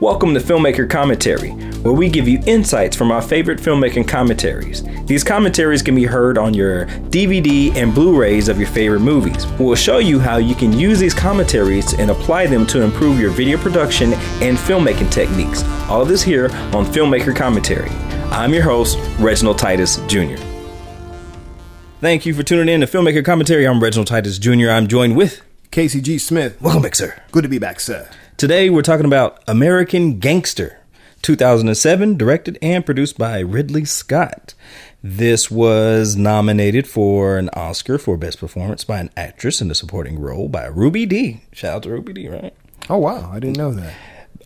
Welcome to Filmmaker Commentary, where we give you insights from our favorite filmmaking commentaries. These commentaries can be heard on your DVD and Blu rays of your favorite movies. We'll show you how you can use these commentaries and apply them to improve your video production and filmmaking techniques. All of this here on Filmmaker Commentary. I'm your host, Reginald Titus Jr. Thank you for tuning in to Filmmaker Commentary. I'm Reginald Titus Jr. I'm joined with Casey G. Smith. Welcome back, sir. Good to be back, sir. Today we're talking about American Gangster, 2007, directed and produced by Ridley Scott. This was nominated for an Oscar for Best Performance by an Actress in a Supporting Role by Ruby Dee. Shout out to Ruby Dee, right? Oh, wow. I didn't know that.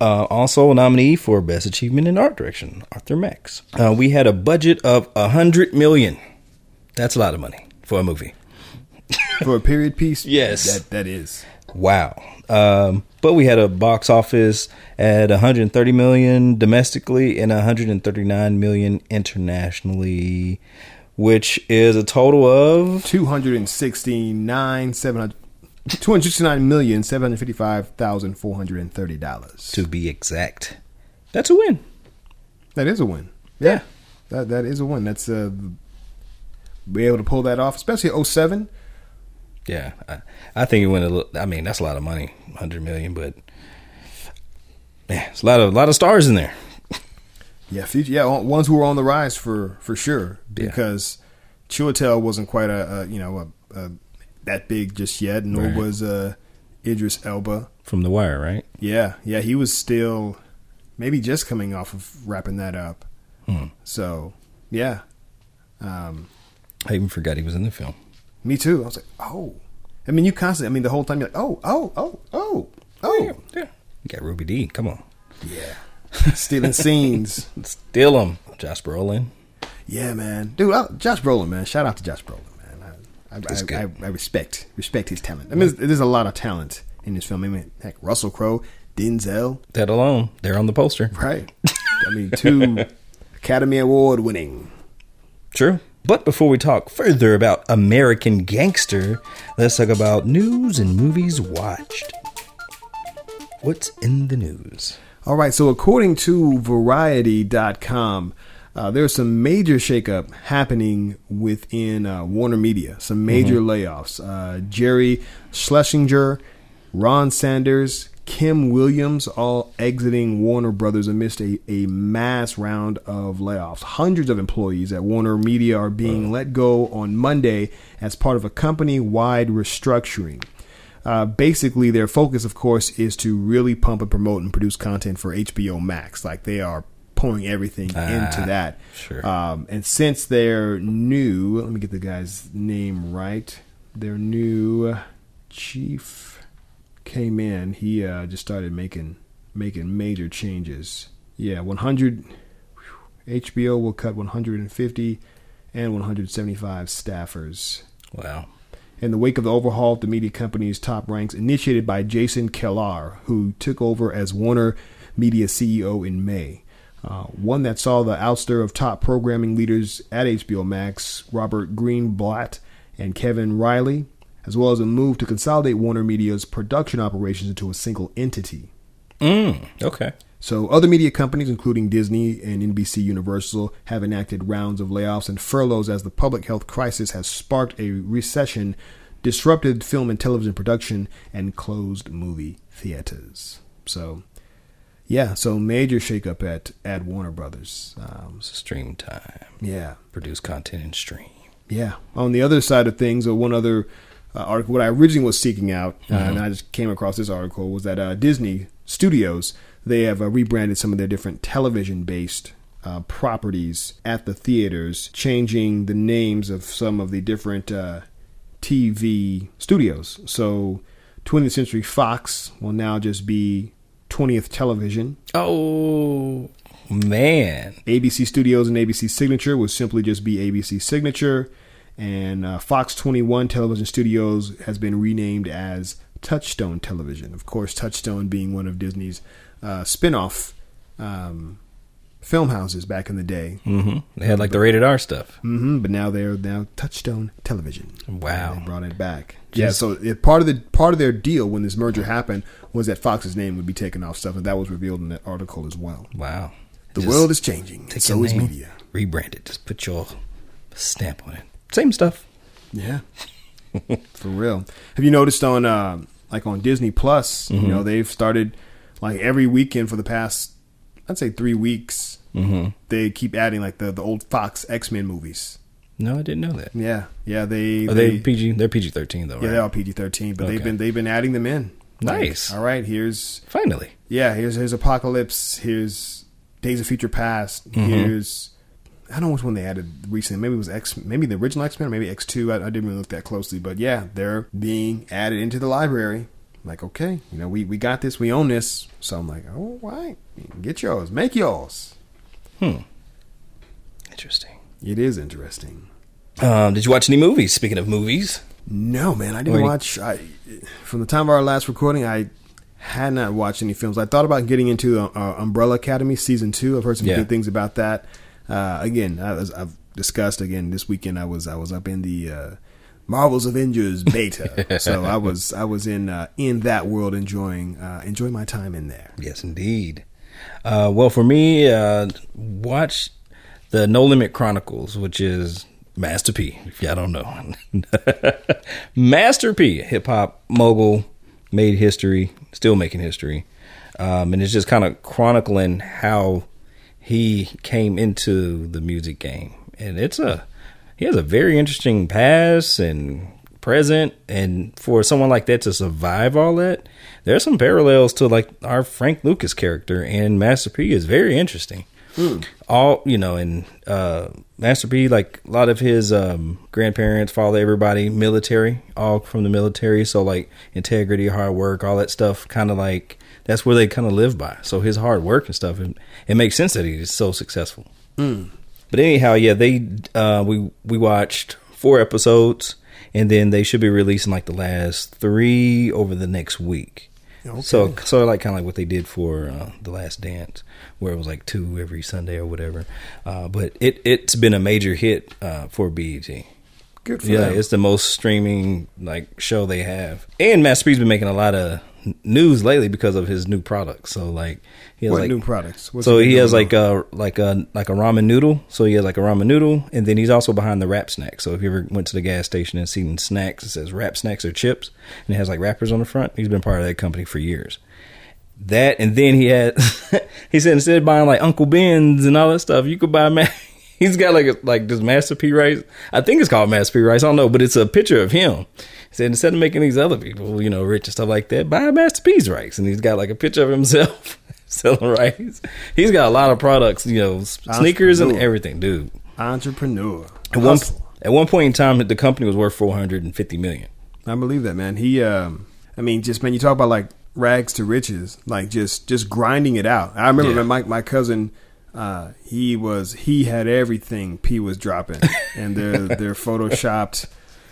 Uh, also a nominee for Best Achievement in Art Direction, Arthur Max. Uh, we had a budget of a hundred million. That's a lot of money for a movie. For a period piece? Yes. That, that is. Wow. Um, but we had a box office at 130 million domestically and 139 million internationally, which is a total of 269, 700. Two hundred sixty-nine million seven hundred fifty-five thousand four hundred and thirty dollars. to be exact. That's a win. That is a win. Yeah. That that is a win. That's uh, be able to pull that off, especially 07. Yeah. I, I think it went a little, I mean, that's a lot of money, 100 million, but yeah, it's a lot of, a lot of stars in there. Yeah, future, yeah, ones who were on the rise for for sure Yeah. because Chiwetel wasn't quite a, a you know a, a, that big just yet, nor Right. was uh, Idris Elba. From The Wire, right? Yeah, yeah, he was still maybe just coming off of wrapping that up. Hmm. So yeah, um, I even forgot he was in the film. Me too. I was like, oh, I mean, you constantly. I mean, the whole time you're like, oh, oh, oh, oh, oh, Yeah. yeah. You got Ruby Dee Come on. yeah, stealing scenes. Steal him. Josh Brolin. Yeah, man, dude, uh, Josh Brolin, man. Shout out to Josh Brolin, man. I, I, I. I, I respect respect his talent. I mean, there's, there's a lot of talent in this film. I mean, heck, Russell Crowe, Denzel, That alone, they're on the poster. right? I mean, two Academy Award winning. True. But before we talk further about American Gangster, let's talk about news and movies watched. What's in the news? All right, so according to Variety.com, uh, there's some major shakeup happening within uh, Warner Media. Some major layoffs. Uh, Jerry Schlesinger, Ron Sanders, Kim Williams, all exiting Warner Brothers amidst a, a mass round of layoffs. Hundreds of employees at Warner Media are being let go on Monday as part of a company wide restructuring. Uh, basically, their focus, of course, is to really pump and promote and produce content for HBO Max. Like they are pouring everything into that. sure. Um, and since they're new, let me get the guy's name right. Their new chief came in. He uh, just started making making major changes. Yeah, 100. whew, HBO will cut 150 and 175 staffers. Wow. In the wake of the overhaul of the media company's top ranks, initiated by Jason Kilar, who took over as Warner Media CEO in May. Uh, one that saw the ouster of top programming leaders at HBO Max, Robert Greenblatt and Kevin Reilly, as well as a move to consolidate Warner Media's production operations into a single entity. Mm, okay. So, other media companies, including Disney and NBC Universal, have enacted rounds of layoffs and furloughs as the public health crisis has sparked a recession, disrupted film and television production, and closed movie theaters. So, yeah, so major shakeup at at Warner Brothers. Um, stream time. yeah, Produce content and stream. yeah. On the other side of things, or one other uh, article, what I originally was seeking out, uh, and I just came across this article, was that uh, Disney Studios they have uh, rebranded some of their different television-based uh, properties at the theaters, changing the names of some of the different uh, TV studios. So, 20th Century Fox will now just be 20th Television. Oh, man. ABC Studios and ABC Signature will simply just be ABC Signature, and uh, Fox 21 Television Studios has been renamed as Touchstone Television. Of course, Touchstone being one of Disney's uh, spin off um, film houses back in the day. hmm They had like the rated R stuff. hmm But now they're now Touchstone Television. Wow. They brought it back. yeah. So it, part of the part of their deal when this merger happened was that Fox's name would be taken off stuff, and that was revealed in that article as well. Wow. The Just world is changing. take So your is name, media. Rebrand it. Just put your stamp on it. Same stuff. Yeah. For real. Have you noticed on uh, like on Disney Plus, Mm-hmm. you know, they've started like every weekend for the past I'd say 3 weeks. Mm-hmm. They keep adding like the the old Fox X-Men movies. No, I didn't know that. Yeah. Yeah, they Are they, PG? They're PG thirteen though. Yeah, right? they're all PG-13, but they've been they've been adding them in. Like, Nice. all right, here's Finally. yeah, here's here's Apocalypse, here's Days of Future Past, Mm-hmm. here's I don't know which one they added recently. Maybe it was X, maybe the original X Men, or maybe X Two. I, I didn't really look that closely, but yeah, they're being added into the library. Like, okay, you know, we we got this, we own this. So I'm like, oh, all right, get yours, make yours. Hmm. Interesting. It is interesting. Um, did you watch any movies? Speaking of movies, No, man, I didn't watch. I from the time of our last recording, I had not watched any films. I thought about getting into uh, uh, Umbrella Academy season two. I've heard some Yeah. good things about that. Uh, again, as I've discussed again this weekend, I was I was up in the uh, Marvel's Avengers beta, so I was I was in uh, in that world enjoying uh, enjoying my time in there. yes, indeed. Uh, well, for me, uh, watch the No Limit Chronicles, which is Master P. If y'all don't know, Master P, hip hop mogul, made history, still making history, um, and it's just kind of chronicling how he came into the music game, and it's a he has a very interesting past and present, and for someone like that to survive all that, there's some parallels to like our Frank Lucas character, and Master P is very interesting. All you know, and uh, Master P, like a lot of his um, grandparents, father, everybody, military, all from the military. So like integrity, hard work, all that stuff, kind of like that's where they kind of live by. So his hard work and stuff, it, it makes sense that he's so successful. But anyhow, yeah, they uh, we we watched four episodes, and then they should be releasing like the last three over the next week. Okay. So sort of like kind of like what they did for uh, the Last Dance, where it was like two every Sunday or whatever. Uh, but it it's been a major hit uh, for BET. Good for Yeah, them. it's the most streaming like show they have, and Master P's been making a lot of news lately because of his new products. So like he has what like new products? What's so he has like a like a like a ramen noodle. So he has like a ramen noodle, and then he's also behind the Rap Snack. So if you ever went to the gas station and seen snacks, it says Rap Snacks or chips, and it has like rappers on the front. He's been part of that company for years. That and then he had he said instead of buying like Uncle Ben's and all that stuff, you could buy. Ma- he's got like a, like this Master P rice. I think it's called Master P rice. I don't know, but it's a picture of him. He said instead of making these other people, you know, rich and stuff like that, buy Master P's rice, and he's got like a picture of himself selling rice. He's got a lot of products, you know, sneakers and everything, dude. entrepreneur. At one at one point in time, the company was worth four hundred and fifty million. I believe that, man. He, um, I mean, just man, you talk about like rags to riches, like just just grinding it out. I remember Yeah. my my cousin, uh, he was he had everything P was dropping, and they're they're photoshopped,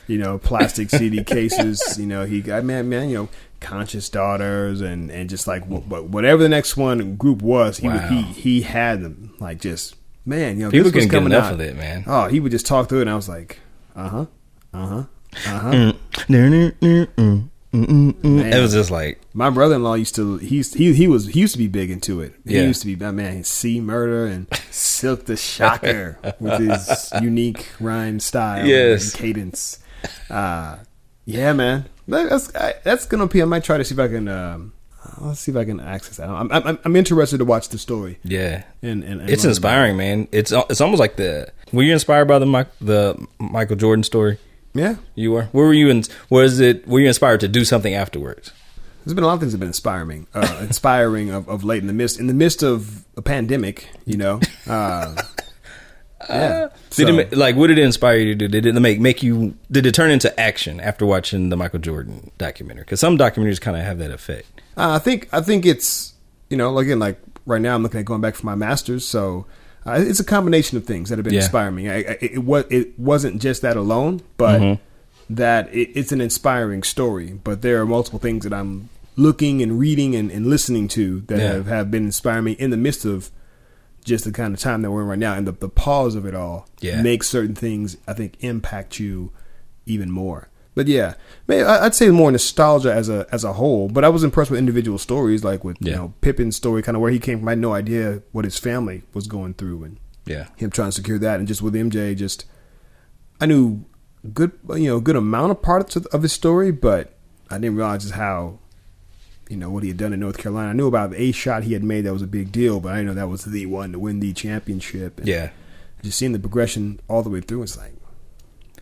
you know, plastic CD cases. You know, he got man, man, you know, conscious daughters, and and just like wh- wh- whatever the next one group was, he Wow. would, he he had them like just man, you know, People this was couldn't get coming enough out. of it, man. Oh, he would just talk through it, and I was like, uh huh, uh huh, uh huh. Mm. It was just like My brother-in-law used to he's he he was he used to be big into it. He Yeah. used to be my man, C Murder and Silk the Shocker with his unique rhyme style Yes. and cadence. Uh, yeah, man, That- that's I, that's gonna be. I might try to see if I can. Um, let's see if I can access that. I'm I'm, I'm interested to watch the story. yeah. And, and, and It's inspiring, man. It's it's almost like the were you inspired by the Mike, the Michael Jordan story? It. Yeah, You were. Where were you? In, was it? Were you inspired to do something afterwards? There's been a lot of things that have been inspiring, uh, inspiring of, of late in the midst in the midst of a pandemic. You know, uh, yeah. Did So- it ma- like what did it inspire you to do? Did it make make you? Did it turn into action after watching the Michael Jordan documentary? Because some documentaries kind of have that effect. Uh, I think I think it's you know again like right now I'm looking at going back for my masters, so uh, it's a combination of things that have been Yeah. inspiring me. I, I, it was it wasn't just that alone, but Mm-hmm. that it, it's an inspiring story. But there are multiple things that I'm looking and reading and, and listening to that Yeah. have, have been inspiring me in the midst of just the kind of time that we're in right now, and the, the pause of it all Yeah. makes certain things I think impact you even more. But yeah, I'd say more nostalgia as a as a whole. But I was impressed with individual stories, like with you know Pippen's story, kind of where he came from. I had no idea what his family was going through, and Yeah. him trying to secure that, and just with MJ, just I knew good you know good amount of parts of, of his story, but I didn't realize just how you know what he had done in North Carolina. I knew about the a shot he had made that was a big deal, but I didn't know that was the one to win the championship. And Yeah. just seeing the progression all the way through, it's like,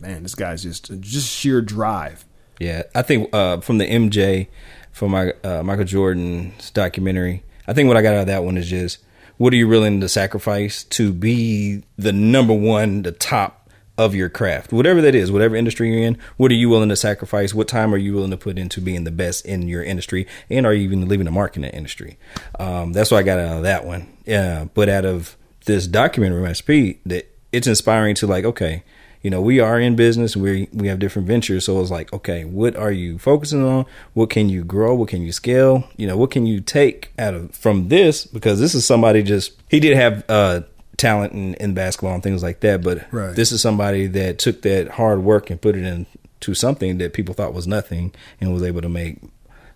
man, this guy's just just sheer drive. Yeah, I think uh, from the MJ, from my uh, Michael Jordan's documentary, I think what I got out of that one is just what are you willing to sacrifice to be the number one, the top of your craft, whatever that is, whatever industry you're in. What are you willing to sacrifice? What time are you willing to put into being the best in your industry, and are you even leaving a mark in that industry? Um, that's what I got out of that one. Yeah, but out of this documentary, P, that it's inspiring to like, okay, you know, we are in business. We we have different ventures, so it's like, okay, what are you focusing on? What can you grow? What can you scale? You know, what can you take out of from this? Because this is somebody just he did have uh talent in, in basketball and things like that, but Right. this is somebody that took that hard work and put it into something that people thought was nothing and was able to make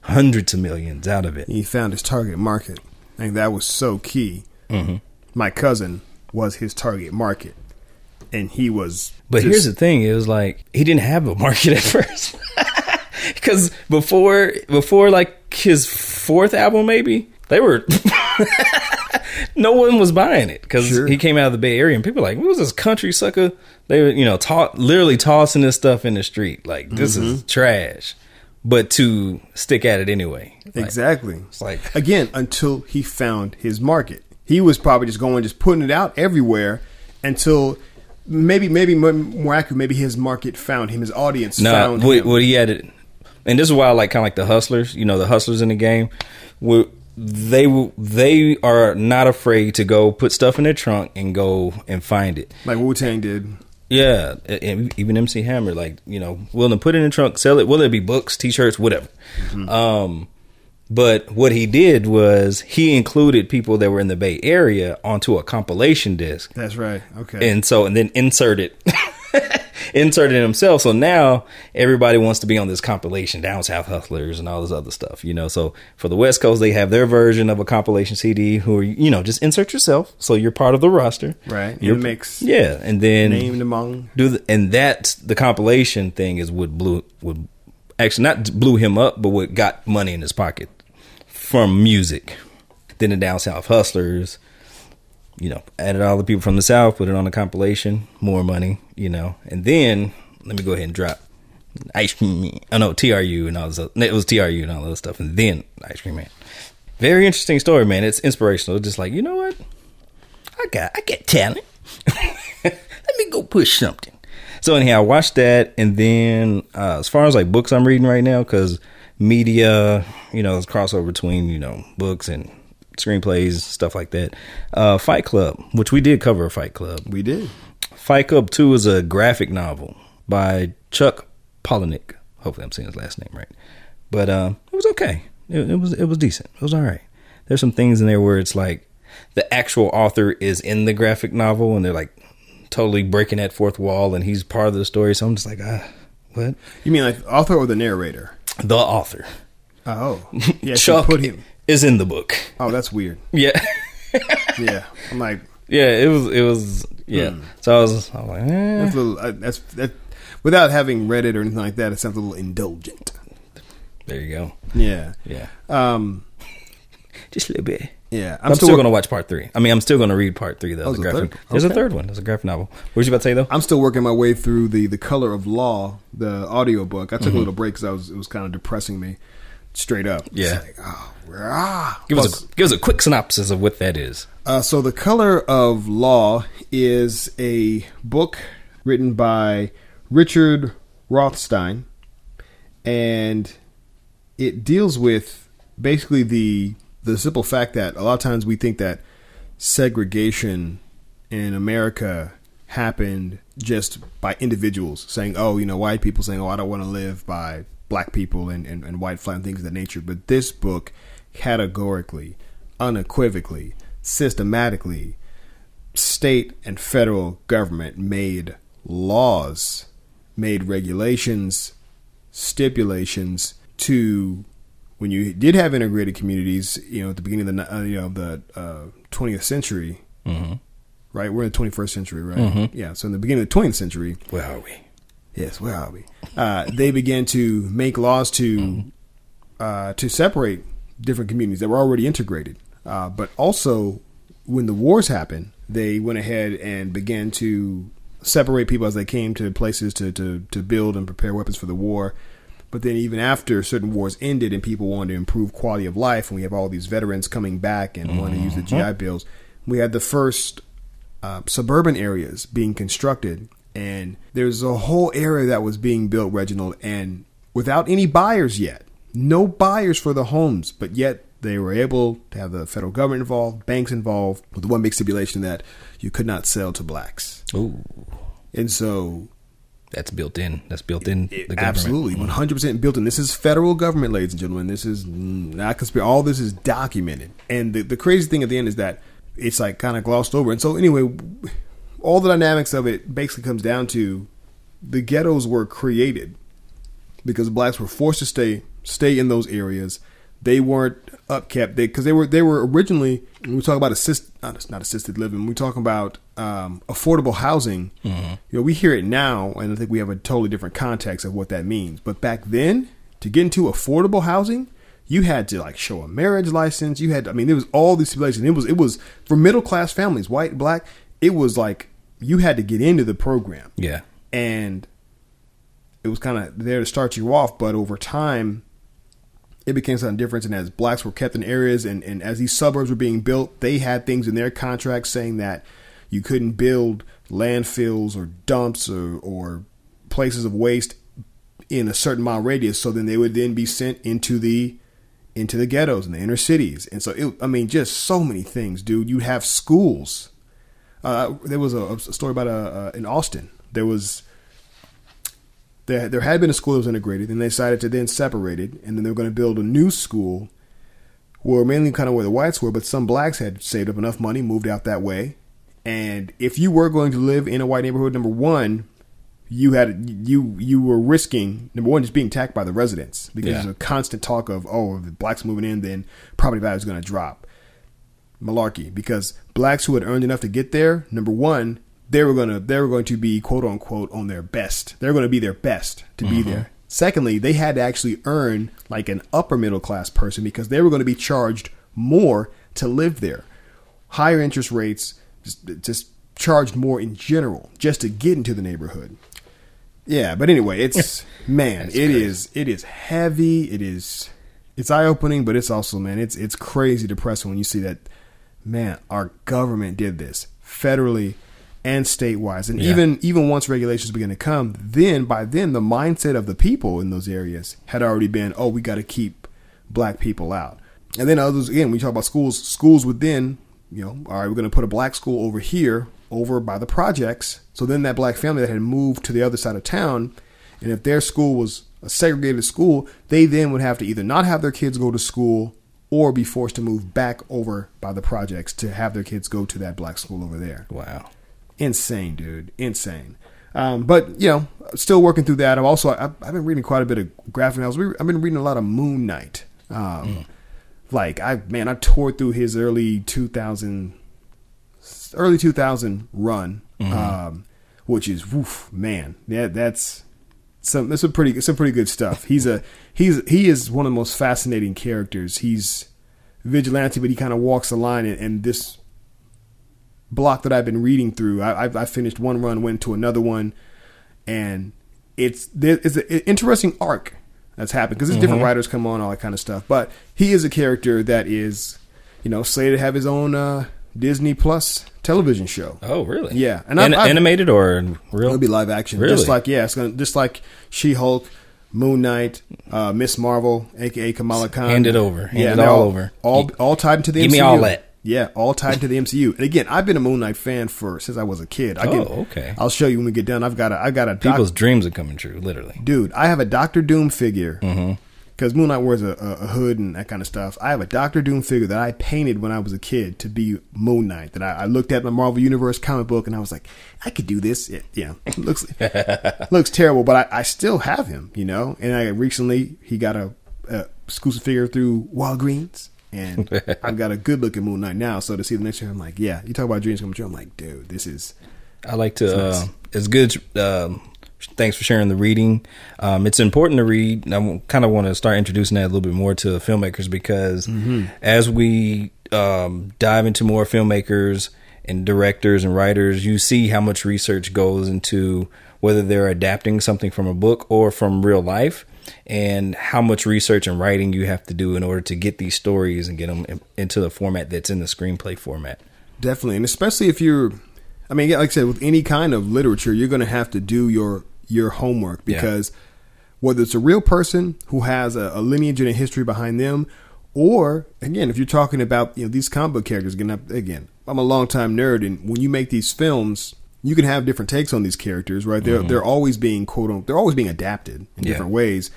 hundreds of millions out of it. He found his target market. I think that was so key. Mm-hmm. My cousin was his target market, and he was. But just- here's the thing: it was like he didn't have a market at first, because before before like his fourth album, maybe they were. no one was buying it because Sure. he came out of the Bay Area and people were like, "What was this country sucker?" They were, you know, ta- literally tossing this stuff in the street like this is mm-hmm. trash, but to stick at it anyway. Like, exactly. It's like again until he found his market. He was probably just going, just putting it out everywhere until maybe, maybe more- accurate, maybe his market found him, his audience No, found what, him. what he had, it, and this is why I like kind of like the hustlers. You know, the hustlers in the game. They will- they are not afraid to go put stuff in their trunk and go and find it. like Wu Tang did. Yeah, and- even MC Hammer, like you know, willing to put it in the trunk, sell it. Whether it be books, T-shirts, whatever. Um, but what he did was he included people that were in the Bay Area onto a compilation disc. That's right. Okay. and so and then inserted inserted himself. So now everybody wants to be on this compilation down south hustlers and all this other stuff you know? So for the west coast they have their version of a compilation cd who are you know just insert yourself. So you're part of the roster. Right, Your mix. yeah. And then Named among. do the, and that's the compilation thing is what blew would actually not blew him up but what got money in his pocket from music. Then the down south hustlers you know added all the people from the south put it on a compilation more money you know. And then let me go ahead and drop ice cream man. Oh no tru and all this it was tru and all that stuff and then ice cream man. Very interesting story man. It's inspirational. Just like you know what? I got I got talent. Let me go push something. So anyhow, I watched that, and then uh, as far as like books I'm reading right now, because media, you know, crossover between you know books and screenplays, stuff like that. Uh, Fight Club, which we did cover, Fight Club. We did. Fight Club Two is a graphic novel by Chuck Palahniuk. Hopefully, I'm saying his last name right. But um, it was okay. It, it was it was decent. It was all right. There's some things in there where it's like the actual author is in the graphic novel, and they're like totally breaking that fourth wall, and he's part of the story. So I'm just like, ah, what? You mean like author or the narrator? The author, Oh, yeah. Chuck, Chuck put him. is in the book. Oh, that's weird. Yeah. Yeah, I'm like Yeah, it was. It was. Yeah. So I was. I was like, eh. that's a little. Uh, that's that. Without having read it or anything like that, it sounds a little indulgent. There you go. Yeah. Yeah. Um. Just a little bit. Yeah. I'm, still, work- going to watch part three. I mean, I'm still going to read part three though. Oh, the there's a graphic. There's a third one. There's a graphic novel. What was you about to say though? I'm still working my way through the the Color of Law, the audiobook. I Mm-hmm. took a little break because I was it was kind of depressing me, straight up. Yeah. like, oh, ah. Give Plus, us a, give us a quick synopsis of what that is. Uh, so, The Color of Law is a book written by Richard Rothstein, and it deals with basically the the simple fact that a lot of times we think that segregation in America happened just by individuals saying, "Oh, you know, white people saying, oh, I don't want to live by black people and, and, and white flight and things of that nature." But this book categorically, unequivocally, systematically state and federal government made laws, made regulations, stipulations to when you did have integrated communities, you know, at the beginning of the uh, you know the uh, 20th century, Mm-hmm. right? We're in the 21st century, right? Yeah. So in the beginning of the 20th century, Where are we? yes, where are we? Uh, they began to make laws to uh, to separate different communities that were already integrated. Uh, but also, when the wars happened, they went ahead and began to separate people as they came to places to, to, to build and prepare weapons for the war. But then, even after certain wars ended and people wanted to improve quality of life, and we have all these veterans coming back and wanting to use the GI Bills, we had the first uh, suburban areas being constructed, and there's a whole area that was being built, Reginald, and without any buyers yet, no buyers for the homes, but yet they were able to have the federal government involved, banks involved, with one big stipulation that you could not sell to blacks. Ooh, And so that's built in. That's built in the. Absolutely, one hundred percent built in. This is federal government, ladies and gentlemen. This is not conspiracy. All this is documented. And the, the crazy thing at the end is that it's like kind of glossed over. And so anyway, all the dynamics of it basically comes down to the ghettos were created because blacks were forced to stay stay in those areas. They weren't upkept because they, were they were originally when we talk about assist not, not assisted living. We talk about um, affordable housing. You know, we hear it now, and I think we have a totally different context of what that means. But back then, to get into affordable housing, you had to like show a marriage license. You had, I mean, there was all these stipulations. It was it was for middle class families, white, black. It was like you had to get into the program Yeah. and it was kind of there to start you off, but over time, it became something different. And as blacks were kept in areas, and, and as these suburbs were being built, they had things in their contracts saying that you couldn't build landfills or dumps or, or places of waste in a certain mile radius. So then they would then be sent into the into the ghettos and the inner cities. And so, it, I mean, just so many things, dude. You have schools. Uh, there was a, a story about uh, uh, in Austin. There was there there had been a school that was integrated, and they decided to then separate it, and then they were going to build a new school, where mainly kind of where the whites were, but some blacks had saved up enough money, moved out that way, and if you were going to live in a white neighborhood, number one, you had you you were risking number one just being attacked by the residents because Yeah. there's a constant talk of oh if the blacks moving in then property value is going to drop malarkey because blacks who had earned enough to get there number one they were going to they were going to be quote unquote on their best. They're going to be their best to be mm-hmm. there. Secondly they had to actually earn like an upper middle class person because they were going to be charged more to live there. Higher interest rates just, just charged more in general just to get into the neighborhood. Yeah, but anyway, it's man, That's it is it is heavy. It is it's eye opening, but it's also man, it's it's crazy depressing when you see that man, our government did this federally and state wise, and Yeah. even even once regulations begin to come, then by then the mindset of the people in those areas had already been, oh, we got to keep black people out, and then others again. We talk about schools. Schools within, you know, all right, we're going to put a black school over here, over by the projects. So then that black family that had moved to the other side of town, and if their school was a segregated school, they then would have to either not have their kids go to school or be forced to move back over by the projects to have their kids go to that black school over there. Wow. Insane, dude. Insane. Um, but you know, still working through that. I've also I've, I've been reading quite a bit of graphic novels. I've been reading a lot of Moon Knight. Um, Like I man, I tore through his early two thousand, early two thousand run, um, which is woof, man. Yeah, that's some that's some pretty some pretty good stuff. He's a he's he is one of the most fascinating characters. He's vigilante, but he kind of walks the line, and, and this block that I've been reading through. I, I, I finished one run, went to another one, and it's there is an interesting arc that's happened because there's different writers come on, all that kind of stuff. But he is a character that is, you know, slated to have his own uh, Disney Plus television show. Oh, really? Yeah, and and I've- animated or real? It'll be live action, Really? just like yeah, it's gonna just like She Hulk, Moon Knight, uh, Miss Marvel, aka Kamala Khan. Hand it over. Hand it and they're all over. All all tied into the give MCU. me all that. Yeah, all tied to the MCU. And again, I've been a Moon Knight fan for since I was a kid. I Oh, okay. I'll show you when we get done. I've got a I got a doc- People's dreams are coming true, literally. dude. I have a Doctor Doom figure Mm-hmm. because Moon Knight wears a, a, a hood and that kind of stuff. I have a Doctor Doom figure that I painted when I was a kid to be Moon Knight. That I, I looked at my Marvel Universe comic book and I was like, I could do this. It, yeah, it looks looks terrible, but I, I still have him, you know. And I recently he got a, a exclusive figure through Walgreens. And I've got a good looking Moon Knight now. So to see the next year, I'm like, yeah. You talk about dreams coming true. I'm like, dude, this is. I like to. Uh, it's good. Um, thanks for sharing the reading. Um, it's important to read. I kind of want to start introducing that a little bit more to filmmakers because mm-hmm. as we um, dive into more filmmakers and directors and writers, you see how much research goes into whether they're adapting something from a book or from real life and how much research and writing you have to do in order to get these stories and get them into the format that's in the screenplay format. Definitely. And especially if you're I mean, like I said, with any kind of literature, you're going to have to do your your homework because yeah. whether it's a real person who has a, a, lineage and a history behind them, or again, if you're talking about you know these comic book characters, again, again, I'm a longtime nerd, and when you make these films, you can have different takes on these characters, right? They're mm-hmm. they're always being quote unquote, they're always being adapted in yeah. different ways,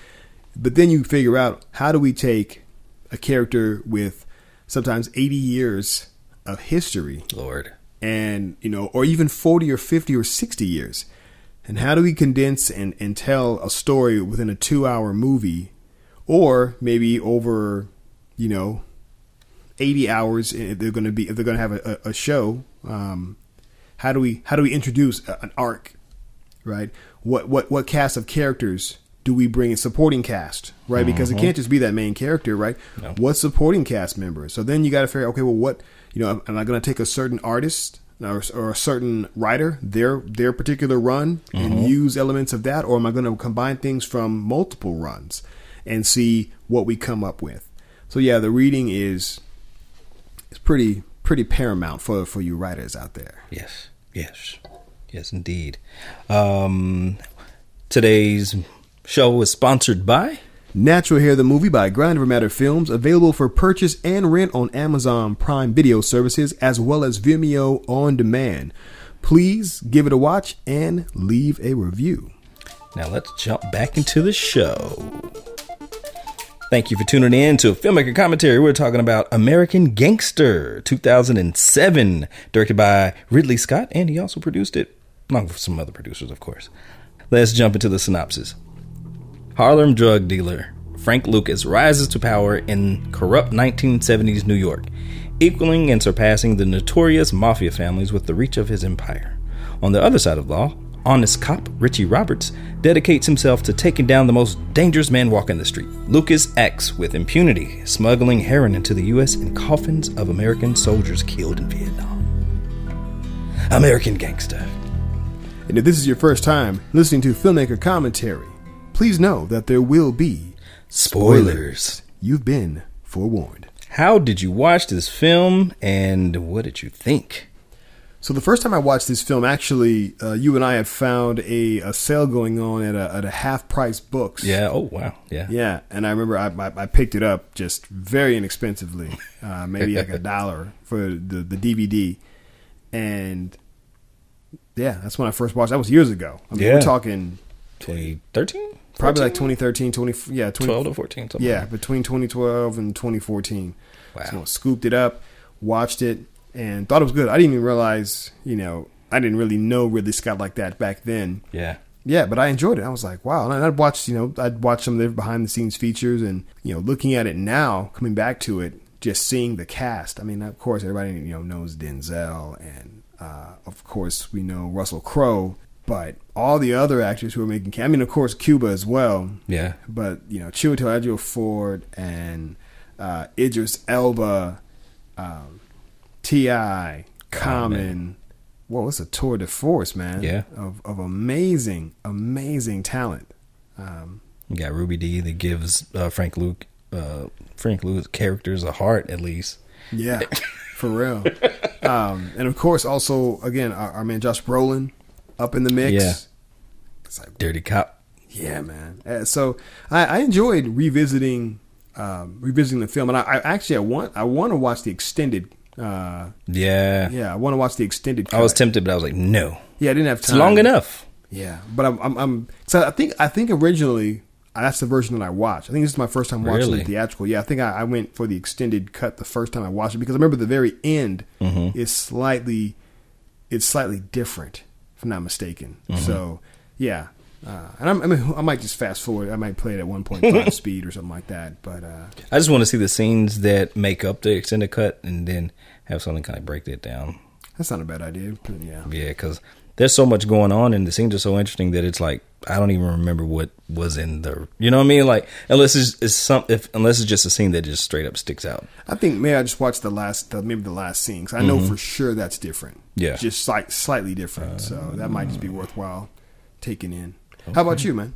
but then you figure out how do we take a character with sometimes 80 years of history, Lord and you know or even 40 or 50 or 60 years and how do we condense and, and tell a story within a two hour movie or maybe over you know 80 hours if they're going to be if they're going to have a, a show um, how do we how do we introduce an arc right what what what cast of characters do we bring in supporting cast right because mm-hmm. it can't just be that main character right no. what supporting cast members so then you got to figure okay well what you know, am I going to take a certain artist or, or, a certain writer, their their particular run, and mm-hmm. use elements of that, or am I going to combine things from multiple runs and see what we come up with? So yeah, the reading is is pretty pretty paramount for for you writers out there. Yes, yes, yes, indeed. Um, today's show is sponsored by. Natural Hair the Movie by Grind Matter Films, available for purchase and rent on Amazon Prime Video services as well as Vimeo on demand. Please give it a watch and leave a review. Now let's jump back into the show. Thank you for tuning in to Filmmaker Commentary. We're talking about American Gangster 2007, directed by Ridley Scott, and he also produced it, along with some other producers, of course. Let's jump into the synopsis. Harlem drug dealer Frank Lucas rises to power in corrupt 1970s New York, equaling and surpassing the notorious mafia families with the reach of his empire. On the other side of law, honest cop Richie Roberts dedicates himself to taking down the most dangerous man walking the street. Lucas X, with impunity, smuggling heroin into the U.S. in coffins of American soldiers killed in Vietnam. American Gangster. And if this is your first time listening to Filmmaker Commentary, please know that there will be spoilers. You've been forewarned. How did you watch this film and what did you think? So the first time I watched this film, actually, uh, you and I had found a, a sale going on at a, at a half price books. Yeah. Oh wow. Yeah. Yeah, and I remember I, I, I picked it up just very inexpensively, uh, maybe like a dollar for the the DVD, and yeah, that's when I first watched. That was years ago. I mean, yeah. We're talking 2013 probably like 2013, 20 yeah, 20, 12 to 14. Yeah, like between 2012 and 2014. Wow. So scooped it up, watched it, and thought it was good. I didn't even realize, you know, I didn't really know Ridley Scott like that back then. Yeah. Yeah, but I enjoyed it. I was like, wow. And I'd watched, you know, I'd watched some of their behind the scenes features and, you know, looking at it now, coming back to it, just seeing the cast. I mean, of course, everybody, you know, knows Denzel and, uh, of course, we know Russell Crowe but all the other actors who are making, I mean, of course, Cuba as well. Yeah. But you know, Chiwetel Ejiofor and uh, Idris Elba, um, T.I., Common. Well, it's a tour de force, man. Yeah. Of of amazing, amazing talent. Um, you got Ruby Dee that gives uh, Frank Luke, uh, Frank Luke's characters a heart at least. Yeah, for real. Um, and of course, also again, our, our man Josh Brolin up in the mix. Yeah. It's like dirty cop. Yeah, man. Uh, so I, I, enjoyed revisiting um, revisiting the film, and I, I, actually I want I want to watch the extended. Uh, yeah, yeah, I want to watch the extended. Cut. I was tempted, but I was like, no. Yeah, I didn't have time. It's long enough. Yeah, but I'm, I'm, I'm so I think I think originally that's the version that I watched. I think this is my first time watching Really? the theatrical. Yeah, I think I, I went for the extended cut the first time I watched it because I remember the very end Mm-hmm. is slightly, it's slightly different, if I'm not mistaken. Mm-hmm. So yeah, uh, and I'm, I mean, I might just fast forward. I might play it at 1.5 speed or something like that. But uh, I just want to see the scenes that make up the extended cut, and then have something kind of break that down. that's not a bad idea. Yeah, Yeah, because there's so much going on, and the scenes are so interesting that it's like I don't even remember what was in the. You know what I mean? Like unless it's, it's some, if unless it's just a scene that just straight up sticks out. I think maybe I just watched the last, the, maybe the last scene 'cause I know for sure that's different. Mm-hmm. Yeah. Uh, just slight, slightly different. so that might just be worthwhile taking in. How about you, man?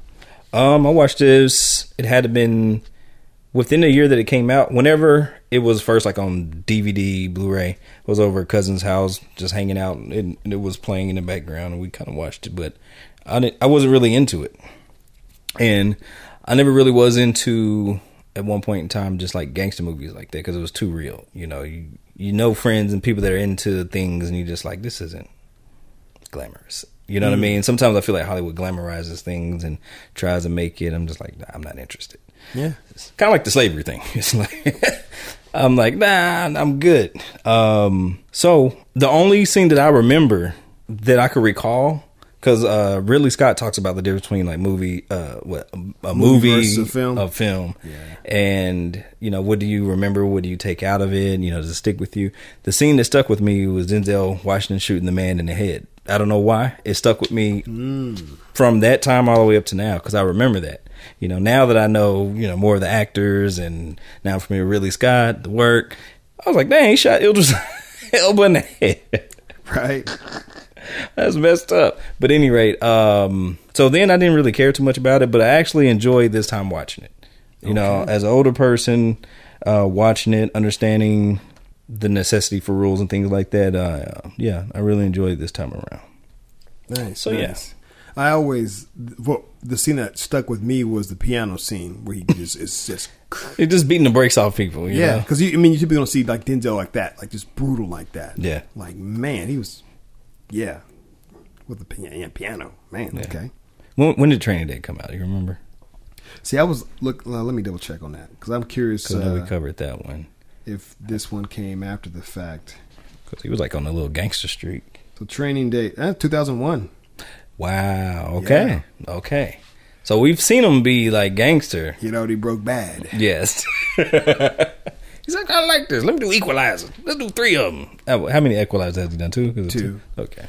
Um, I watched this. It had to been within the year that it came out. Whenever it was first, like on DVD, Blu-ray, was over at cousin's house, just hanging out, and it was playing in the background, and we kind of watched it. But I didn't, I wasn't really into it, and I never really was into at one point in time just like gangster movies like that because it was too real. You know, you you know friends and people that are into things, and you just like this isn't glamorous. You know what I mean? Sometimes I feel like Hollywood glamorizes things and tries to make it. I'm just like, nah, I'm not interested. Yeah. It's kind of like the slavery thing. It's like, I'm like, nah, I'm good. Um, so the only scene that I remember that I could recall, because uh, Ridley Scott talks about the difference between like movie, uh, what a, movie, versus a film. a film, Yeah. and you know, what do you remember? What do you take out of it? You know, does it stick with you? The scene that stuck with me was Denzel Washington shooting the man in the head. I don't know why it stuck with me from that time all the way up to now because I remember that. You know, now that I know, you know, more of the actors and now from here, Ridley Scott, the work, I was like, dang, he shot Idris Elba in the head. Right. That's messed up. But any rate, um, so then I didn't really care too much about it, but I actually enjoyed this time watching it. You know, as an older person, uh, watching it, understanding the necessity for rules and things like that. Uh, yeah, I really enjoyed it this time around. Nice. So, yeah. I always what the scene that stuck with me was the piano scene where he just is just It just beating the brakes off people. You yeah because I mean you typically don't see like Denzel like that like just brutal like that Yeah. like man he was yeah with the piano piano man Yeah. okay When, when did Training Day come out? You remember? see I was look uh, let me double check on that because I'm curious Because we uh, covered that one. If this one came after the fact Because he was like on a little gangster streak. so training day uh, 2001 Wow. Okay. Okay. So we've seen him be like gangster. You know, he broke bad Yes. He's like, I like this. Let me do Equalizer. Let's do three of them. How many Equalizers has he done? Two? It Two. Okay.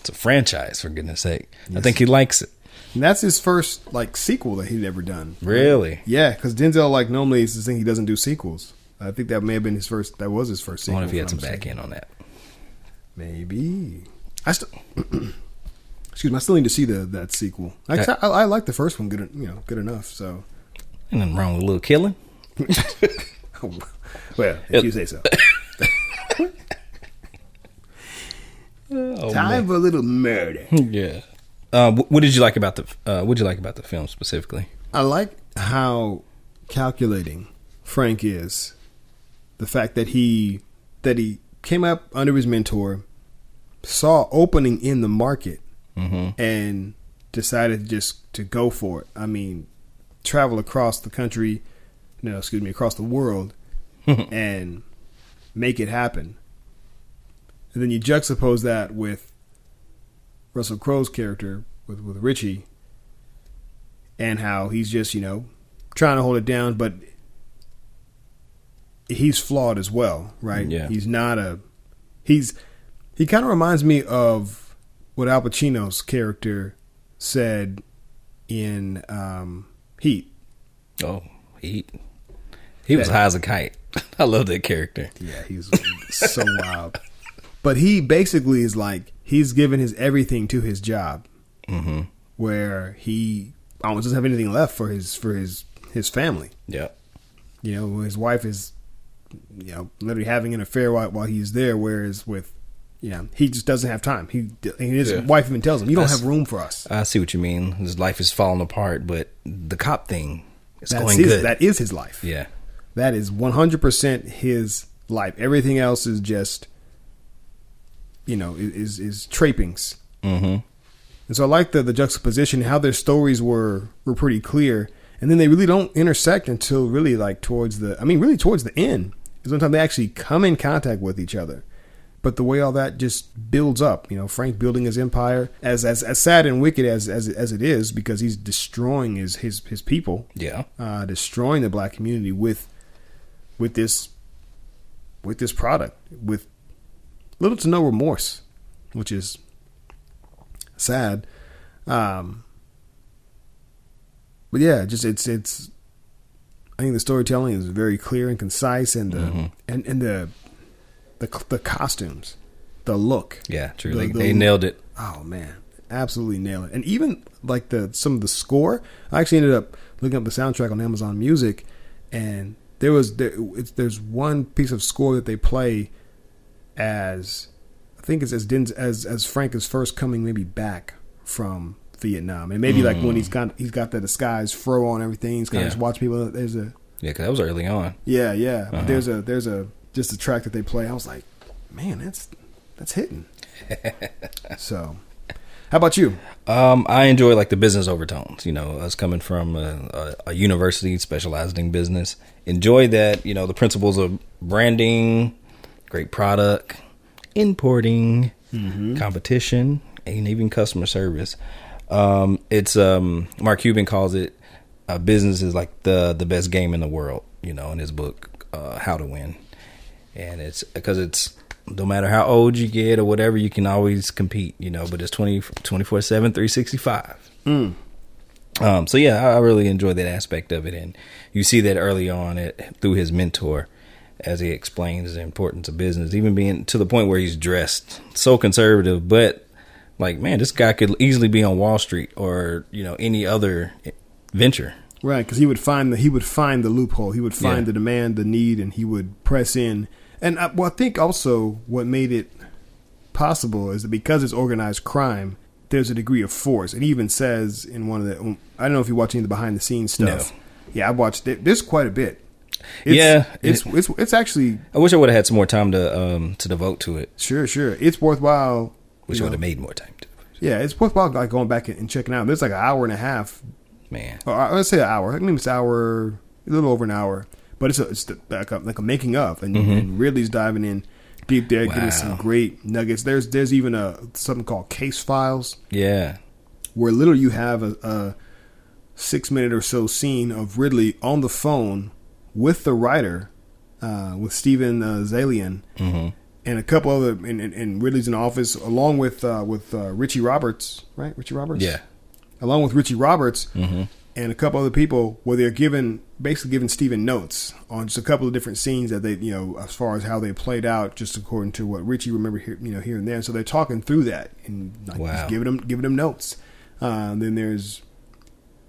It's a franchise, for goodness sake. I think he likes it. and that's his first like sequel that he'd ever done Really? Yeah, because Denzel, like normally, is the thing he doesn't do sequels. I think that may have been his first. That was his first I sequel. wonder if he had some back end on that. Maybe. I still. excuse me. I still need to see the that sequel. I, Okay. I, I like the first one. Good, you know, good enough. So, Ain't nothing wrong with a little killing. well, if you say so. Oh, Time for a little murder. Yeah. Uh, what did you like about the uh, What did you like about the film specifically? I like how calculating Frank is. The fact that he that he came up under his mentor, saw opening in the market, Mm-hmm. and decided just to go for it. I mean, travel across the country, no, excuse me, across the world, and make it happen. And then you juxtapose that with Russell Crowe's character with with Richie, and how he's just you know trying to hold it down, but he's flawed as well, right? Yeah. He's not a he's he kind of reminds me of what Al Pacino's character said in um, Heat. Oh, he he was high as a kite. I love that character. Yeah, he's so wild. But he basically is like he's given his everything to his job, Mm-hmm. where he almost doesn't have anything left for his for his his family. Yeah, You know, his wife is, you know, literally having an affair while, while he's there. Whereas with, you know, he just doesn't have time. He and his Yeah. wife even tells him, "You don't That's- have room for us." I see what you mean. His life is falling apart, but the cop thing is That's going his, good. That is his life. yeah. That is one hundred percent his life. Everything else is just, you know, is is trappings. Mm-hmm. And so I like the the juxtaposition, how their stories were were pretty clear, and then they really don't intersect until really like towards the. I mean, really towards the end time they actually come in contact with each other. But the way all that just builds up, you know, Frank building his empire, as as, as sad and wicked as, as as it is, because he's destroying his his his people, Yeah. uh, destroying the black community with with this with this product with little to no remorse, which is sad. Um, but yeah, just it's it's. I think the storytelling is very clear and concise, and the Mhm. and and the the the costumes, the look. Yeah, true. The- they, the- they nailed it. Oh man, absolutely nail it. And even like the some of the score, I actually ended up looking up the soundtrack on Amazon Music, and there was there, it's, there's one piece of score that they play as I think it's as Denz, as as Frank is first coming maybe back from Vietnam, and maybe like when he's got he's got the disguise fro on everything, he's kind Yeah. of just watch people. There's a Yeah, because that was early on. yeah yeah. Uh-huh. There's a there's a just a track that they play. I was like, man, that's that's hitting. so, how about you? Um, I enjoy like the business overtones. You know, us coming from a, a, a university specialized in business, enjoy that. You know, the principles of branding, great product, importing, competition, and even customer service. Um, it's um, Mark Cuban calls it uh, business is like the the best game in the world. You know, in his book, uh, How to Win, and it's because it's no matter how old you get or whatever, you can always compete, you know, but it's 20, 24 7, 365. Um, so yeah, I I really enjoy that aspect of it. And you see that early on it, through his mentor as he explains the importance of business, even being to the point where he's dressed so conservative, but like, man, this guy could easily be on Wall Street or, you know, any other venture. Right, because he would find the he would find the loophole. He would find Yeah. the demand, the need, and he would press in. And I, well, I think also what made it possible is that because it's organized crime, there's a degree of force. It even says in one of the I don't know if you're watching the behind the scenes stuff. No. Yeah, I watched it. There's quite a bit. It's, Yeah, it's, it- it's it's actually I wish I would have had some more time to um to devote to it. sure sure it's worthwhile. You would have made more time to. Yeah, it's worthwhile like going back and checking out. There's like an hour and a half Man, or I- let's say an hour. I think it's an hour, a little over an hour. But it's a, it's the, like a like a making of, and, and Ridley's diving in deep there, getting some Mm-hmm. Great nuggets. There's there's even a something called case files yeah, where literally you have a, a six minute or so scene of Ridley on the phone with the writer, uh, with Steven uh, Zaillian, hmm and a couple other, and, and, and Ridley's in the office along with uh, with uh, Richie Roberts, right? Richie Roberts, yeah, along with Richie Roberts hmm and a couple other people where they're given basically giving Steven notes on just a couple of different scenes that they you know as far as how they played out just according to what Richie remember here you know here and there. So they're talking through that and like Wow. just giving them giving them notes. Uh, then there's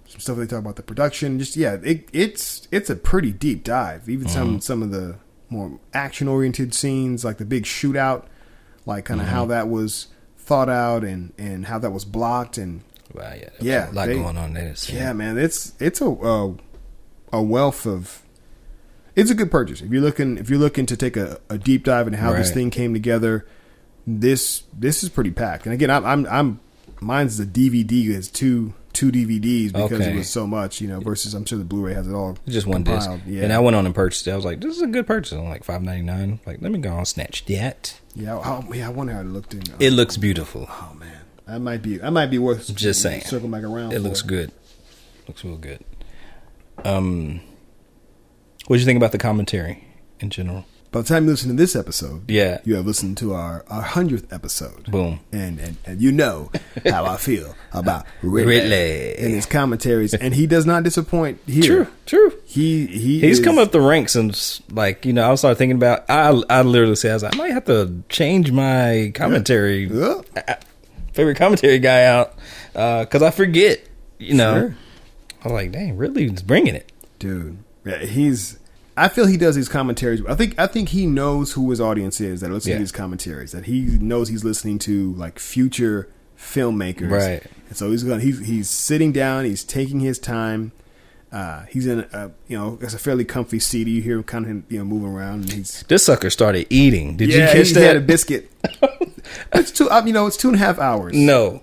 some stuff they talk about the production. Just yeah it, it's it's a pretty deep dive. Even some some of the more action oriented scenes like the big shootout like kind of how mm-hmm. that was thought out and and how that was blocked and Wow, yeah, Yeah, a lot they- going on there. So. yeah, man, it's it's a a, a wealth of. It's a good purchase if you're looking if you're looking to take a, a deep dive into how this thing came together. This this is pretty packed, and again, I'm I'm, I'm mine's the DVD is two two DVDs because it was so much, you know. Versus I'm sure the Blu-ray has it all. just one disc. Yeah, And I went on and purchased it. I was like, this is a good purchase. I'm like five ninety nine. Like, let me go on snatch that. yeah, oh, yeah. I wonder how it looked in. It looks beautiful. Oh man, that might be that might be worth Just saying. circle back around. It for. looks good. Looks real good. Um, what do you think about the commentary in general? By the time you listen to this episode, Yeah. you have listened to our our hundredth episode. Boom. and, and, and you know how I feel about Ridley, Ridley. and his commentaries, and he does not disappoint here. True. True. He he He's is- come up the ranks and like you know I started thinking about I I literally said I was like I might have to change my commentary Yeah. favorite commentary guy out uh, because I forget you know Sure. I was like dang Ridley's bringing it dude. Yeah, he's. I feel he does these commentaries. I think I think he knows who his audience is that listens Yeah. to these commentaries. That he knows he's listening to like future filmmakers, Right. And so he's going. He's he's sitting down. He's taking his time. Uh, he's in a you know it's a fairly comfy seat. You hear him kind of you know moving around, and he's this sucker started eating did yeah, you catch he that He had a biscuit. it's two. You know, it's two and a half hours. no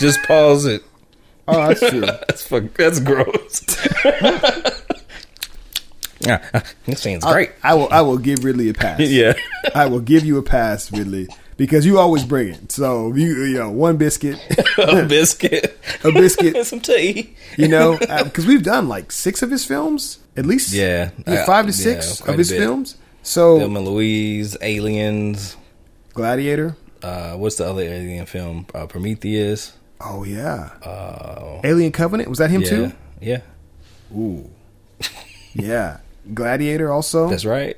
just pause it Oh, that's true. That's fuck, that's gross. yeah, uh, this scene's great. I will. I will give Ridley a pass. yeah. I will give you a pass, Ridley, because you always bring it. So you, you know, one biscuit, a biscuit, a biscuit, some tea. you know, because we've done like six of his films, at least. Yeah. Yeah, Uh, five to six quite of his films. So Thelma and Louise, Aliens. Gladiator. Uh, what's the other alien film? Uh, Prometheus. Oh yeah, Uh, Alien Covenant was that him yeah, too? yeah, Ooh, yeah. Gladiator also, that's right.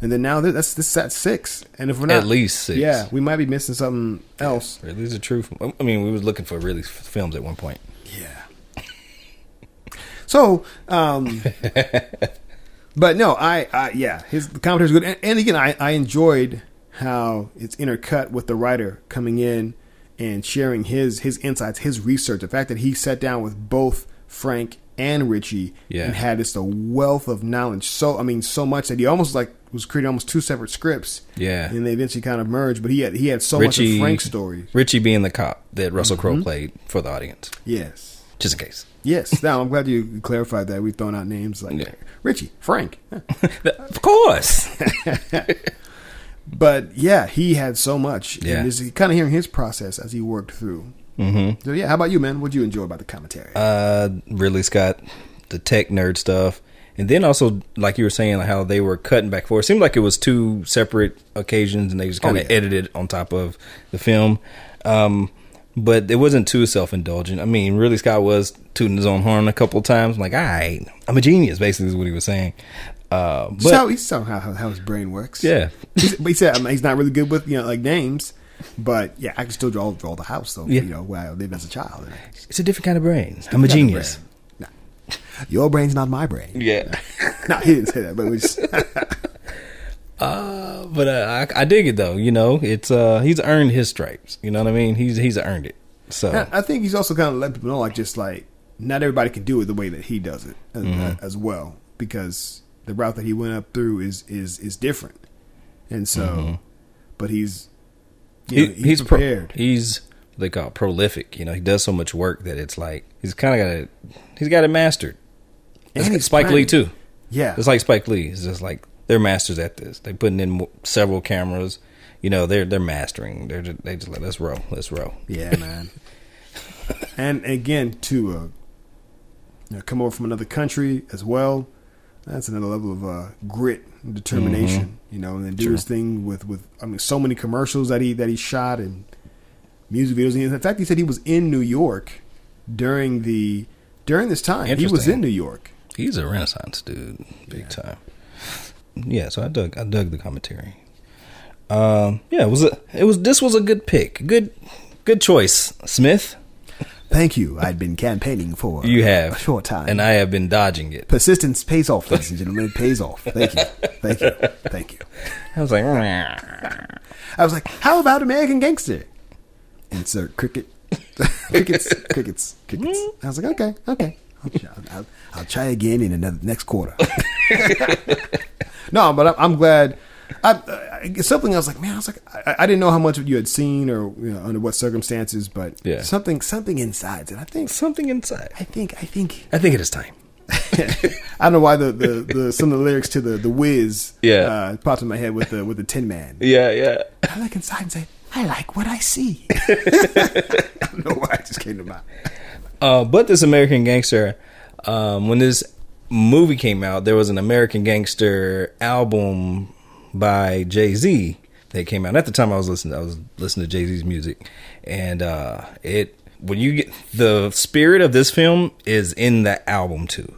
and then now that's this is at six. And if we're not At least six. yeah, we might be missing something else. Really, these are true. I mean, we was looking for really films at one point. Yeah. So, um, but no, I, I yeah, his the commentary is good, and, and again, I, I enjoyed how it's intercut with the writer coming in and sharing his his insights, his research. The fact that he sat down with both Frank and Richie Yeah. and had just a wealth of knowledge. So I mean, so much that he almost like was creating almost two separate scripts. Yeah. and they eventually kind of merged. But he had he had so much Richie of Frank's story. Richie being the cop that Russell Crowe Mm-hmm. played for the audience, Yes. just in case. Yes. Now I'm glad you clarified that. We've thrown out names like Yeah. Richie, Frank. Of course. But yeah, he had so much. Yeah. And just kind of hearing his process as he worked through. Mm-hmm. So yeah, how about you, man? What'd you enjoy about the commentary? Uh, Ridley Scott, the tech nerd stuff, and then also like you were saying, like how they were cutting back forth. It seemed like it was two separate occasions, and they just kind of Oh, yeah. edited on top of the film. Um, but it wasn't too self indulgent. I mean, Ridley, Scott was tooting his own horn a couple of times. I'm like, all right, I'm a genius. Basically, is what he was saying. Uh, but how he's how, how, how his brain works. yeah, but he said I mean, he's not really good with you know like names. But yeah, I can still draw draw the house though. Yeah. You know, where I lived as a child. it's a different kind of brain. I'm a genius. brain. Nah. Your brain's not my brain. Yeah. no, he didn't say that, but it was Uh, but uh, I, I dig it though. You know, it's uh, he's earned his stripes. You know what I mean? He's he's earned it. So I I think he's also kind of letting people know, like, just like not everybody can do it the way that he does it as, Mm-hmm. as well, because the route that he went up through is is is different, and so, but he's he, he's he's pro- prepared. he's what they call it prolific. You know, he does so much work that it's like he's kind of got it. He's got it mastered. And It's he's Spike Lee too. yeah, It's like Spike Lee. It's just like they're masters at this. They're putting in several cameras. You know, they're they're mastering. They're just, they just like let's roll, let's roll. yeah, man. and again, to uh, you know, come over from another country as well. That's another level of uh, grit and determination, you know, and then do True. his thing with, with I mean, so many commercials that he that he shot and music videos. And in fact, he said he was in New York during the during this time. He was in New York. He's a renaissance dude, big time. Yeah, so I dug I dug the commentary. Um, yeah, it was a it was this was a good pick, good good choice, Smith. Thank you. I'd been campaigning for You have a short time, and I have been dodging it. persistence pays off, ladies and gentlemen. It pays off. Thank you. Thank you. Thank you. I was like, I was like, "How about American Gangster?" Insert cricket, crickets, crickets, crickets. I was like, "Okay, okay, I'll, try- I'll, I'll try again in another next quarter." no, but I'm glad. I, I, something I was like, man, I was like, I, I didn't know how much of you had seen or you know, under what circumstances, but Yeah. something, something inside, and I think, something inside. I think, I think, I think it is time. I don't know why the, the, the some of the lyrics to the the Wiz Yeah. uh, popped in my head with the with the Tin Man. Yeah, yeah. I look inside and say, I like what I see. I don't know why it just came to mind. Uh, but this American Gangster, um, when this movie came out, there was an American Gangster album by Jay Z that came out. At the time, I was listening. I was listening to Jay Z's music, and uh, it when you get the spirit of this film is in that album too,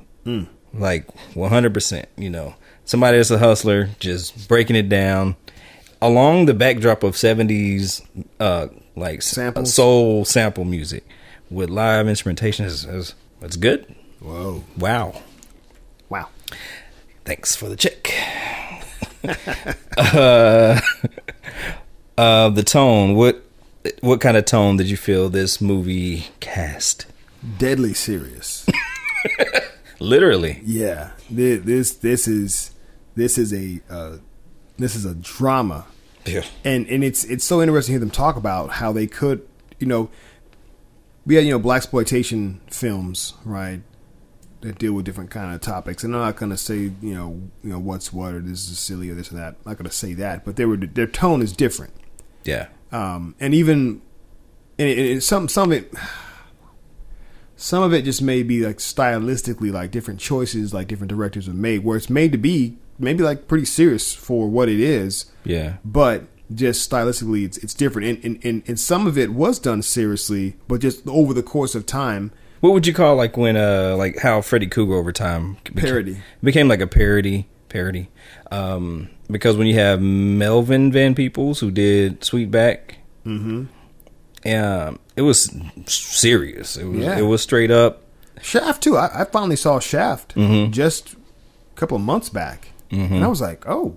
like one hundred percent. You know, somebody that's a hustler, just breaking it down along the backdrop of seventies, uh, like Samples? soul sample music with live instrumentation is, is it's good. Whoa. Wow. Wow. Thanks for the check. uh, uh, the tone. What what kind of tone did you feel this movie cast? Deadly serious. Literally. yeah. Thi- This this is this is a uh, this is a drama. Yeah. And and it's it's so interesting to hear them talk about how they could, you know, we had you know black exploitation films, right? That deal with different kind of topics, and I'm not gonna say you know you know what's what or this is silly or this and that. I'm not gonna say that, but they were their tone is different, Yeah. um, and even and it, it, some some of it. Some of it just may be like stylistically, like different choices, like different directors have made, where it's made to be maybe like pretty serious for what it is, Yeah. but just stylistically it's, it's different and, and, and, and some of it was done seriously but just over the course of time What would you call like when uh like how Freddy Krueger over time became, Parody. became like a parody parody um because when you have Melvin Van Peebles who did Sweetback mm-hmm. um it was serious it was Yeah. it was straight up shaft too I, I finally saw shaft Mhm. just a couple of months back and i was like oh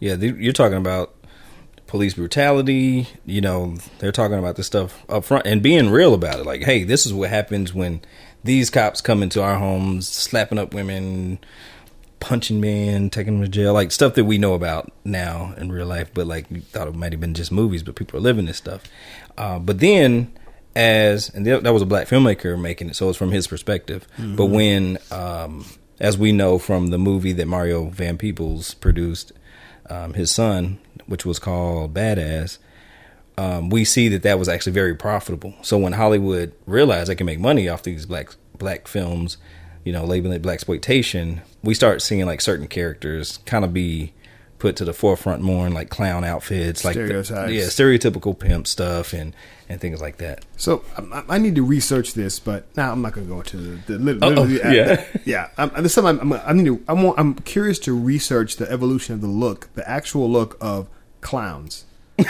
yeah you're talking about police brutality you know they're talking about this stuff up front and being real about it. Like hey this is what happens when these cops come into our homes slapping up women punching men taking them to jail like stuff that we know about now in real life but like you thought it might have been just movies but people are living this stuff. Uh, but then as and that that was a black filmmaker making it so it's from his perspective. But when um, as we know from the movie that mario van peebles produced um, his son which was called badass um, we see that that was actually very profitable. So when Hollywood realized they can make money off these black black films, you know, labeling it black exploitation, we start seeing like certain characters kind of be put to the forefront more in like clown outfits, like the- yeah, stereotypical pimp stuff and and things like that. so I, I need to research this but now i'm not going to go into the, the literally yeah. yeah I'm, there's something I'm, I'm, I need to I want, i'm curious to research the evolution of the look the actual look of clowns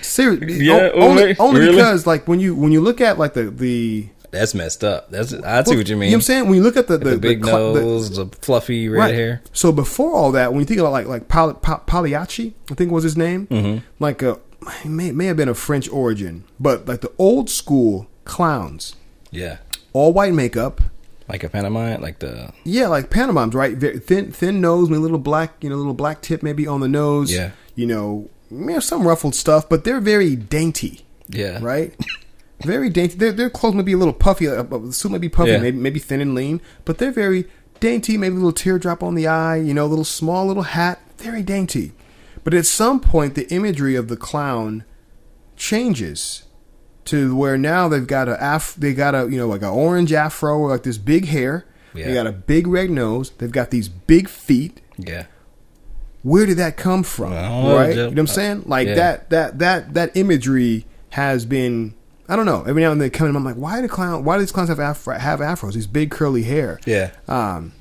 Seriously, Yeah, o- only, only Really? because like when you when you look at like the the That's messed up. That's I see what you mean. You know what I'm saying? When you look at the the, the, big the- nose, the, fluffy red right. hair. So before all that, when you think about like like Pagliacci, I think was his name, Mm-hmm. like a he may may have been of French origin, but like the old school clowns, Yeah, all white makeup. like a pantomime, like the Yeah, like pantomimes, right? Very thin, thin nose, maybe a little black, you know, little black tip maybe on the nose. Yeah. you know, you know, some ruffled stuff, but they're very dainty, yeah, right? very dainty. Their their clothes may be a little puffy. Uh, uh, the suit may be puffy, Yeah. maybe maybe thin and lean, but they're very dainty. Maybe a little teardrop on the eye. You know, a little small little hat. Very dainty. But at some point, the imagery of the clown changes to where now they've got a af- they got a you know like an orange afro or like this big hair. They Yeah. got a big red nose. They've got these big feet. yeah. Where did that come from? Know, right? You know what I'm saying? Like Yeah. that that that that imagery has been I don't know. Every now and then they come in, I'm like, why do clown? Why do these clowns have afro, have afros? These big curly hair. Yeah. Um,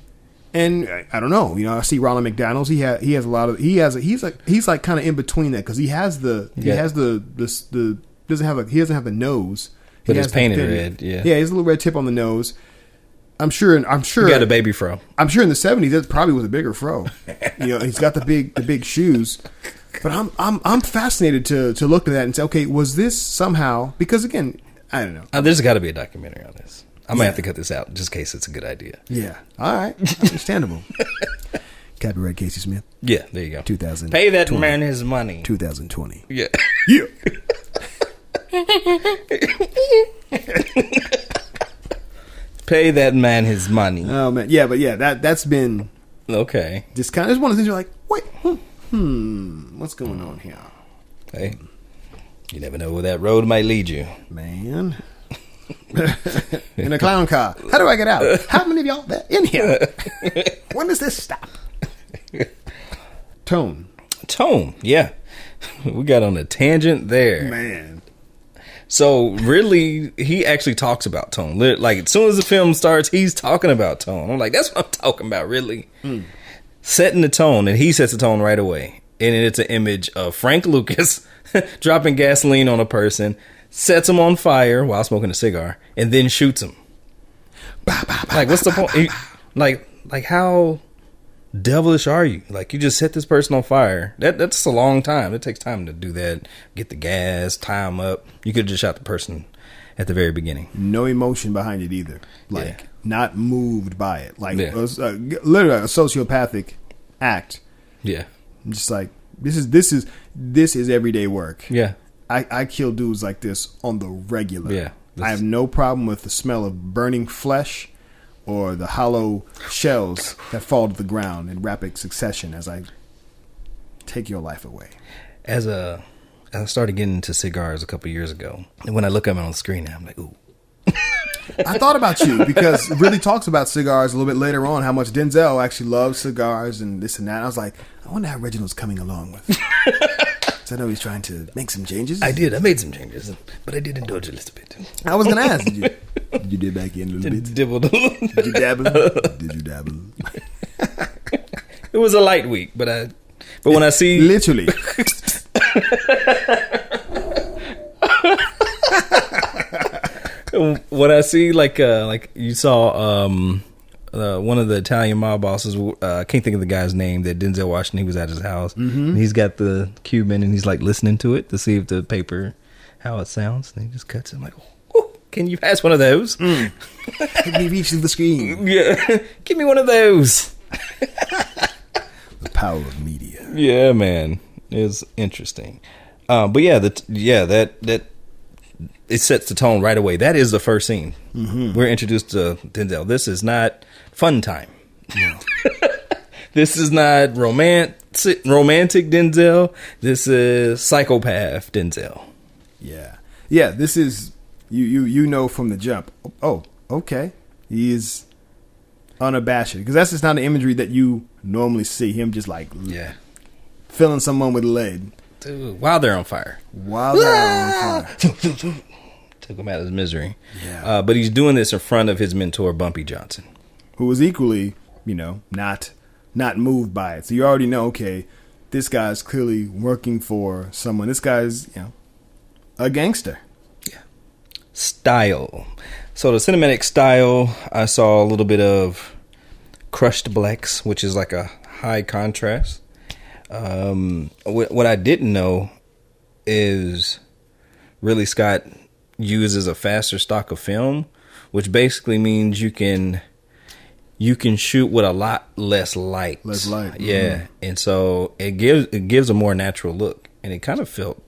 and I, don't know. You know, I see Ronald McDonald's. He has he has a lot of he has a, he's like he's like kind of in between that because he has the he Yeah. has the the the doesn't have a he doesn't have the nose. He But it's painted red, yeah. yeah. He has a little red tip on the nose. I'm sure. I'm sure. He got a baby fro. I'm sure in the '70s that probably was a bigger fro. you know, he's got the big the big shoes. But I'm I'm I'm fascinated to to look at that and say, okay, was this somehow because again, I don't know. Uh, there's got to be a documentary on this. I might Yeah. have to cut this out just in case it's a good idea. Yeah. All right. Understandable. Copyright Casey Smith, Yeah, there you go. 2000. Pay that man his money. 2020. Yeah. Yeah. Pay that man his money. Oh man. Yeah, but yeah, that that's been Okay. just kind of just one of the things you're like, wait, hmm, hmm, what's going on here, Hey, you never know where that road might lead you. man? in a clown car. How do I get out? How many of y'all there in here? when does this stop? Tone, Tone. Yeah. We got on a tangent there. man. So Ridley, he actually talks about tone. Like as soon as the film starts, he's talking about tone. I'm like, that's what I'm talking about. Really, hmm. setting the tone, and he sets the tone right away. And it's an image of Frank Lucas dropping gasoline on a person, sets him on fire while smoking a cigar, and then shoots him. Like, what's the point? Like, like how devilish are you? Like, you just set this person on fire. That that's a long time. It takes time to do that. Get the gas, tie him up. You could have just shot the person at the very beginning. No emotion behind it either. Like Yeah. not moved by it. Like Yeah. uh, uh, literally a sociopathic act. Yeah, I'm just like this is this is this is everyday work. yeah, I, I kill dudes like this on the regular. Yeah, I have no problem with the smell of burning flesh or the hollow shells that fall to the ground in rapid succession as I take your life away. As a, I started getting into cigars a couple years ago, and when I look at them on the screen, now, I'm like, ooh, I thought about you because it really talks about cigars a little bit later on. How much Denzel actually loves cigars and this and that. I was like, I wonder how Reginald's coming along with. I know he's trying to make some changes. I did. I made some changes, but I did indulge a little bit. I was gonna ask. Did you, did you dip back in a little bit? Dibbled a little. Did you dabble? Did you dabble? It was a light week, but I. But when I see Literally. when I see like uh like you saw um uh, one of the Italian mob bosses uh, I can't think of the guy's name that Denzel Washington he was at his house and he's got the Cuban and he's like listening to it to see if the paper how it sounds and he just cuts it I'm like oh, can you pass one of those Let me reach the screen. yeah give me one of those The power of media. yeah man it's interesting uh, but yeah the yeah that that it sets the tone right away. That is the first scene. We're introduced to Denzel. This is not fun time. this is not romantic romantic Denzel. This is psychopath Denzel. Yeah. Yeah, this is you you you know from the jump. Oh, okay. He is unabashed because that's just not the imagery that you normally see him just like Yeah. filling someone with lead Dude, while they're on fire. while they're on fire. Took him out of his misery. Yeah. Uh, but he's doing this in front of his mentor, Bumpy Johnson. Who was equally, you know, not not moved by it. So you already know, okay, this guy's clearly working for someone. This guy's, you know, a gangster. Yeah. Style. So the cinematic style, I saw a little bit of crushed blacks, which is like a high contrast. Um, what, what I didn't know is Ridley Scott uses a faster stock of film, which basically means you can you can shoot with a lot less light. Less light, yeah, and so it gives it gives a more natural look, and it kind of felt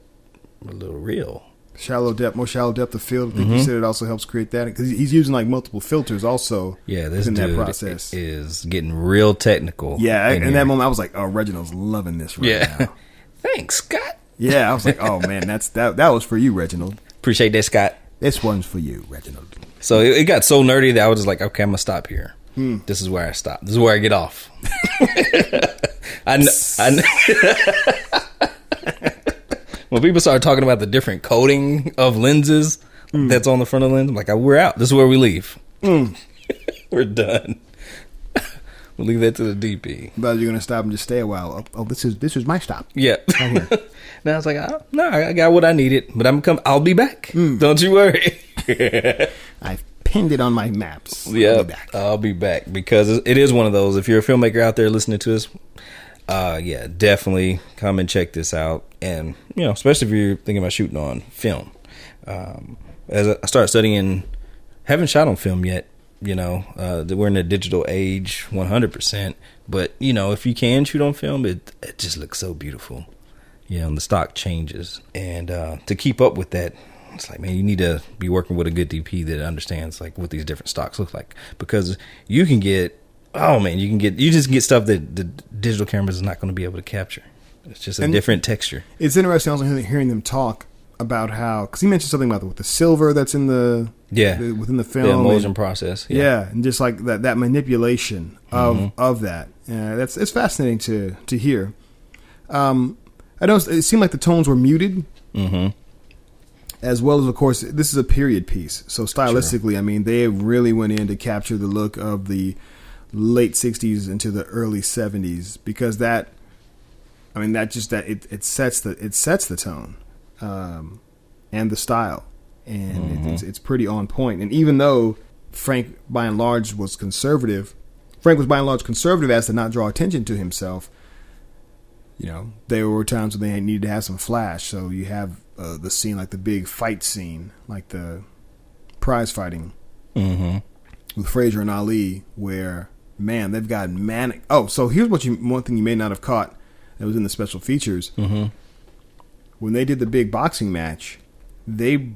a little real. Shallow depth, more shallow depth of field. I think Mm-hmm. you said it also helps create that because he's using like multiple filters also. Yeah, this in dude that process. is getting real technical. Yeah, in in that moment, I was like, "Oh, Reginald's loving this right Yeah. now." Thanks, Scott. Yeah, I was like, "Oh man, that's that. That was for you, Reginald. Appreciate that, Scott. This one's for you, Reginald." So it, it got so nerdy that I was just like, okay, I'm gonna stop here. Hmm. This is where I stop. This is where I get off. I, I kn- when people start talking about the different coating of lenses Hmm. that's on the front of the lens, I'm like, we're out. This is where we leave. Hmm. we're done. we'll leave that to the DP. But you're gonna stop and just stay a while. Oh, oh, this is this is my stop. Yeah. now I was like, oh, no, I got what I needed, but I'm come. I'll be back. Hmm. Don't you worry. I've pinned it on my maps. I'll yeah, be back. I'll be back because it is one of those. If you're a filmmaker out there listening to us, uh, yeah, definitely come and check this out. And you know, especially if you're thinking about shooting on film. Um, as I start studying, haven't shot on film yet. You know, uh, we're in a digital age, 100. percent But you know, if you can shoot on film, it it just looks so beautiful. You know, and the stock changes, and uh, to keep up with that, it's like man, you need to be working with a good DP that understands like what these different stocks look like because you can get oh man, you can get you just get stuff that the digital cameras is not going to be able to capture. It's just a And- different texture. It's interesting also hearing- hearing them talk about how because he mentioned something about the, with the silver that's in the Yeah, the, within the film. the emulsion and- process. yeah. and just like that that manipulation of Mm-hmm. of that. Uh, that's it's fascinating to to hear. Um, I know it seemed like the tones were muted. hmm as well as of course this is a period piece. So stylistically i mean they really went in to capture the look of the late 60s into the early 70s because that i mean that just that it, it sets the it sets the tone um, and the style. And it, it's, it's pretty on point. And even though frank by and large was conservative frank was by and large conservative as to not draw attention to himself you know, there were times when they needed to have some flash. So you have uh, the scene, like the big fight scene, like the prize fighting hmm with Frazier and Ali, where man, they've got manic. Oh, so here's what you one thing you may not have caught that was in the special features. hmm when they did the big boxing match, they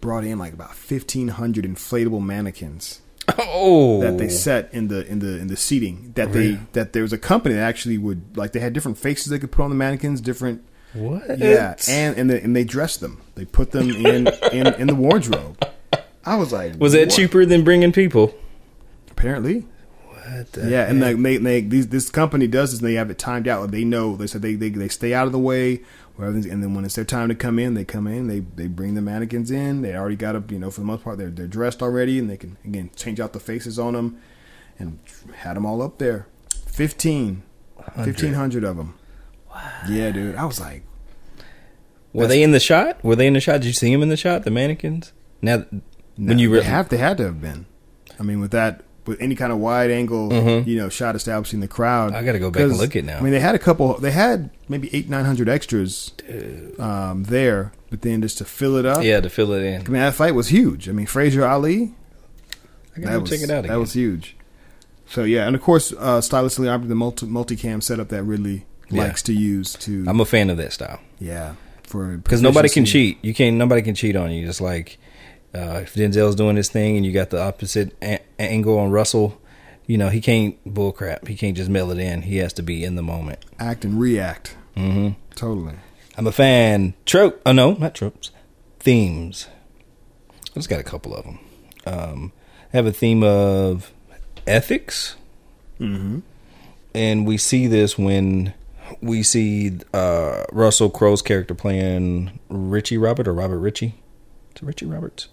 brought in like about fifteen hundred inflatable mannequins Oh, that they set in the in the in the seating. That they that there was a company that actually would like they had different faces they could put on the mannequins, different what? yeah, and and, the, and they dressed them. They put them in in, in the wardrobe. I was like, was that what? cheaper than bringing people? Apparently, What yeah. And they, they, they these, this company does this. and They have it timed out. They know. They said they they, they stay out of the way. And then when it's their time to come in, they come in. They they bring the mannequins in. They already got up. You know, for the most part, they're they're dressed already, and they can again change out the faces on them, and had them all up there. 15, 1500 of them. Yeah, dude. I was like, Were they in the shot? Were they in the shot? Did you see them in the shot? The mannequins. Now, when you they re- have they had to have been. I mean, with that, with any kind of wide angle, you know, shot establishing the crowd. Mm-hmm. I gotta go back and look it now. I mean, they had a couple. They had maybe eight nine hundred extras um, there, but then just to fill it up. yeah, to fill it in. I mean, that fight was huge. I mean, Frazier Ali. I gotta go was check it out again. that was huge. So yeah, and of course, uh, stylistically, the multi multicam setup that Ridley Yeah. likes to use to I'm a fan of that style yeah for because nobody can cheat. You can't. Nobody can cheat on you. Just like uh, if Denzel's doing this thing and you got the opposite a- angle on Russell, you know he can't bullcrap. He can't just mail it in. He has to be in the moment. act and react. Mm hmm Totally. I'm a fan. Trope. Oh no, not tropes. Themes. I just got a couple of them. Um, I have a theme of ethics, Mm-hmm. and we see this when we see uh, Russell Crowe's character playing Richie Robert or Robert Richie. Is it Richie Roberts?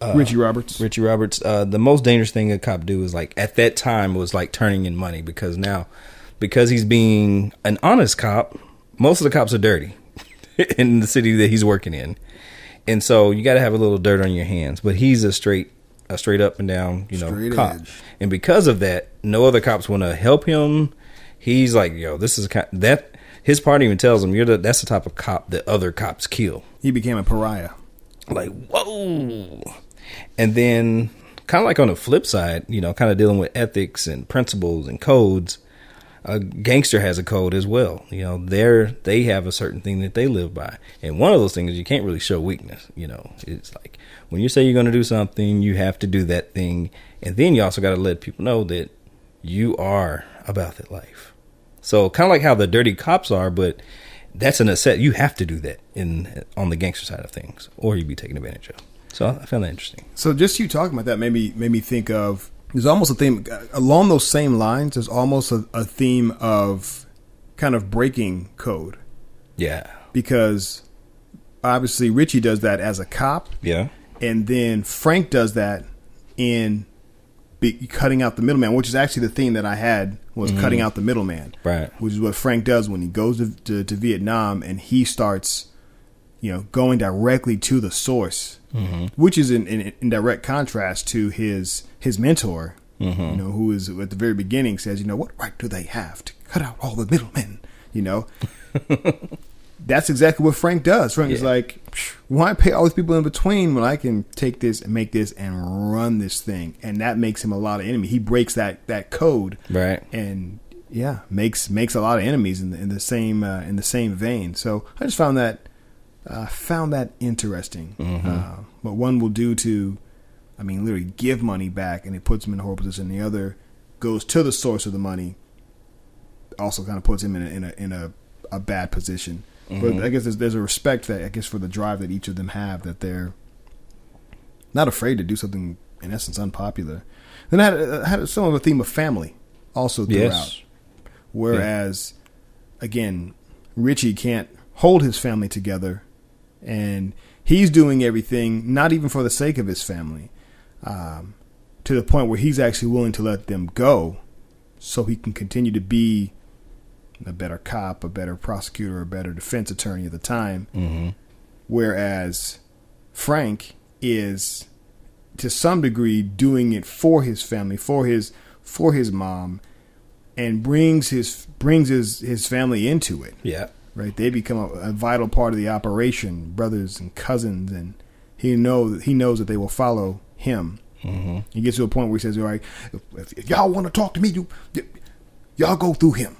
Uh, Richie Roberts. Richie Roberts. Uh, the most dangerous thing a cop do is like at that time was like turning in money because now because he's being an honest cop, most of the cops are dirty in the city that he's working in, and so you got to have a little dirt on your hands. But he's a straight a straight up and down you know Straight cop, edge. and because of that, no other cops want to help him. He's like, yo, this is kind that. His party even tells him, "You're the that's the type of cop that other cops kill." He became a pariah. like whoa and then kind of like on the flip side you know kind of dealing with ethics and principles and codes a gangster has a code as well you know they're they have a certain thing that they live by and one of those things is you can't really show weakness you know it's like when you say you're going to do something you have to do that thing and then you also got to let people know that you are about that life so kind of like how the dirty cops are but that's an asset. You have to do that in on the gangster side of things, or you'd be taken advantage of. So I found that interesting. So just you talking about that made me made me think of there's almost a theme along those same lines. There's almost a, a theme of kind of breaking code Yeah, because obviously Richie does that as a cop, yeah, and then Frank does that in be, cutting out the middleman, which is actually the theme that I had was mm-hmm. cutting out the middleman, right. which is what Frank does when he goes to, to, to Vietnam and he starts, you know, going directly to the source, mm-hmm. which is in, in, in direct contrast to his his mentor, mm-hmm. you know, who is at the very beginning says, you know, what right do they have to cut out all the middlemen, you know. That's exactly what Frank does. Frank is like, why pay all these people in between when I can take this and make this and run this thing? And that makes him a lot of enemy. He breaks that that code, Right. and yeah, makes makes a lot of enemies in the, in the same uh, in the same vein. So I just found that uh, found that interesting. Uh, what one will do to, I mean, literally give money back, and it puts him in a horrible position. The other goes to the source of the money, also kind of puts him in a, in a in a, a bad position. But I guess there's, there's a respect that I guess for the drive that each of them have that they're not afraid to do something in essence unpopular. Then I had, I had some of a theme of family also throughout. Yes. Whereas, again, Richie can't hold his family together, and he's doing everything not even for the sake of his family, um, to the point where he's actually willing to let them go, so he can continue to be a better cop, a better prosecutor, a better defense attorney at the time. Mm-hmm. Whereas Frank is, to some degree, doing it for his family, for his for his mom, and brings his brings his his family into it. Yeah. Right, they become a, a vital part of the operation, brothers and cousins, and he know he knows that they will follow him. Mm-hmm. He gets to a point where he says, "All right, if, if y'all want to talk to me, you, y- y'all go through him.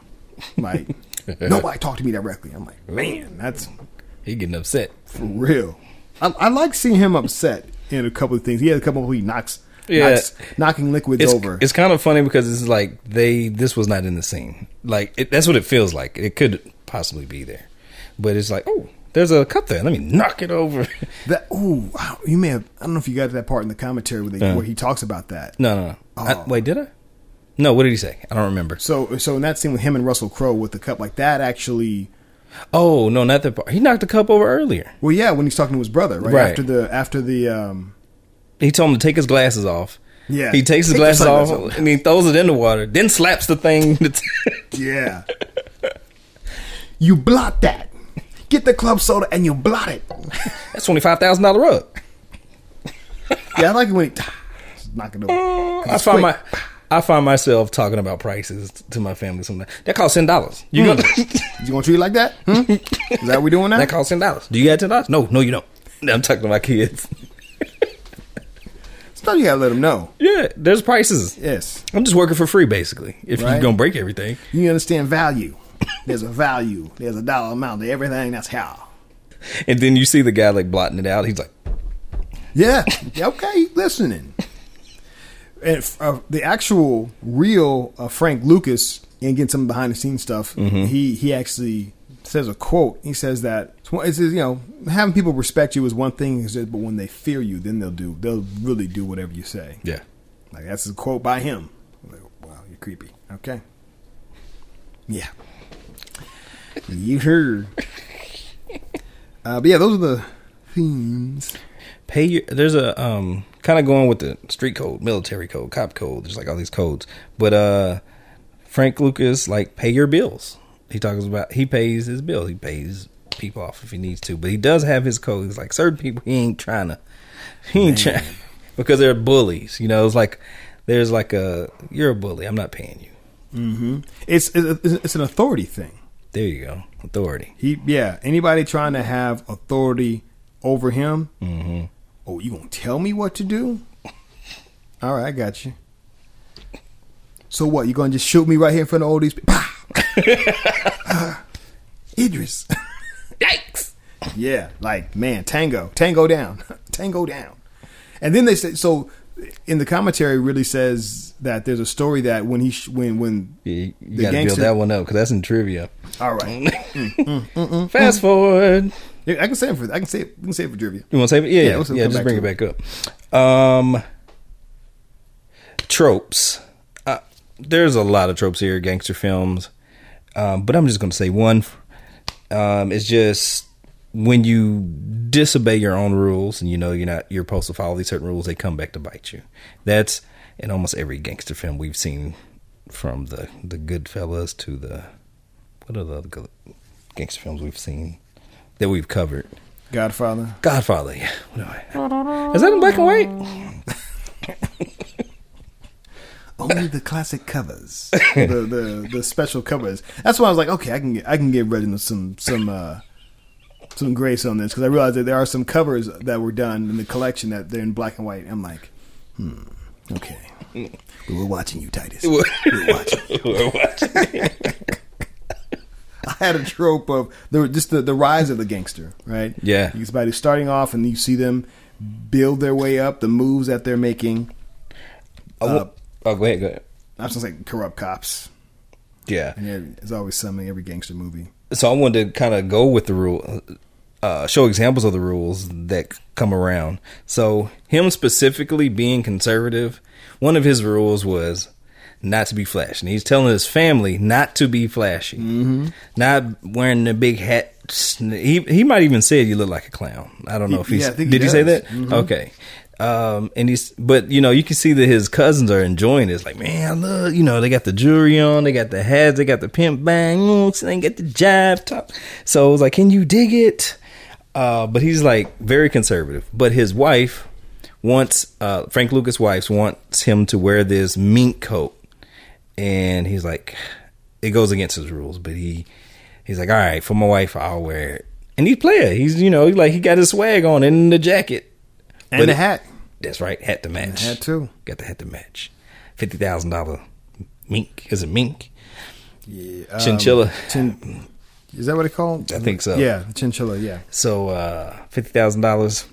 Like nobody talked to me directly." I'm like, man, that's he getting upset. For real. I, I like seeing him upset in a couple of things. He had a couple where he knocks, Yeah. knocks knocking liquids It's, over. it's kind of funny because it's like they this was not in the scene. Like it, that's what it feels like. It could possibly be there, but it's like oh, there's a cup there. Let me knock it over. that oh, you may have. I don't know if you got that part in the commentary where, they, Yeah. where he talks about that. no, no, no. I- Oh. wait, did I? No. What did he say? I don't remember. So, so in that scene with him and Russell Crowe with the cup, like that actually. Oh no, not that part. He knocked the cup over earlier. Well, yeah, when he's talking to his brother, right, Right. after the after the um, He told him to take his glasses off. Yeah. He takes his Take glasses off off. and he throws it in the water. Then slaps the thing. yeah, you blot that. Get the club soda and you blot it. That's twenty five thousand dollar rug. Yeah, I like it when he knocking over. 'Cause I find quick. my I find myself talking about prices to my family sometimes. That costs ten dollars. You gonna You gonna treat it like that? Hmm? Is that what we doing now? that costs ten dollars. Do you got ten dollars? No, no, you don't. I'm talking to my kids. Sometimes you gotta let them know. Yeah, there's prices. Yes, I'm just working for free, basically. If Right. you're gonna break everything, you understand value. There's a value. There's a dollar amount to everything. That's how. and then you see the guy like blotting it out. He's like, Yeah. Okay. Listening. And uh, the actual real uh, Frank Lucas, and getting some behind the scenes stuff, he he actually says a quote. He says that it says, you know having people respect you is one thing, but when they fear you, then they'll do they'll really do whatever you say. yeah, Like that's a quote by him. I'm like, wow, you're creepy. Okay. Yeah. You heard. Uh, but yeah, those are the themes. pay your. There's a um kind of going with the street code, military code, cop code. There's like all these codes, but uh, Frank Lucas like pay your bills. He talks about he pays his bill. He pays people off if he needs to, but he does have his code. He's like certain people he ain't trying to. He ain't trying because they're bullies. You know, it's like there's like a you're a bully. I'm not paying you. It's it's it's an authority thing. There you go, authority. He yeah. Anybody trying to have authority over him? hmm Oh, you gonna tell me what to do? All right, I got you. So what? You gonna just shoot me right here in front of all these people? Ah, Idris. Yikes! Yeah, like man, tango, tango down, tango down. And then they say so. In the commentary, Ridley says that there's a story that when he sh- when when You, you The got to build gangster- that one up because that's in trivia. all right, Fast forward. I can say it for I can say it, we can say it for trivia. You want to save it? Yeah, Yeah, yeah. let's yeah just bring it back up. Um, tropes. Uh, there's a lot of tropes here, gangster films. Um, but I'm just going to say one. Um, it's just when you disobey your own rules and you know you're not you're supposed to follow these certain rules, they come back to bite you. That's in almost every gangster film we've seen, from the the Goodfellas to the what are the other gangster films we've seen that we've covered. Godfather. Godfather. Yeah. Is that in black and white? Only the classic covers, the, the the special covers. That's why I was like, okay, I can get I can give Reginald some some uh, some grace on this because I realized that there are some covers that were done in the collection that they're in black and white. I'm like, hmm, okay, we were watching you, Titus. we were watching. I had a trope of the just the, the rise of the gangster, right? Yeah. You somebody starting off and you see them build their way up, the moves that they're making. Oh, Uh, oh, go ahead. Go ahead. I was just like corrupt cops. Yeah. And there- there's always some in every gangster movie. So I wanted to kind of go with the rule, uh, show examples of the rules that come around. So him specifically being conservative, one of his rules was not to be flashy. And he's telling his family not to be flashy, mm-hmm. not wearing the big hat. He he might even say you look like a clown. I don't know if he's. yeah, I he did he say does. that? Okay. Um, and he's, but you know, you can see that his cousins are enjoying it. It's like, man, I love, you know, they got the jewelry on, they got the hats, they got the pimp bang, they get the jive top. So it was like, can you dig it? Uh, but he's like very conservative. But his wife wants, uh, Frank Lucas' wife wants him to wear this mink coat. And he's like, it goes against his rules, but he, he's like, all right, for my wife, I'll wear it. And he's player. He's, you know, he's like he got his swag on and the jacket. And But the it- hat. That's right, hat to match. hat too. Got the hat to match. Fifty thousand dollar mink is it mink? Yeah. um, Chinchilla. Chin, Is that what it called? I think so. Yeah, chinchilla. Yeah. So uh, fifty thousand dollars,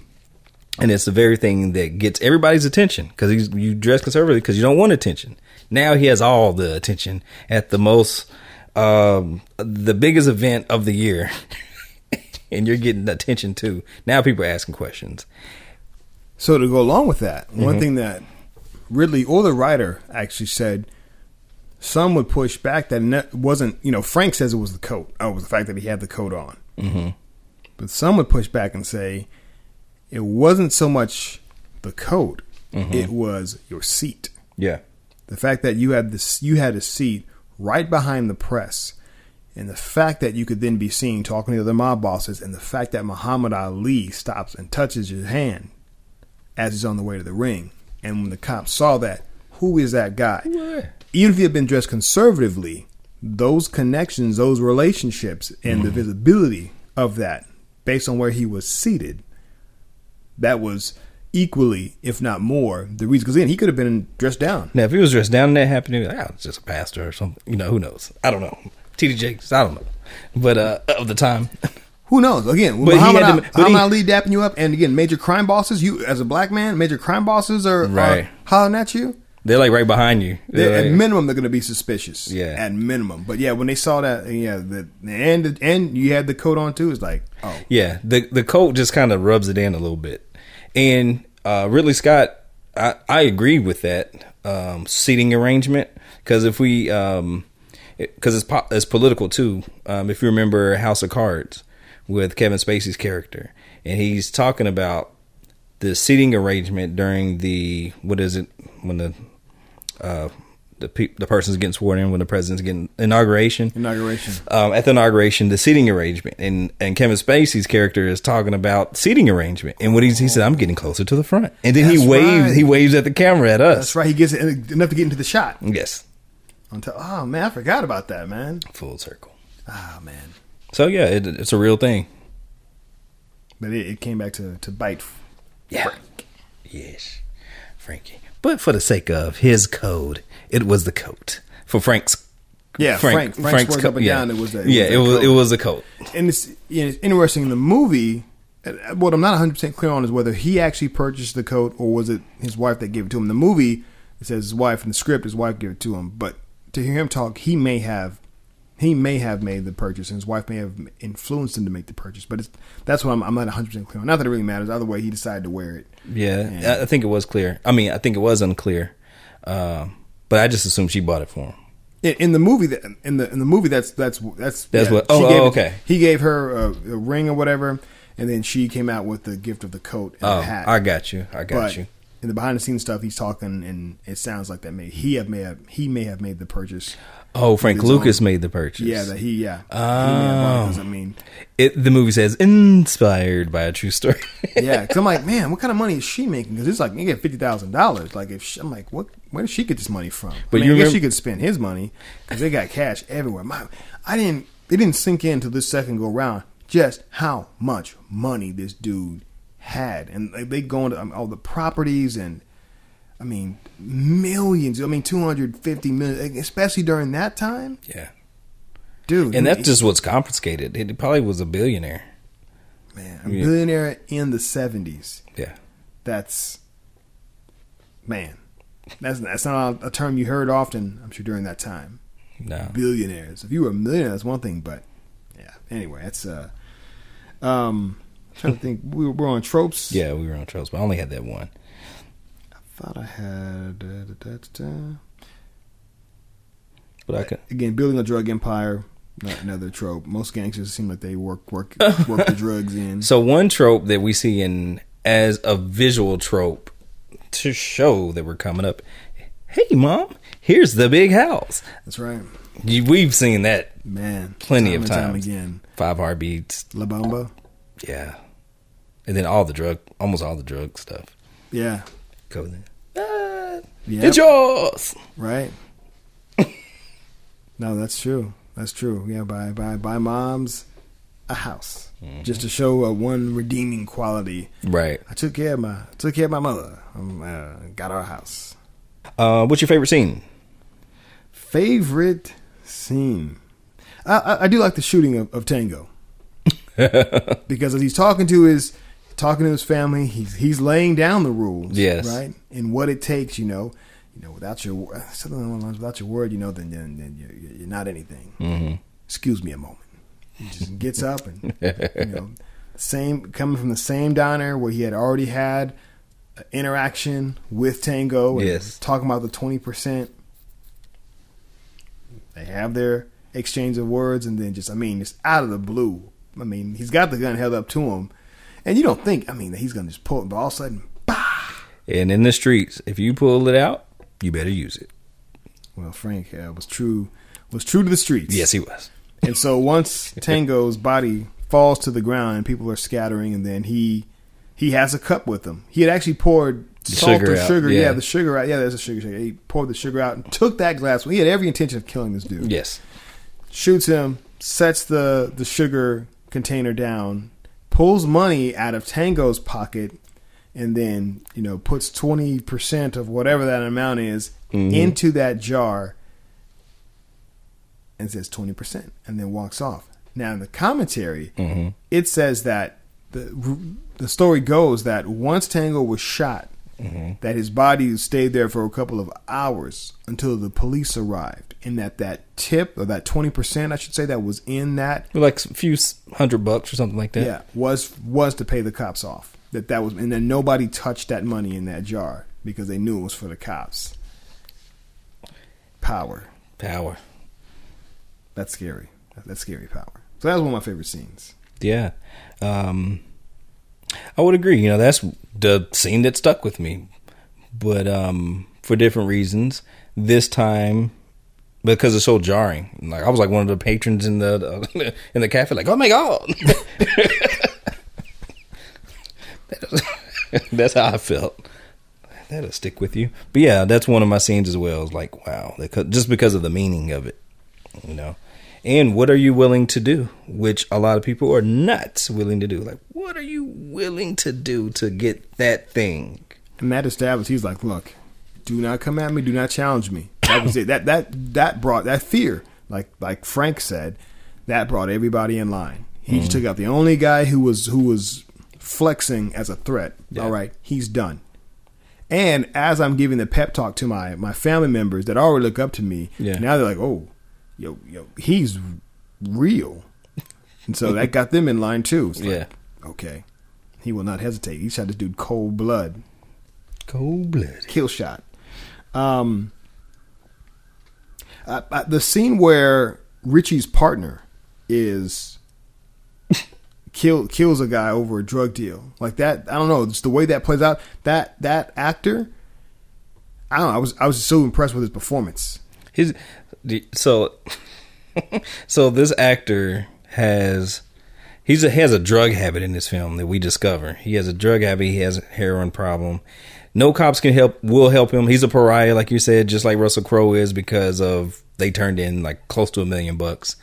and it's the very thing that gets everybody's attention because you dress conservatively because you don't want attention. Now he has all the attention at the most, um, the biggest event of the year, and you're getting attention too. Now people are asking questions. So to go along with that, one thing that Ridley or the writer actually said, some would push back that it wasn't. You know, Frank says it was the coat. Oh, it was the fact that he had the coat on. Mm-hmm. But some would push back and say it wasn't so much the coat; it was your seat. Yeah, The fact that you had this, you had a seat right behind the press, and the fact that you could then be seen talking to the other mob bosses, and the fact that Muhammad Ali stops and touches your hand as he's on the way to the ring, and when the cops saw that, who is that guy? Even if he had been dressed conservatively, those connections, those relationships, and the visibility of that, based on where he was seated, that was equally, if not more, the reason. Because then he could have been dressed down. Now, if he was dressed down and that happened, he'd be like, oh, it's just a pastor or something. You know, who knows? I don't know. TD Jakes, I don't know. But uh, of the time, Who knows? Again, But he Muhammad, had Ali, to- but he- Ali dapping you up, and again, major crime bosses. You as a black man, major crime bosses are, Right. are hollering at you. they're like right behind you. They're at minimum, they're going to be suspicious. Yeah. at minimum. But yeah, when they saw that, yeah, the and and you had the coat on too. It's like, oh, Yeah, the the coat just kind of rubs it in a little bit. And uh, Ridley Scott, I, I agree with that um, seating arrangement because if we, because it's po- it's political too. Um, if you remember House of Cards with Kevin Spacey's character, and he's talking about the seating arrangement during the what is it when the uh, the pe- the person's getting sworn in when the president's getting inauguration inauguration. um, at the inauguration, the seating arrangement, and and Kevin Spacey's character is talking about seating arrangement, and what he's, he said, I'm getting closer to the front, and then That's he waves, right. he waves at the camera at us. That's right. He gets it enough to get into the shot. Yes, Until, oh man, I forgot about that, man. full circle. Ah man, So yeah, it, it's a real thing. but it, it came back to to bite. Yeah, yes, Frankie. But for the sake of his code, it was the coat for Frank's. Yeah, Frank. Frank's words up and yeah. down. It was a, yeah, it a was coat. it was a coat. and it's, you know, it's interesting in the movie. uh, What I'm not 100 percent clear on is whether he actually purchased the coat or was it his wife that gave it to him. In the movie, it says his wife in the script, his wife gave it to him. But to hear him talk, he may have he may have made the purchase, and his wife may have influenced him to make the purchase. But it's, that's what I'm, I'm not 100 percent clear on. Not that it really matters. Either way, he decided to wear it. Yeah, Yeah. I, I think it was clear. I mean, I think it was unclear, um, but I just assumed she bought it for him. In, in the movie, that in the in the movie, that's that's that's That's what- she oh, gave oh, it- okay. He gave her a, a ring or whatever, and then she came out with the gift of the coat and Oh, the hat. I got you. I got but you. in the behind the scenes stuff, he's talking, and it sounds like that may he have may have he may have made the purchase. Oh, Frank Lucas own- made the purchase. Yeah, that he yeah. he may have bought it 'cause, I mean, It, the movie says inspired by a true story. yeah, because I'm like, man, what kind of money is she making? Because it's like you get fifty thousand dollars. Like if she, I'm like, what? Where did she get this money from? But I mean, you I guess she could spend his money because they got cash everywhere. My, I didn't. It didn't sink in to this second go round just how much money this dude had, and like, they go into um, all the properties and. I mean, millions. I mean, two hundred fifty million, especially during that time, yeah, dude. and that's just what's confiscated. He probably was a billionaire. man, a Yeah. billionaire in the seventies. Yeah, that's man that's that's not a term you heard often i'm sure during that time no, billionaires if you were a millionaire that's one thing but yeah anyway that's, uh um I'm trying to think we were, we're on tropes yeah, we were on tropes, but I only had that one. Thought i had da, da, da. But I could. again building a drug empire not another trope most gangsters seem like they work work work the drugs in So one trope that we see in as a visual trope to show that we're coming up. Hey, mom, here's the big house. that's right You, we've seen that man plenty time of and time times. again Five heartbeats. la bamba Yeah, and then all the drug, almost all the drug stuff. yeah Go. Ah, Yep. It's yours. Right. no, that's true. That's true. Yeah, buy buy buy moms a house just to show a one redeeming quality. Right. I took care of my took care of my mother. Um, uh, got our house. Uh, what's your favorite scene? Favorite scene. I, I, I do like the shooting of, of Tango because as he's talking to his talking to his family, he's he's laying down the rules, Yes. right, and what it takes, you know, you know, without your something along lines, without your word, you know, then then, then you're, you're not anything. Mm-hmm. Excuse me a moment. He just gets up and you know, same coming from the same diner where he had already had interaction with Tango, and Yes. talking about the twenty percent. They have their exchange of words, and then just, I mean, just out of the blue. I mean, he's got the gun held up to him, and you don't think, I mean, that he's going to just pull it, but all of a sudden, bah! And in the streets, if you pull it out, you better use it. well, Frank uh, was true, was true to the streets. Yes, he was. And so once Tango's body falls to the ground and people are scattering, and then he he has a cup with him. He had actually poured The salt sugar or out, sugar. Yeah. yeah. the sugar out. Yeah, there's a sugar shaker. He poured the sugar out and took that glass. He had every intention of killing this dude. Yes. Shoots him, sets the the sugar container down, pulls money out of Tango's pocket, and then you know puts twenty percent of whatever that amount is mm-hmm. into that jar and says 20% and then walks off. Now in the commentary, mm-hmm. it says that the the story goes that once Tango was shot, that his body stayed there for a couple of hours until the police arrived, and that that tip or that 20%, I should say, that was in that, Like a few hundred bucks or something like that. yeah, was was to pay the cops off. That that was, and then nobody touched that money in that jar because they knew it was for the cops. Power. Power. That's scary. That's scary power. So that was one of my favorite scenes. Yeah. Um, I would agree. You know, that's the scene that stuck with me. But um, for different reasons, this time because it's so jarring. Like I was like one of the patrons in the in the cafe, like, oh my god. that's how I felt. That'll stick with you. But yeah, that's one of my scenes as well. It's like, wow, just because of the meaning of it, you know. And what are you willing to do? Which a lot of people are not willing to do. Like, what are you willing to do to get that thing? And that established, he's like, look, do not come at me, do not challenge me. That was it. That that that brought that fear, like like Frank said, that brought everybody in line. He just took out the only guy who was who was flexing as a threat. Yeah. All right, he's done. And as I'm giving the pep talk to my my family members that already look up to me, Yeah. now they're like, oh, yo, yo, he's real. And so that got them in line too. Like, Yeah. Okay. He will not hesitate. He shot this dude cold blood Cold blood. kill shot. Um, uh, uh, the scene where Richie's partner is kill kills a guy over a drug deal like that. I don't know. Just the way that plays out. That that actor. I don't know. I was I was so impressed with his performance. His so so this actor has he's a, has a drug habit in this film that we discover. He has a drug habit. He has a heroin problem. No cops can help. Will help him. He's a pariah, like you said, just like Russell Crowe is because of they turned in like close to a million bucks,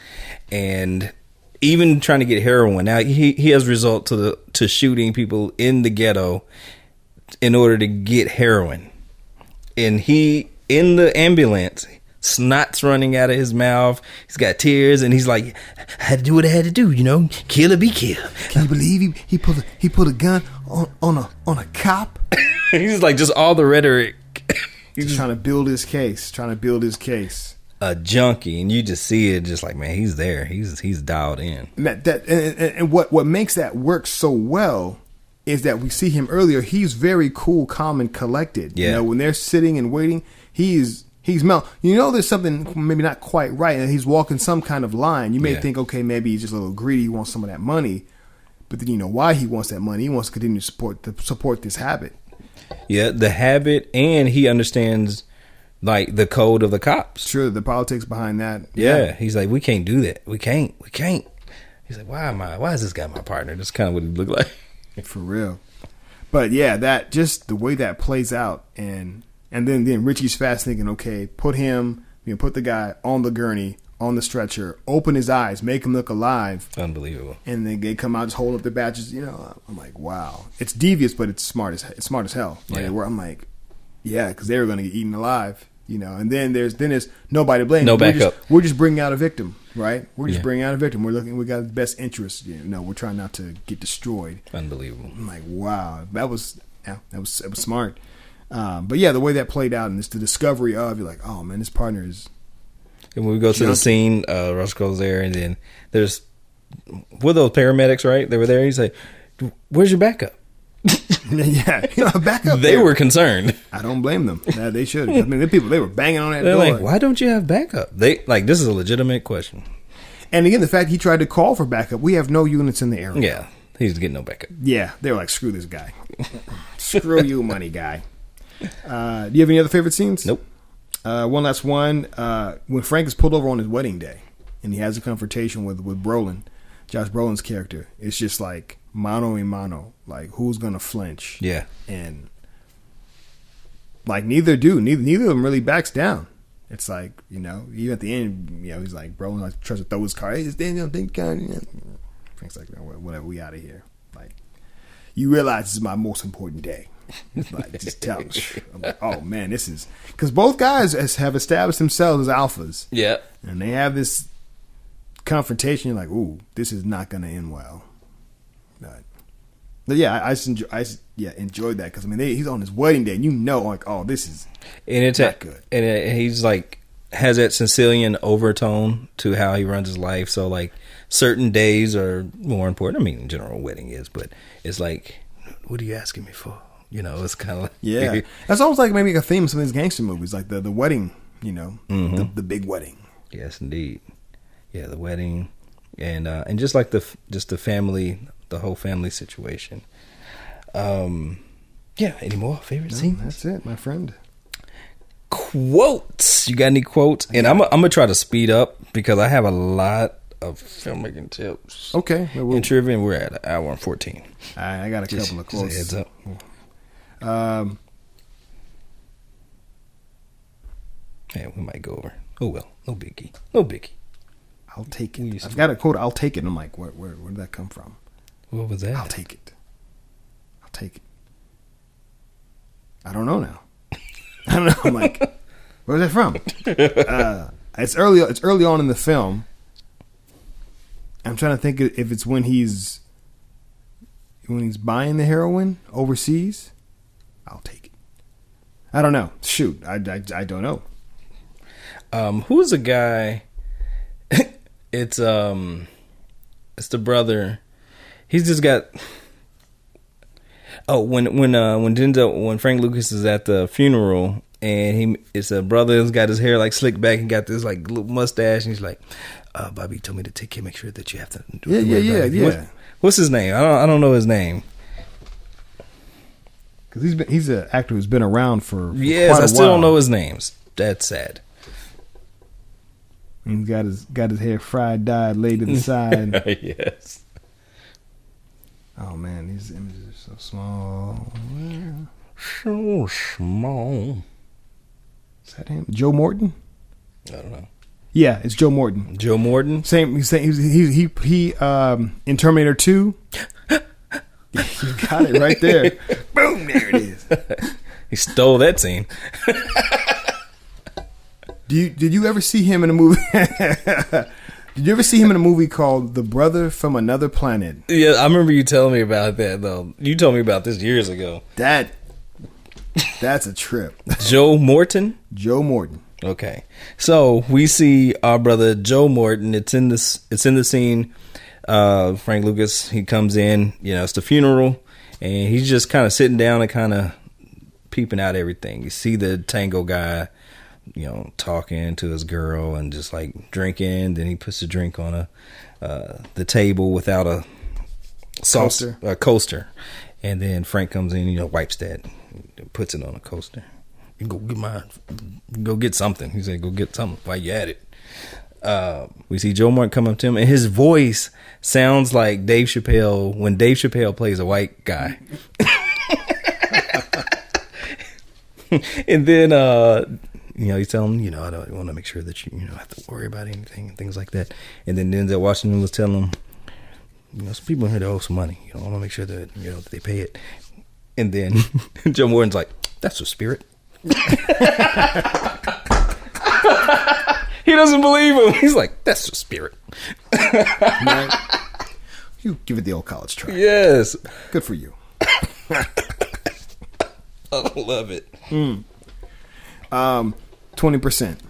and even trying to get heroin. Now he he has result to the to shooting people in the ghetto in order to get heroin and he in the ambulance snot's running out of his mouth he's got tears and he's like i had to do what i had to do you know kill or be killed Can you believe he he put a, he put a gun on on a on a cop? he's like just all the rhetoric he's just trying to build his case. Trying to build his case. a junkie and you just see it just like man he's there he's he's dialed in And that, that and, and, and what what makes that work so well is that we see him earlier. He's very cool, calm, and collected. You Yeah. know, when they're sitting and waiting, he's he's mel. You know, there's something maybe not quite right, and he's walking some kind of line. You may Yeah. think, okay, maybe he's just a little greedy. He wants some of that money, but then you know why he wants that money. He wants to continue to support to support this habit. yeah the habit and he understands like the code of the cops Sure, the politics behind that. yeah, he's like we can't do that we can't we can't he's like why am i why is this guy my partner that's kind of what he looked like for real. But yeah, that just the way that plays out, and and then then Richie's fast thinking, okay, put him, you know, put the guy on the gurney, on the stretcher, open his eyes, make him look alive, unbelievable and then they come out just hold up their badges. You know, I'm like, wow, it's devious, but it's smart as it's smart as hell. Like, Yeah. where I'm like, yeah, because they were going to get eaten alive. You know, and then there's then there's nobody to blame. No we're just, backup. we're just bringing out a victim, right? We're just Yeah. bringing out a victim. We're looking. We got the best interest. You know, we're trying not to get destroyed. Unbelievable. I'm like, wow, that was yeah, that was that was smart. Um, but yeah, the way that played out and it's the discovery of you're like, oh man, this partner is And when we go to the scene, uh, Russ goes there, and then there's were those paramedics, right? They were there. He's like, "Where's your backup?" yeah, you know, back. They there. were concerned. I don't blame them. Yeah, they should. I mean, the people they were banging on that They're door. like, "Why don't you have backup?" They like this is a legitimate question. And again, the fact he tried to call for backup, we have no units in the area. Yeah, he's getting no backup. Yeah, they were like, screw this guy. screw you, money guy. Uh, do you have any other favorite scenes? Nope. Uh, one last one. Uh, when Frank is pulled over on his wedding day and he has a confrontation with, with Brolin, Josh Brolin's character, it's just like mano a mano. Like, who's going to flinch? Yeah, And, like, neither do. Neither, neither of them really backs down. It's like, you know, even at the end, you know, he's like, Brolin like, tries to throw his car. Hey, it's Daniel, think Frank's like, "No, whatever, we out of here. Like, you realize this is my most important day. Like, just tell. I'm like, oh man, this is because both guys has, have established themselves as alphas, yeah. and they have this confrontation. You're like, ooh, this is not going to end well. But, but yeah, I, I just enjoy, I just, yeah enjoyed that because I mean they, he's on his wedding day, and you know, like, oh, this is and it's Not a, good. and it, he's like has that Sicilian overtone to how he runs his life. So like certain days are more important. I mean, in general, wedding is, but it's like, what are you asking me for? You know, it's kind of like yeah. That's almost like maybe a theme of some of these gangster movies, like the the wedding, you know, Mm-hmm. the, the big wedding. yes, indeed. Yeah, the wedding, and uh, and just like the just the family, the whole family situation. Um, yeah. Any more favorite No, scenes? that's it, my friend. quotes. You got any quotes? And I'm I'm gonna try to speed up because I have a lot of filmmaking tips Okay, well, we'll- and trivia. And we're at an hour and fourteen. I, I got a Just, couple of a quotes. heads up. Um, Yeah, we might go over. Oh well, no biggie, no biggie. I'll take it. I've to- got a quote. I'll take it. I'm like, where, where, where did that come from? What was that? I'll take it. I'll take it. I don't know now. I don't know. I'm like, where's that from? Uh, it's early. It's early on in the film. I'm trying to think if it's when he's when he's buying the heroin overseas. I'll take it. I don't know. Shoot, I, I, I don't know. Um, who's the guy? it's um, it's the brother. He's just got. Oh, when when uh when Denzel when Frank Lucas is at the funeral and he it's a brother who's got his hair like slicked back and got this like little mustache and he's like, uh, Bobby told me to take care, make sure that you have to. Yeah, yeah, yeah, yeah. What- what's his name? I don't I don't know his name. Because he's been he's an actor who's been around for, for Yes, I still don't know his names. That's sad. He's got his got his hair fried, dyed, laid to the side. yes. Oh man, these images are so small. So small. Is that him? Joe Morton? I don't know. Yeah, it's Joe Morton. Joe Morton. Same. He's he he he um in Terminator Two. you got it right there. Boom! There it is. He stole that scene. Do you did you ever see him in a movie? did you ever see him in a movie called The Brother from Another Planet? Yeah, I remember you telling me about that though. You told me about this years ago. That that's a trip. Joe Morton. Joe Morton. Okay, so we see our brother Joe Morton. It's in this. It's in the scene. Uh, Frank Lucas. He comes in. You know, it's the funeral, and he's just kind of sitting down and kind of peeping out everything. You see the tango guy, you know, talking to his girl and just like drinking. Then he puts a drink on a uh, the table without a sauce Coaster. a coaster, and then Frank comes in. You know, wipes that, puts it on a coaster. You go get mine. Go get something. He said, "Go get something while you at it." Uh, we see Joe Morton come up to him, and his voice sounds like Dave Chappelle when Dave Chappelle plays a white guy. and then, uh, you know, he's telling him, you know, I don't want to make sure that you, you know, have to worry about anything and things like that. And then Denzel Washington was telling him, you know, some people in here they owe some money. You know, I want to make sure that you know that they pay it. And then Joe Morton's like, "That's a spirit." he doesn't believe him. He's like, that's the spirit. Right? you give it the old college try. Yes. Good for you. I love it. Um, Twenty percent.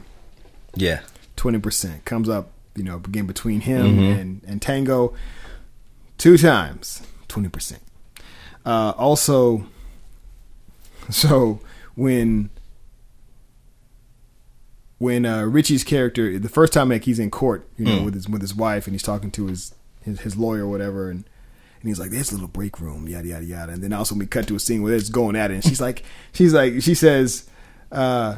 Yeah. Twenty percent comes up. You know, again between him and and Tango, two times. Twenty percent. Uh, also, so when when uh, Richie's character, the first time like he's in court, you know, with his with his wife, and he's talking to his his, his lawyer or whatever, and and he's like, "There's a little break room, yada yada yada." And then also we cut to a scene where it's going at it, and she's like, she's like, she says, uh,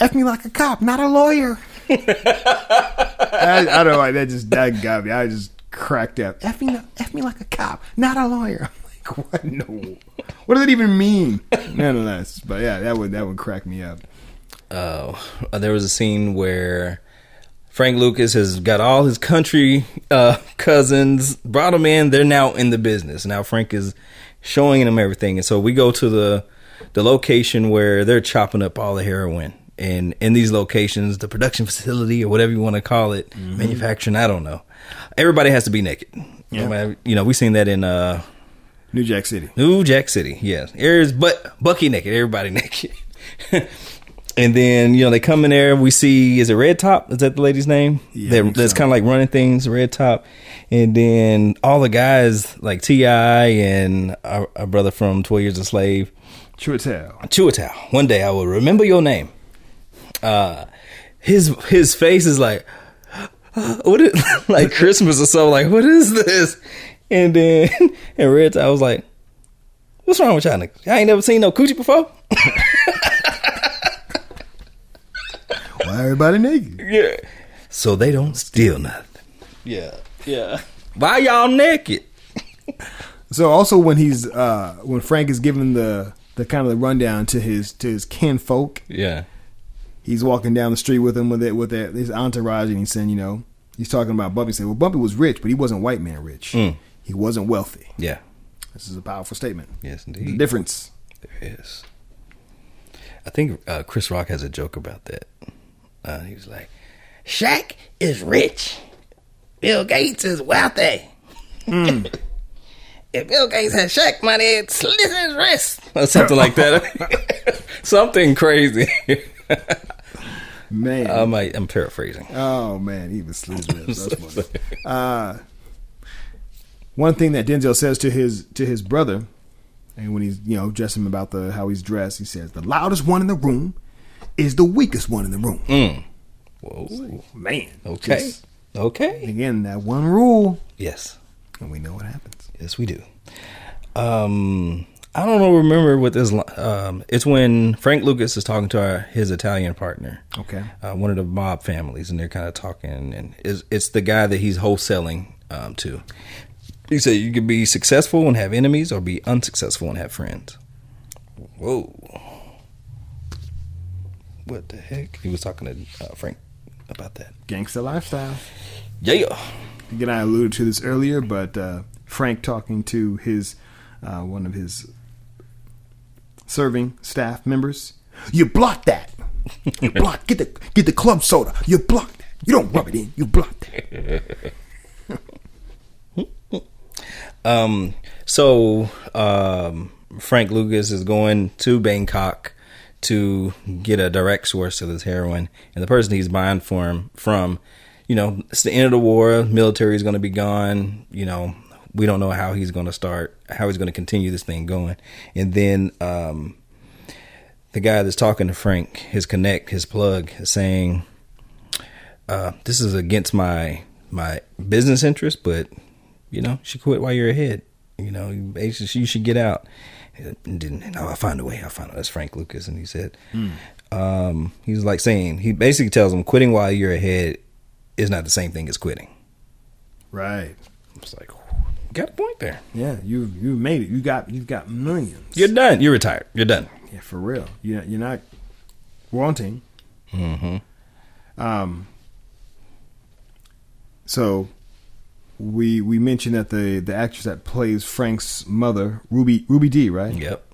"F me like a cop, not a lawyer." I, I don't know, like, that just that got me. I just cracked up. F me, F me like a cop, not a lawyer. I'm like, what? No, what does it even mean? Nonetheless, but yeah, that would that would crack me up. Uh, there was a scene where Frank Lucas has got all his country uh, cousins, brought them in. They're now in the business. Now Frank is showing them everything, and so we go to the the location where they're chopping up all the heroin. And in these locations, the production facility or whatever you want to call it, manufacturing, I don't know. Everybody has to be naked. Yeah. You know, we seen that in uh, New Jack City. New Jack City, yes. Areas, but Bucky naked, everybody naked. And then you know they come in there. We see is it Red Top? Is that the lady's name? Yeah, that, that's so. kind of like running things, Red Top. And then all the guys like Ti and our, our brother from Twelve Years a Slave, tell. Chiwetel. One day I will remember your name. Uh, his his face is like what is like Christmas or something. Like what is this? And then and Red Top was like, "What's wrong with y'all niggas? Y'all ain't never seen no coochie before." Why everybody naked? yeah. So they don't steal nothing. Yeah. Yeah. Why y'all naked? So also when he's uh when Frank is giving the the kind of the rundown to his to his kinfolk, Yeah. he's walking down the street with him with it with that his entourage, and he's saying, you know, he's talking about Bumpy. Saying, well, Bumpy was rich, but he wasn't white man rich. Mm. He wasn't wealthy. Yeah. This is a powerful statement. Yes, indeed. The indeed. difference. There is. I think uh, Chris Rock has a joke about that. Uh, he was like, Shaq is rich. Bill Gates is wealthy. if Bill Gates had Shaq money, it'd slit his wrist. Or something like that. something crazy. Man. I might, I'm paraphrasing. Oh man, he was slit his lips. That's funny. Uh, one thing that Denzel says to his to his brother, and when he's you know addressing him about the how he's dressed, he says the loudest one in the room is the weakest one in the room. Mm. Whoa. Man, Okay. Just, Okay. again, that one rule, Yes. and we know what happens. Yes, we do. Um, I don't know. Remember what this? Um, it's when Frank Lucas is talking to our, his Italian partner, Okay. uh, one of the mob families, and they're kind of talking, and it's, it's the guy that he's wholesaling um, to. He said you could be successful and have enemies, or be unsuccessful and have friends. Whoa! What the heck? He was talking to uh, Frank about that. Gangster lifestyle. Yeah. Again, I alluded to this earlier, but uh, Frank talking to his uh, one of his serving staff members. You block that. You block. Get the get the club soda. You block that. You don't rub it in. You block that. Um, so um, Frank Lucas is going to Bangkok to get a direct source of this heroin, and the person he's buying for him from, you know, it's the end of the war. Military is going to be gone. You know, we don't know how he's going to start, how he's going to continue this thing going, and then um, the guy that's talking to Frank, his connect, his plug, is saying, uh, "This is against my my business interest, but you know, she quit while you're ahead. You know, basically you should get out." And then, no, I'll find a way. I'll find a That's Frank Lucas, and he said, um, he was like saying he basically tells him quitting while you're ahead is not the same thing as quitting. Right. It's like, got a point there. Yeah. You you made it. You got you've got millions. You're done. You're retired. You're done. Yeah, for real. You you're not wanting. Mm-hmm. Um. So, we we mentioned that the the actress that plays Frank's mother, Ruby Ruby Dee, right? Yep.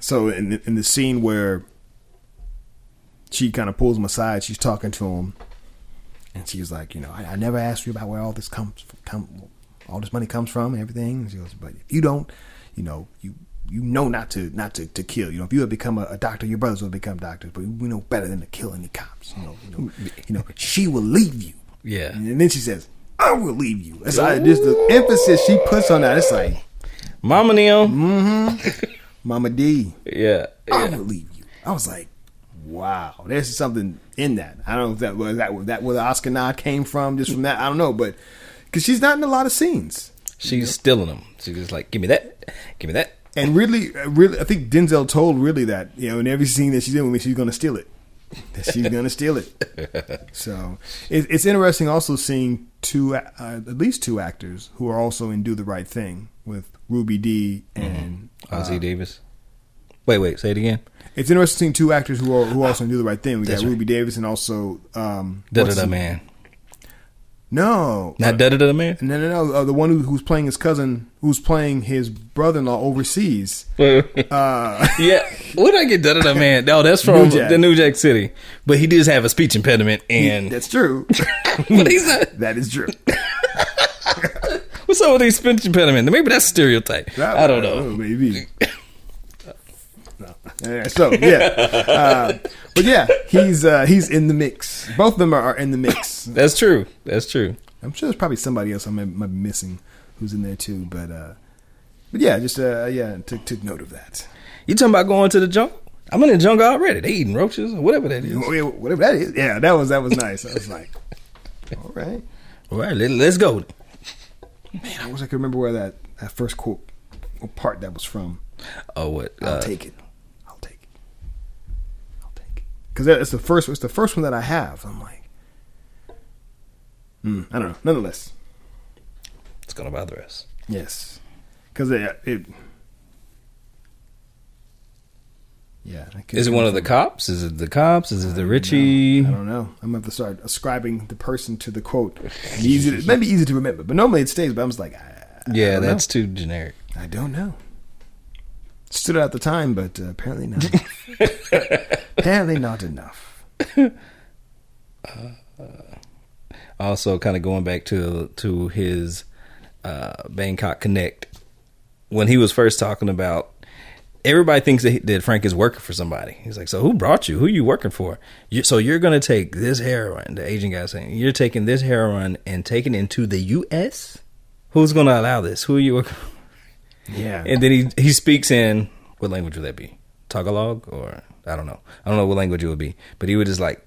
So in the, in the scene where she kind of pulls him aside. She's talking to him, and she's like, you know, I, I never asked you about where all this comes come, all this money comes from and everything. And she goes, but if you don't, you know, you you know not to not to, to kill. You know, if you had become a, a doctor, your brothers would become doctors. But we know better than to kill any cops. You know, you know, you know she will leave you. Yeah. And then she says, I will leave you. It's like, just the emphasis she puts on that. It's like, Mama Neil. Mm-hmm. Mama Dee, Yeah. I will leave you. I was like, wow, there's something in that. I don't know if that was that was that where the Oscar nod came from, just from that. I don't know, but because she's not in a lot of scenes. She's stealing them. She's just like, give me that. Give me that. And really, really, I think Denzel told Ridley that you know in every scene that she's in with me, she's going to steal it. That she's going to steal it. So it, it's interesting also seeing two, uh, at least two actors who are also in Do the Right Thing with Ruby Dee and Ossie Davis. Wait, wait. Say it again. it's interesting seeing two actors who are who also in Do the Right Thing. We got That's right. Ruby Davis and also um, Da da da man. No, Not da da da man. no, no, no. Uh, the one who, who's playing his cousin, who's playing his brother-in-law overseas. Uh, yeah. Where did I get da da da man? No, that's from New the New Jack City. But he does have a speech impediment, and that's true. but he's not. that is true. What's up with these speech impediment? Maybe that's a stereotype. I don't know. Maybe. Yeah, so yeah, uh, but yeah, he's uh, he's in the mix. Both of them are, are in the mix. That's true. That's true. I'm sure there's probably somebody else I might, might be missing who's in there too. But uh, but yeah, just uh, yeah, took took note of that. You talking about going to the jungle? I'm in the jungle already. They eating roaches or whatever that is. Whatever that is, yeah, that was that was nice. I was like, all right, All right, let, let's go. man. I wish I could remember where that that first quote, part that was from. Oh, what? I'll Uh, take it. I'll take it. I'll take it. Because it's the first. It's the first one that I have. I'm like, hmm, I don't know. Nonetheless, it's gonna bother us. yes. Because it, it, yeah. Is it one of the cops? Is it the cops? Is it the Richie? I don't know. I'm gonna have to start ascribing the person to the quote. Easy, to, maybe easy to remember, but normally it stays. But I'm just like, I, I Yeah, don't know. that's too generic. I don't know. Stood out at the time, but uh, apparently not. apparently not enough. Also, kind of going back to to his uh, Bangkok Connect when he was first talking about. Everybody thinks that, he, that Frank is working for somebody. He's like, "So who brought you? Who are you working for? You, so you're going to take this heroin?" The Asian guy saying, "You're taking this heroin and taking it into the U.S. Who's going to allow this? Who are you working?" for? Yeah. And then he he speaks in what language would that be? Tagalog or I don't know. I don't know what language it would be. But he would just like,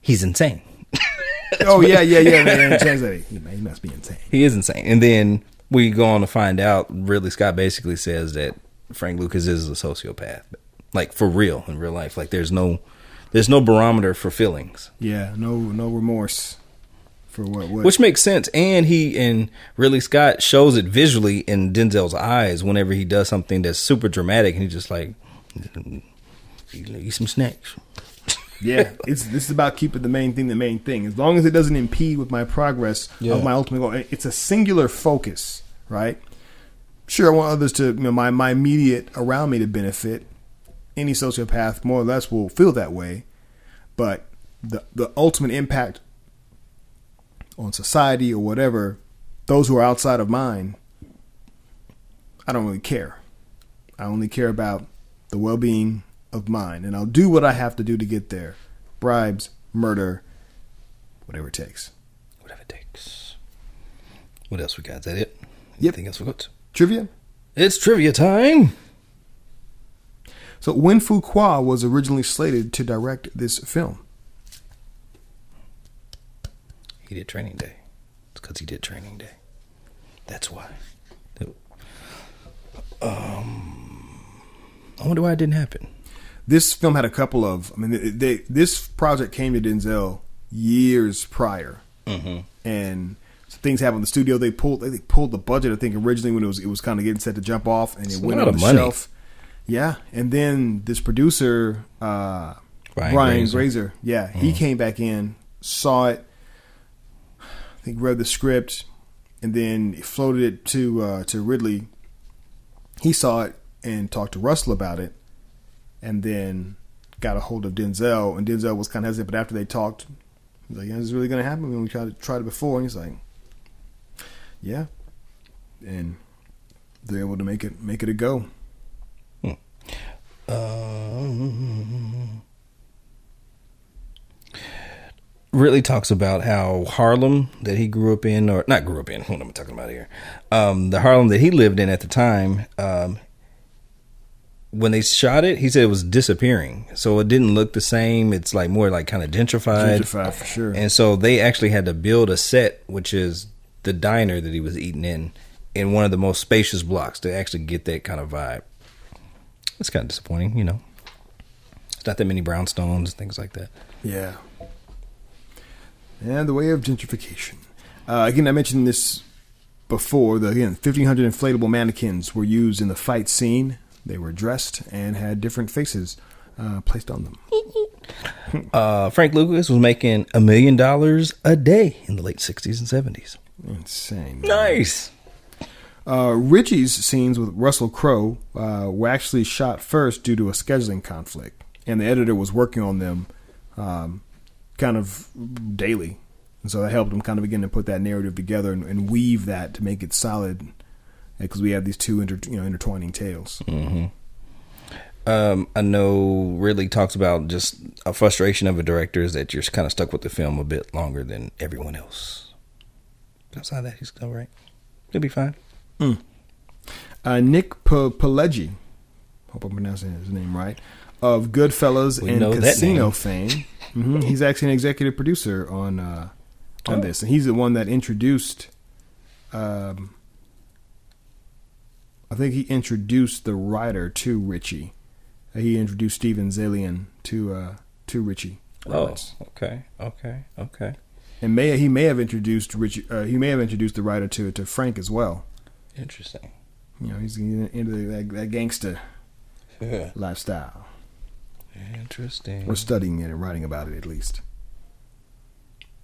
he's insane. oh yeah, yeah, yeah. Man, translate it. Man, he must be insane. He is insane. And then we go on to find out. Ridley Scott basically says that Frank Lucas is a sociopath, like for real in real life. Like there's no there's no barometer for feelings, Yeah, no, no remorse for what. what which makes sense. And he and Ridley Scott shows it visually in Denzel's eyes whenever he does something that's super dramatic, and he's just like, eat some snacks. yeah, it's this is about keeping the main thing the main thing. As long as it doesn't impede with my progress Yeah. of my ultimate goal, it's a singular focus, right? Sure, I want others to, you know, my my immediate around me to benefit. Any sociopath, more or less, will feel that way, but the the ultimate impact on society or whatever, those who are outside of mine, I don't really care. I only care about the well being of mine, and I'll do what I have to do to get there bribes, murder, whatever it takes. Whatever it takes. What else we got? Is that it? Yep. Anything else we got? Trivia? It's trivia time. So, Antoine Fuqua was originally slated to direct this film. He did training day. It's because he did training day. That's why. Um, I wonder why it didn't happen. This film had a couple of, I mean, they, they, this project came to Denzel years prior. Mm-hmm. and things happened in the studio. They pulled they pulled the budget. I think originally when it was it was kind of getting set to jump off, and it It's went on of the money. shelf. Yeah, and then this producer, uh, Brian Brian, Grazer. Grazer. yeah, he came back in, saw it. I think read the script, and then floated it to uh, to Ridley. He saw it and talked to Russell about it, and then got a hold of Denzel, and Denzel was kind of hesitant. But after they talked, he's like, "Yeah, this is Ridley going to happen." We tried to tried it before, and he's like, "Yeah," and they're able to make it make it a go. Um, really talks about how Harlem that he grew up in, or not grew up in, what am I talking about here? Um, the Harlem that he lived in at the time, um, when they shot it, he said it was disappearing. So it didn't look the same. It's like more like kind of gentrified. Gentrified for sure. And so they actually had to build a set, which is the diner that he was eating in, in one of the most spacious blocks to actually get that kind of vibe. It's kind of disappointing, you know. It's not that many brownstones, things like that. Yeah. And the way of gentrification. Uh, again, I mentioned this before. The again, fifteen hundred inflatable mannequins were used in the fight scene. They were dressed and had different faces uh, placed on them. Uh, Frank Lucas was making a million dollars a day in the late 60s and 70s. Insane. Nice. Uh, Richie's scenes with Russell Crowe uh, were actually shot first due to a scheduling conflict, and the editor was working on them um, kind of daily, and so that helped him kind of begin to put that narrative together and, and weave that to make it solid, because we have these two inter, you know intertwining tales. Um, I know Ridley talks about just a frustration of a director is that you're kind of stuck with the film a bit longer than everyone else. Outside that, he's still right. He'll be fine. Uh, Nick P- Pileggi, hope I'm pronouncing his name right, of Goodfellas We and Casino fame. hmm He's actually an executive producer on uh, on Oh. this, and he's the one that introduced. Um, I think he introduced the writer to Richie. He introduced Steven Zaillian to uh, to Richie. Roberts. Oh, okay, okay, okay. and may he may have introduced Richie. Uh, he may have introduced the writer to to Frank as well. Interesting. You know, he's into that, that gangster Yeah. lifestyle. Interesting. We're studying it and writing about it at least.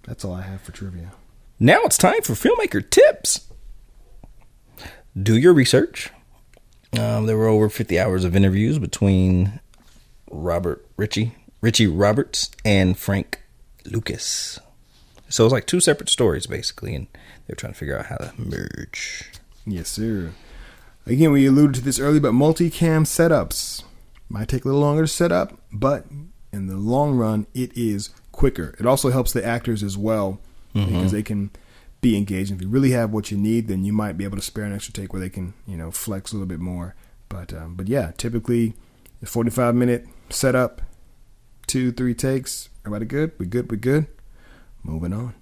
That's all I have for trivia. Now it's time for filmmaker tips. Do your research. Um, there were over 50 hours of interviews between Robert Ritchie, Richie Roberts, and Frank Lucas. So it's like two separate stories basically, and they're trying to figure out how to merge. Yes, sir. Again, we alluded to this earlier, but multicam setups might take a little longer to set up, but in the long run, it is quicker. It also helps the actors as well because they can be engaged. If you really have what you need, then you might be able to spare an extra take where they can, you know, flex a little bit more. But um, but yeah, typically the 45 minute setup, two three takes. Everybody good? We good? We good? Moving on.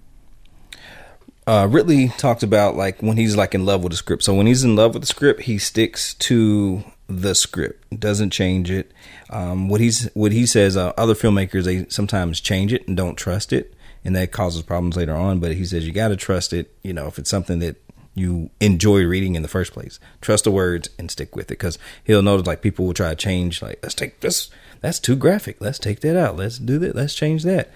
uh, Ridley talked about like when he's like in love with the script. So when he's in love with the script, he sticks to the script, doesn't change it. Um, what he's what he says, uh, other filmmakers they sometimes change it and don't trust it, and that causes problems later on. But he says you got to trust it. You know, if it's something that you enjoy reading in the first place, trust the words and stick with it. Because he'll notice like people will try to change. Like let's take this. That's too graphic. Let's take that out. Let's do that. Let's change that.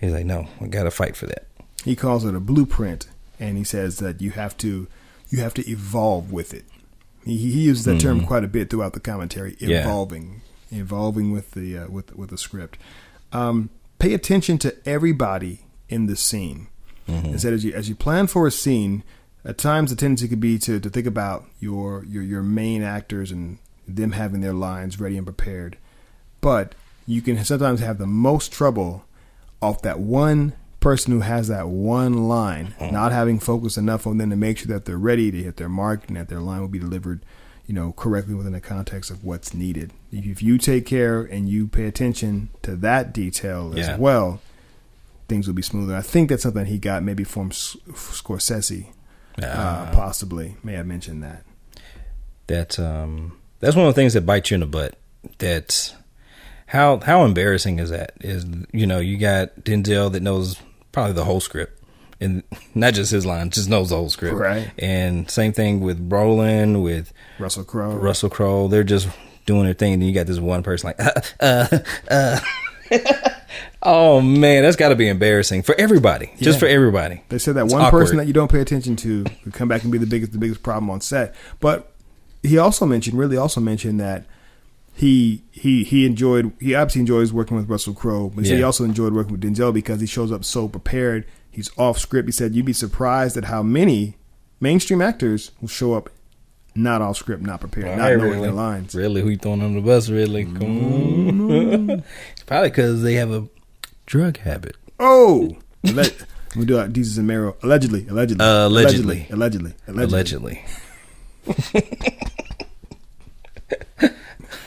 He's like, no, we got to fight for that. he calls it a blueprint and he says that you have to you have to evolve with it he, he uses that term quite a bit throughout the commentary Yeah. evolving evolving with the uh, with with the script um, pay attention to everybody in the scene. Mm-hmm. He said as you as you plan for a scene at times the tendency could be to, to think about your, your your main actors and them having their lines ready and prepared. But you can sometimes have the most trouble off that one person who has that one line, mm-hmm. not having focused enough on them to make sure that they're ready to hit their mark and that their line will be delivered, you know, correctly within the context of what's needed. If you take care and you pay attention to that detail Yeah. as well, things will be smoother. I think that's something he got maybe from Scorsese, uh, possibly. May have mentioned that. that um that's one of the things that bites you in the butt that's how how embarrassing is that is you know you got denzel that knows probably the whole script and not just his line just knows the whole script Right. and same thing with brolin with Russell Crowe. russell crowe they're just doing their thing and then you got this one person like uh, uh, uh. oh man that's got to be embarrassing for everybody just for everybody They said that It's one awkward. person that you don't pay attention to could come back and be the biggest the biggest problem on set. But he also mentioned, Ridley also mentioned that he he he enjoyed he obviously enjoys working with Russell Crowe, but he also enjoyed working with Denzel because he shows up so prepared. He's off script. He said you'd be surprised at how many mainstream actors will show up not off script, not prepared, not Hey, knowing Ridley. their lines. Really, who you throwing on the bus? Really? Come on. it's probably because they have a drug habit. Oh, Alle- we do it. Jesus and Mero allegedly, allegedly, Uh, allegedly. allegedly, allegedly. Allegedly.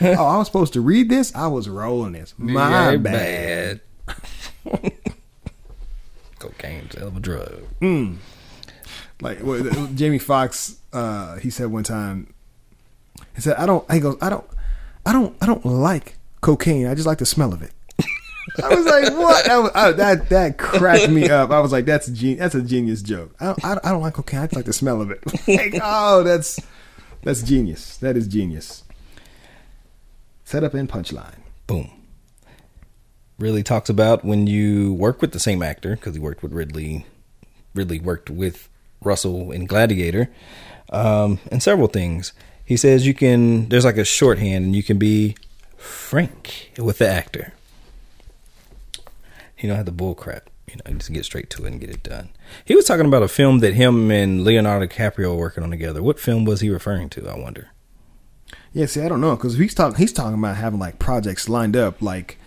oh, I was supposed to read this. I was rolling this. My Yeah, bad. bad. Cocaine's a hell of a drug. Like what, Jamie Foxx, uh, he said one time. He said, "I don't." He goes, "I don't, I don't, I don't like cocaine. I just like the smell of it." I was like, "What?" That, was, I, that that cracked me up. I was like, "That's a gen- that's a genius joke." I don't, I, I don't like cocaine. I just like the smell of it. like, oh, that's that's genius. That is genius. Setup and punchline. Boom. Ridley talks about when you work with the same actor because he worked with Ridley. Ridley worked with Russell in Gladiator, um, and several things. He says you can. There's like a shorthand, and you can be frank with the actor. You don't have the bull crap. You know, just get straight to it and get it done. He was talking about a film that him and Leonardo DiCaprio were working on together. What film was he referring to? I wonder. Yeah, see, I don't know because he's talking. He's talking about having like projects lined up, like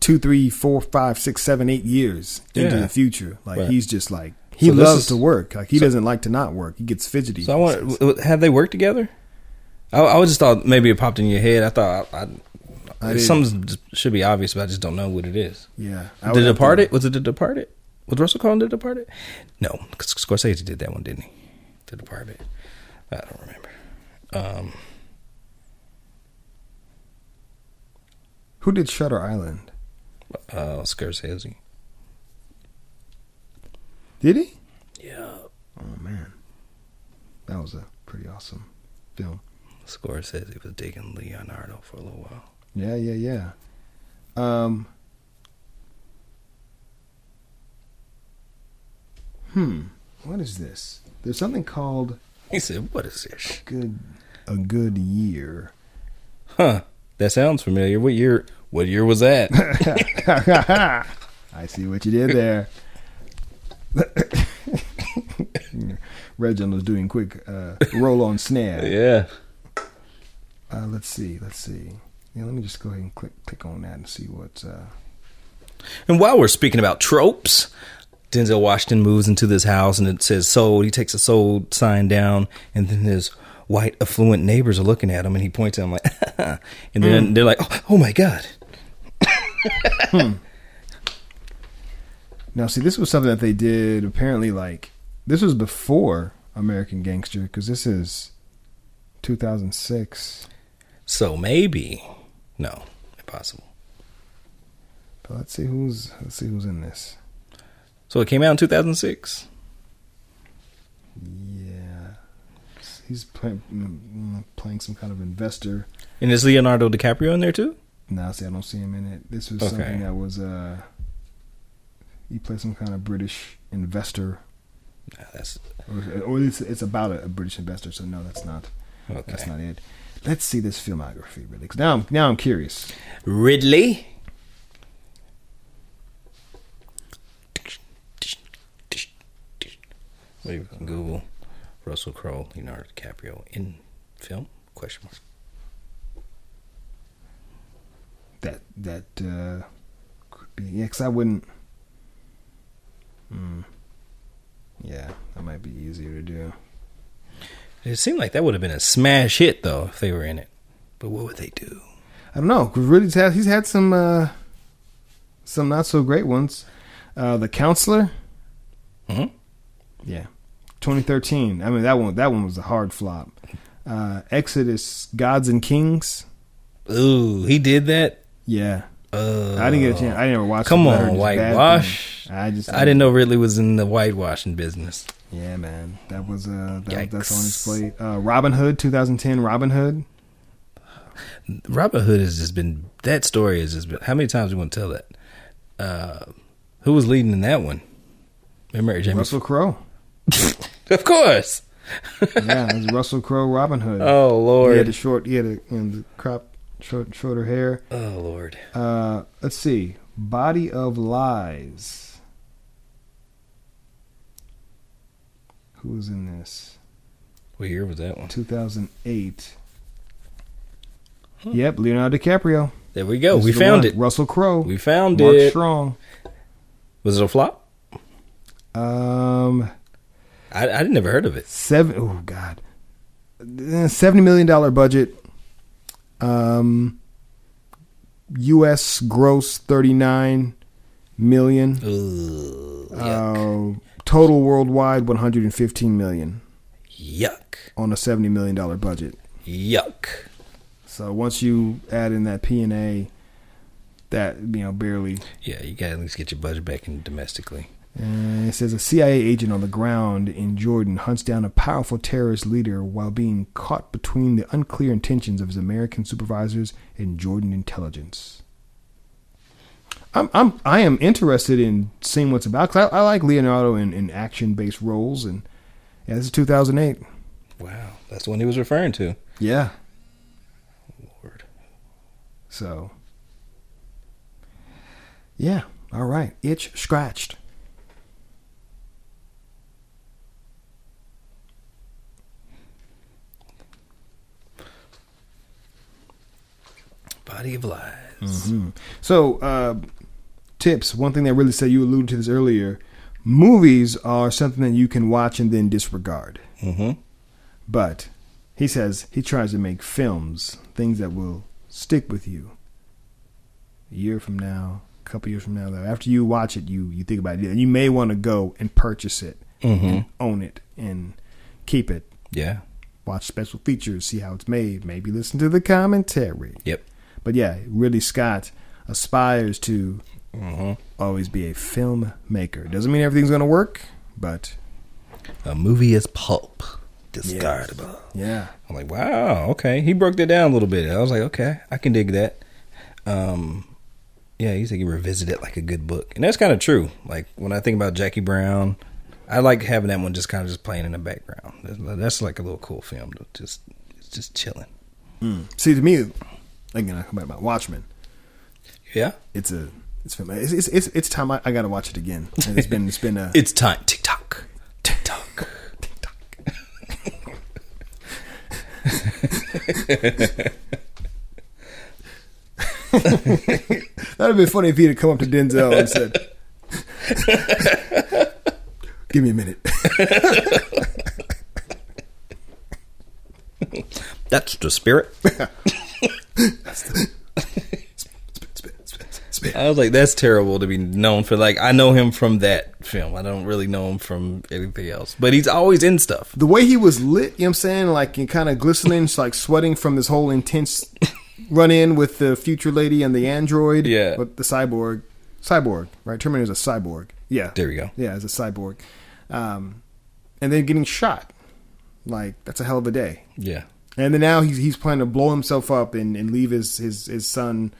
two, three, four, five, six, seven, eight years into the future. Like Right. he's just like he So loves is- to work. Like he doesn't like to not work. He gets fidgety. So I want. Have they worked together? I, I just thought maybe it popped in your head. I thought I, I should be obvious, but I just don't know what it is. yeah, I The have to- Departed was it The Departed? Was Russell Crowe in The Departed? No, 'cause Scorsese did that one, didn't he? The Departed. I don't remember. Um, Who did Shutter Island? Uh, Scorsese. Did he? Yeah, Oh man, that was a pretty awesome film. Scorsese was digging Leonardo for a little while. Yeah, yeah, yeah. Um. Hmm. What is this? There's something called He said, "What is this? good a good year. Huh? That sounds familiar. What year? What year was that? I see what you did there. Reginald's doing quick uh, roll on snare. yeah." Uh, let's see. Let's see. Yeah, let me just go ahead and click click on that and see what's. Uh, And while we're speaking about tropes, Denzel Washington moves into this house and it says sold. He takes a sold sign down, and then his white affluent neighbors are looking at him, and he points at them like, and then they're like, oh, oh my god. Now, see, this was something that they did. Apparently, like this was before American Gangster because this is 2006. So maybe, no, impossible. But let's see who's let's see who's in this. So it came out in 2006. Yeah, he's playing mm, playing some kind of investor. And is Leonardo DiCaprio in there too? Now, see, I don't see him in it. This was Okay. something that was uh, he played some kind of British investor, Nah, that's or, or it's, it's about a, a British investor. So no, that's not okay. that's not it. Let's see this filmography really. now I'm now I'm curious. Ridley. We Google Russell Crowe, Leonardo DiCaprio in film? Question mark. That that uh, could be yeah. 'cause I wouldn't. Hmm. Yeah, that might be easier to do. It seemed like that would have been a smash hit though if they were in it. But what would they do? I don't know. 'cause really, he's had, he's had some uh, some not so great ones. Uh, the counselor, hmm yeah, 2013. I mean that one that one was a hard flop. Uh, Exodus, Gods and Kings, Ooh, he did that. Yeah. Uh, I didn't get a chance. I never watched. Come it, but I on, whitewash. I just I didn't know Ridley was in the whitewashing business. Yeah, man, that was uh that, that's on his plate. Uh, Robin Hood, 2010. Robin Hood. Robin Hood has just been that story has just been. How many times do you want to tell that? Uh, who was leading in that one? Remember James Russell Crowe. Of course. yeah, it was Russell Crowe, Robin Hood. Oh Lord, he had the short. He had a, you know, the crop short, shorter hair. Oh Lord. Uh, let's see. Body of Lies. Who was in this? What year was that one? 2008. Yep, Leonardo DiCaprio. There we go. This we found one. it. Russell Crowe. We found Mark it. Mark Strong. Was it a flop? Um, I I never heard of it. seven. Oh God, Eh, seventy million dollar budget. Um, U.S. gross thirty nine million. Yuck. Uh, total worldwide one hundred and fifteen million yuck. on a seventy million dollar budget. Yuck. So once you add in that P and A, that you know barely. Yeah, you gotta at least get your budget back in domestically. Uh, it says a CIA agent on the ground in Jordan hunts down a powerful terrorist leader while being caught between the unclear intentions of his American supervisors and Jordan intelligence. I'm I'm I am interested in seeing what's about. 'cause I, I like Leonardo in, in action based roles, and yeah, this is 2008. Wow, that's the one he was referring to. Yeah, Lord. so yeah, all right, itch scratched. Body of Lies. Mhm. So, uh, tips. One thing that Ridley said you alluded to this earlier. Movies are something that you can watch and then disregard. Mm-hmm. But he says he tries to make films, things that will stick with you. A year from now, a couple years from now, though, after you watch it, you you think about it. You may want to go and purchase it, Mm-hmm. own it, and keep it. Yeah. Watch special features, see how it's made. Maybe listen to the commentary. Yep. But yeah, Ridley Scott aspires to Mm-hmm. always be a filmmaker. Doesn't mean everything's going to work, but A movie is pulp. Discardable. yeah. I'm like, wow, okay. He broke that down a little bit. I was like, okay, I can dig that. Um, yeah, he said he revisited it like a good book, and that's kind of true. Like when I think about Jackie Brown, I like having that one just kind of just playing in the background. That's, that's like a little cool film to just it's just chilling. See, to me, again, I come back about Watchmen. Yeah, It's a it's. It's it's it's, time I, I got to watch it again. And it's been it's been a it's time. Tick tock, tick tock. that'd have been funny if he'd have come up to Denzel and said, "Give me a minute." That's the spirit. I was like, that's terrible to be known for. Like, I know him from that film. I don't really know him from anything else. But he's always in stuff. The way he was lit, you know what I'm saying, like and kind of glistening, like sweating from this whole intense run in with the future lady and the android. Yeah. with the cyborg, cyborg, right? Terminator Terminator's a cyborg. Yeah, There we go. Yeah, as a cyborg, um, and then getting shot. Like that's a hell of a day. Yeah. And then now he's he's planning to blow himself up and, and leave his, his his son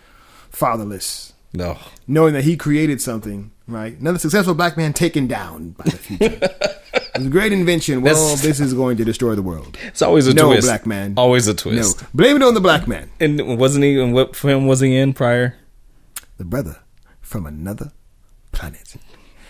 fatherless, No. knowing that he created something. Right, another successful black man taken down by the future. it's a great invention. Well, That's- this is going to destroy the world. It's always a No, twist. black man. Always a twist. No, blame it on the black man, And wasn't he in what film was he in prior? the brother from another planet.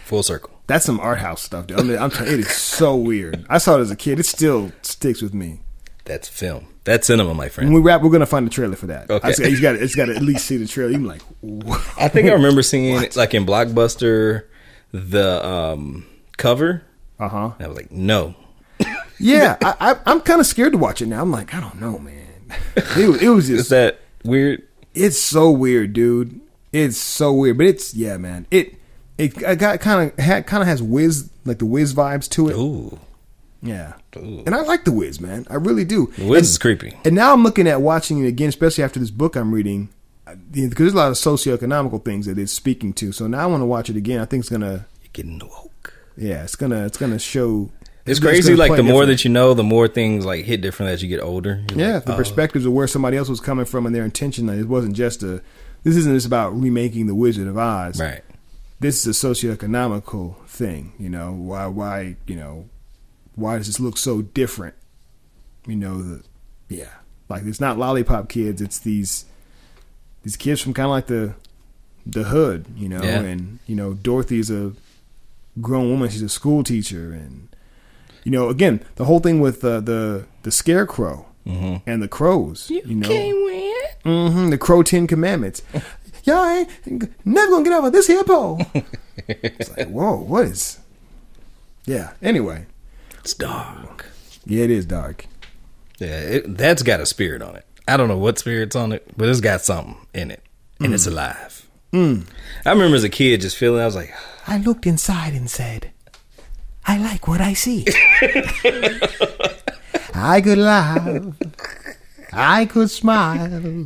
Full circle. That's some art house stuff. Dude. I mean, I'm you, it is so weird. I saw it as a kid. It still sticks with me. That's film. That's cinema, my When friend. we wrap, we're gonna find the trailer for that. Okay. I say, you got it's got to at least see the trailer. You're like, what? I think I remember seeing it like in Blockbuster the um cover. uh huh. I was like, no. Yeah, I, I, I'm kind of scared to watch it now. I'm like, I don't know, man. It was, it was Is just, that weird? it's so weird, dude. It's so weird, but it's yeah, man. It it I got kind of had kind of has Wiz like the Wiz vibes to it. Ooh. Yeah, Ooh. and I like the Wiz, man. I really do. The Wiz And- is creepy. And now I'm looking at watching it again, especially after this book I'm reading, uh, because there's a lot of socioeconomical things that it's speaking to. So now I want to watch it again. I think it's gonna, You're getting woke. yeah, it's gonna, it's gonna show. It's gonna crazy. Like the more that you know, the more things like hit different as you get older. You're yeah, like, the oh, perspectives of where somebody else was coming from and their intention. Like, it wasn't just a. This isn't just about remaking the Wizard of Oz. Right. This is a socioeconomical thing. You know why? Why you know why does this look so different? You know the yeah, like it's not lollipop kids. It's these these kids from kind of like the the hood, you know, Yeah. and you know Dorothy's a grown woman. She's a school teacher, and you know, again, the whole thing with uh, the the scarecrow and the crows. You, know, hmm the crow Ten Commandments. Y'all ain't never gonna get over this here pole. it's like, whoa, what is? Yeah. Anyway, It's dark. yeah, it is dark. Yeah, it, that's got a spirit on it. I don't know what spirit's on it, but it's got something in it, and it's mm. alive. Mm. I remember as a kid just feeling. I was like, I looked inside and said, I like what I see. I could laugh. I could smile.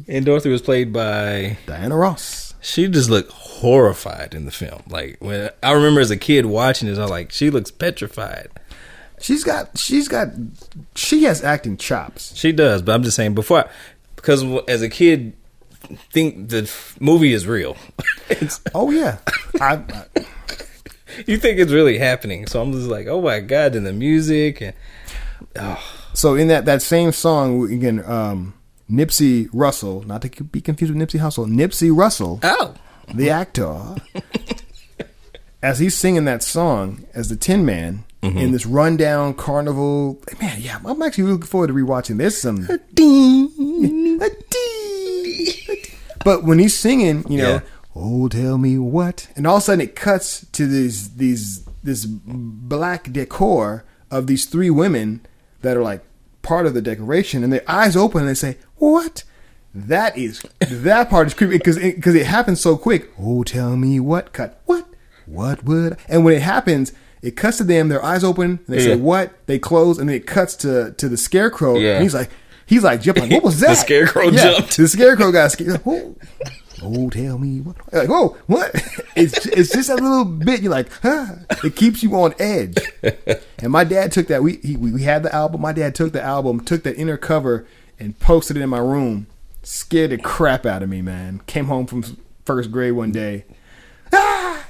and Dorothy was played by. Diana Ross. She just looked horrified in the film. Like when I remember as a kid watching this, I was like, she looks petrified. She's got, she's got, she has acting chops. She does, but I'm just saying before, I, because as a kid, think the movie is real. it's, Oh yeah. I, I you think it's really happening, so I'm just like, oh my god, and the music and so in that that same song again, um, Nipsey Russell, not to be confused with Nipsey Hussle, Nipsey Russell, oh, the actor, as he's singing that song as the Tin Man in mm-hmm. this rundown carnival. Man, yeah, I'm actually looking forward to rewatching. There's some, um, a ding. but when he's singing, you know, Yeah. oh, tell me what, and all of a sudden it cuts to these these this black decor of these three women that are like part of the decoration, and their eyes open and they say, "What?" That is that part is creepy because it, because it happens so quick. Oh, tell me what? Cut what? What would? And when it happens, it cuts to them. Their eyes open. And they say what? They close, and then it cuts to to the scarecrow. Yeah. And he's like, he's like jumping. What was that? The scarecrow Yeah, jumped. The scarecrow got scared. Like, oh, oh, tell me what? Like, oh, what? It's it's just a little bit. You're like, huh? It keeps you on edge. And my dad took that. We he, we had the album. My dad took the album, took that inner cover, and posted it in my room. Scared the crap out of me, man. Came home from first grade one day. Ah!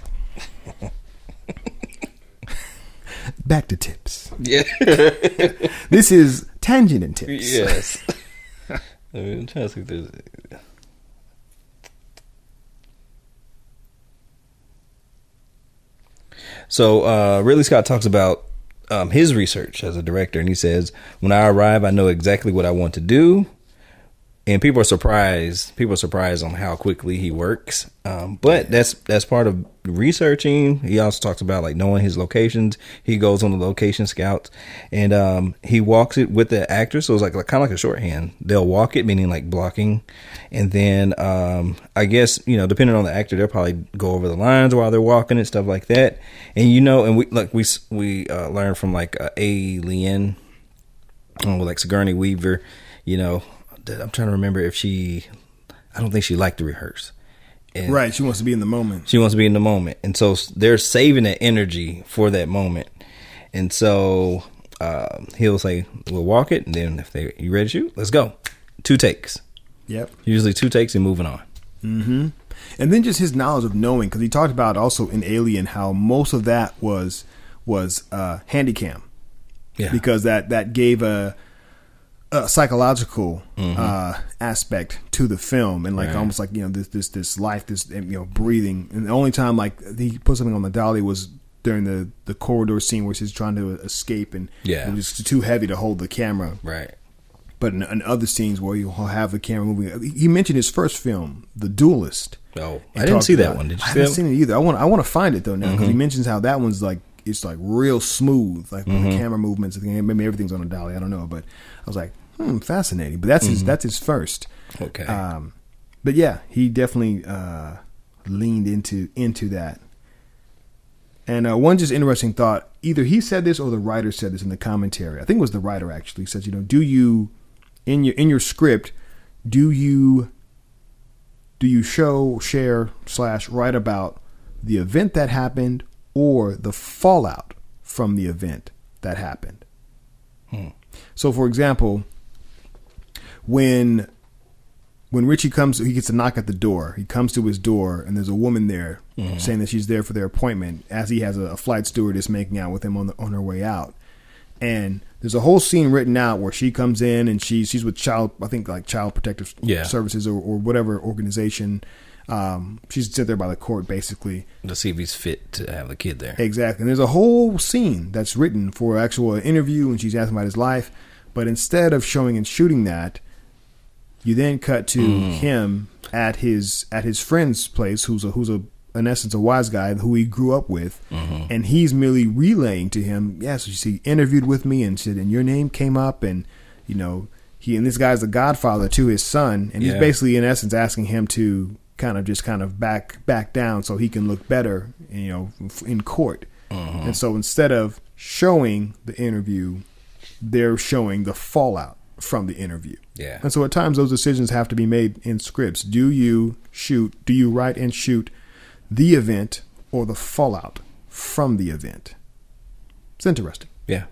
Back to tips. yeah, This is tangent and tips. yes. I'm trying to see if there's. So uh, Ridley Scott talks about um, his research as a director, and he says, "When I arrive, I know exactly what I want to do." And people are surprised. People are surprised on how quickly he works. Um, but that's that's part of researching. He also talks about like knowing his locations. He goes on the location scouts, and um, he walks it with the actors. So it's like, like kind of like a shorthand. They'll walk it, meaning like blocking, and then um, I guess you know depending on the actor, they'll probably go over the lines while they're walking and stuff like that. And you know, and we like we we uh, learned from like uh, Alien oh, like Sigourney Weaver, you know, I'm trying to remember if she, I don't think she liked to rehearse. And Right. She wants to be in the moment. She wants to be in the moment. And so they're saving that energy for that moment. And so uh, he'll say, we'll walk it. And then if they, you ready to shoot? Let's go. Two takes. Yep. Usually two takes and moving on. and then just his knowledge of knowing because he talked about also in alien how most of that was was uh handycam Yeah. because that that gave a, a psychological Mm-hmm. uh aspect to the film and like Right. almost like you know this this this life this you know breathing and the only time like he put something on the dolly was during the the corridor scene where she's trying to escape and Yeah. it was too heavy to hold the camera right. but in, in other scenes where you'll have the camera moving he mentioned his first film the duelist Oh, I didn't see that one. Did you I see haven't that Mm-hmm. seen it either. I want I want to find it though now because he mentions how that one's like it's like real smooth, like Mm-hmm. the camera movements. Maybe everything's on a dolly. I don't know, but I was like, hmm, fascinating. But that's his that's his first. Okay. Um, but yeah, he definitely uh, leaned into into that. And uh, one just interesting thought: either he said this or the writer said this in the commentary. I think it was the writer actually says, you know, do you in your in your script do you do you show, share, slash write about the event that happened or the fallout from the event that happened? So, for example, when when Richie comes, he gets a knock at the door. He comes to his door, and there's a woman there saying that she's there for their appointment. As he has a, a flight stewardess making out with him on the, on her way out, and there's a whole scene written out where she comes in and she she's with child I think like child protective Yeah. services or, or whatever organization. Um, she's sent there by the court basically. To see if he's fit to have the kid there. Exactly. And there's a whole scene that's written for actual interview and she's asking about his life. But instead of showing and shooting that, you then cut to hmm. him at his at his friend's place, who's a who's a in essence a wise guy who he grew up with, mm-hmm. and he's merely relaying to him, yes, you see, interviewed with me and said, and your name came up, and you know he and this guy's the godfather to his son, and he's basically in essence asking him to kind of just kind of back back down so he can look better, you know, in court. Mm-hmm. And so instead of showing the interview, they're showing the fallout from the interview. Yeah. And so at times those decisions have to be made in scripts. Do you shoot, do you write and shoot the event or the fallout from the event? It's interesting. Yeah.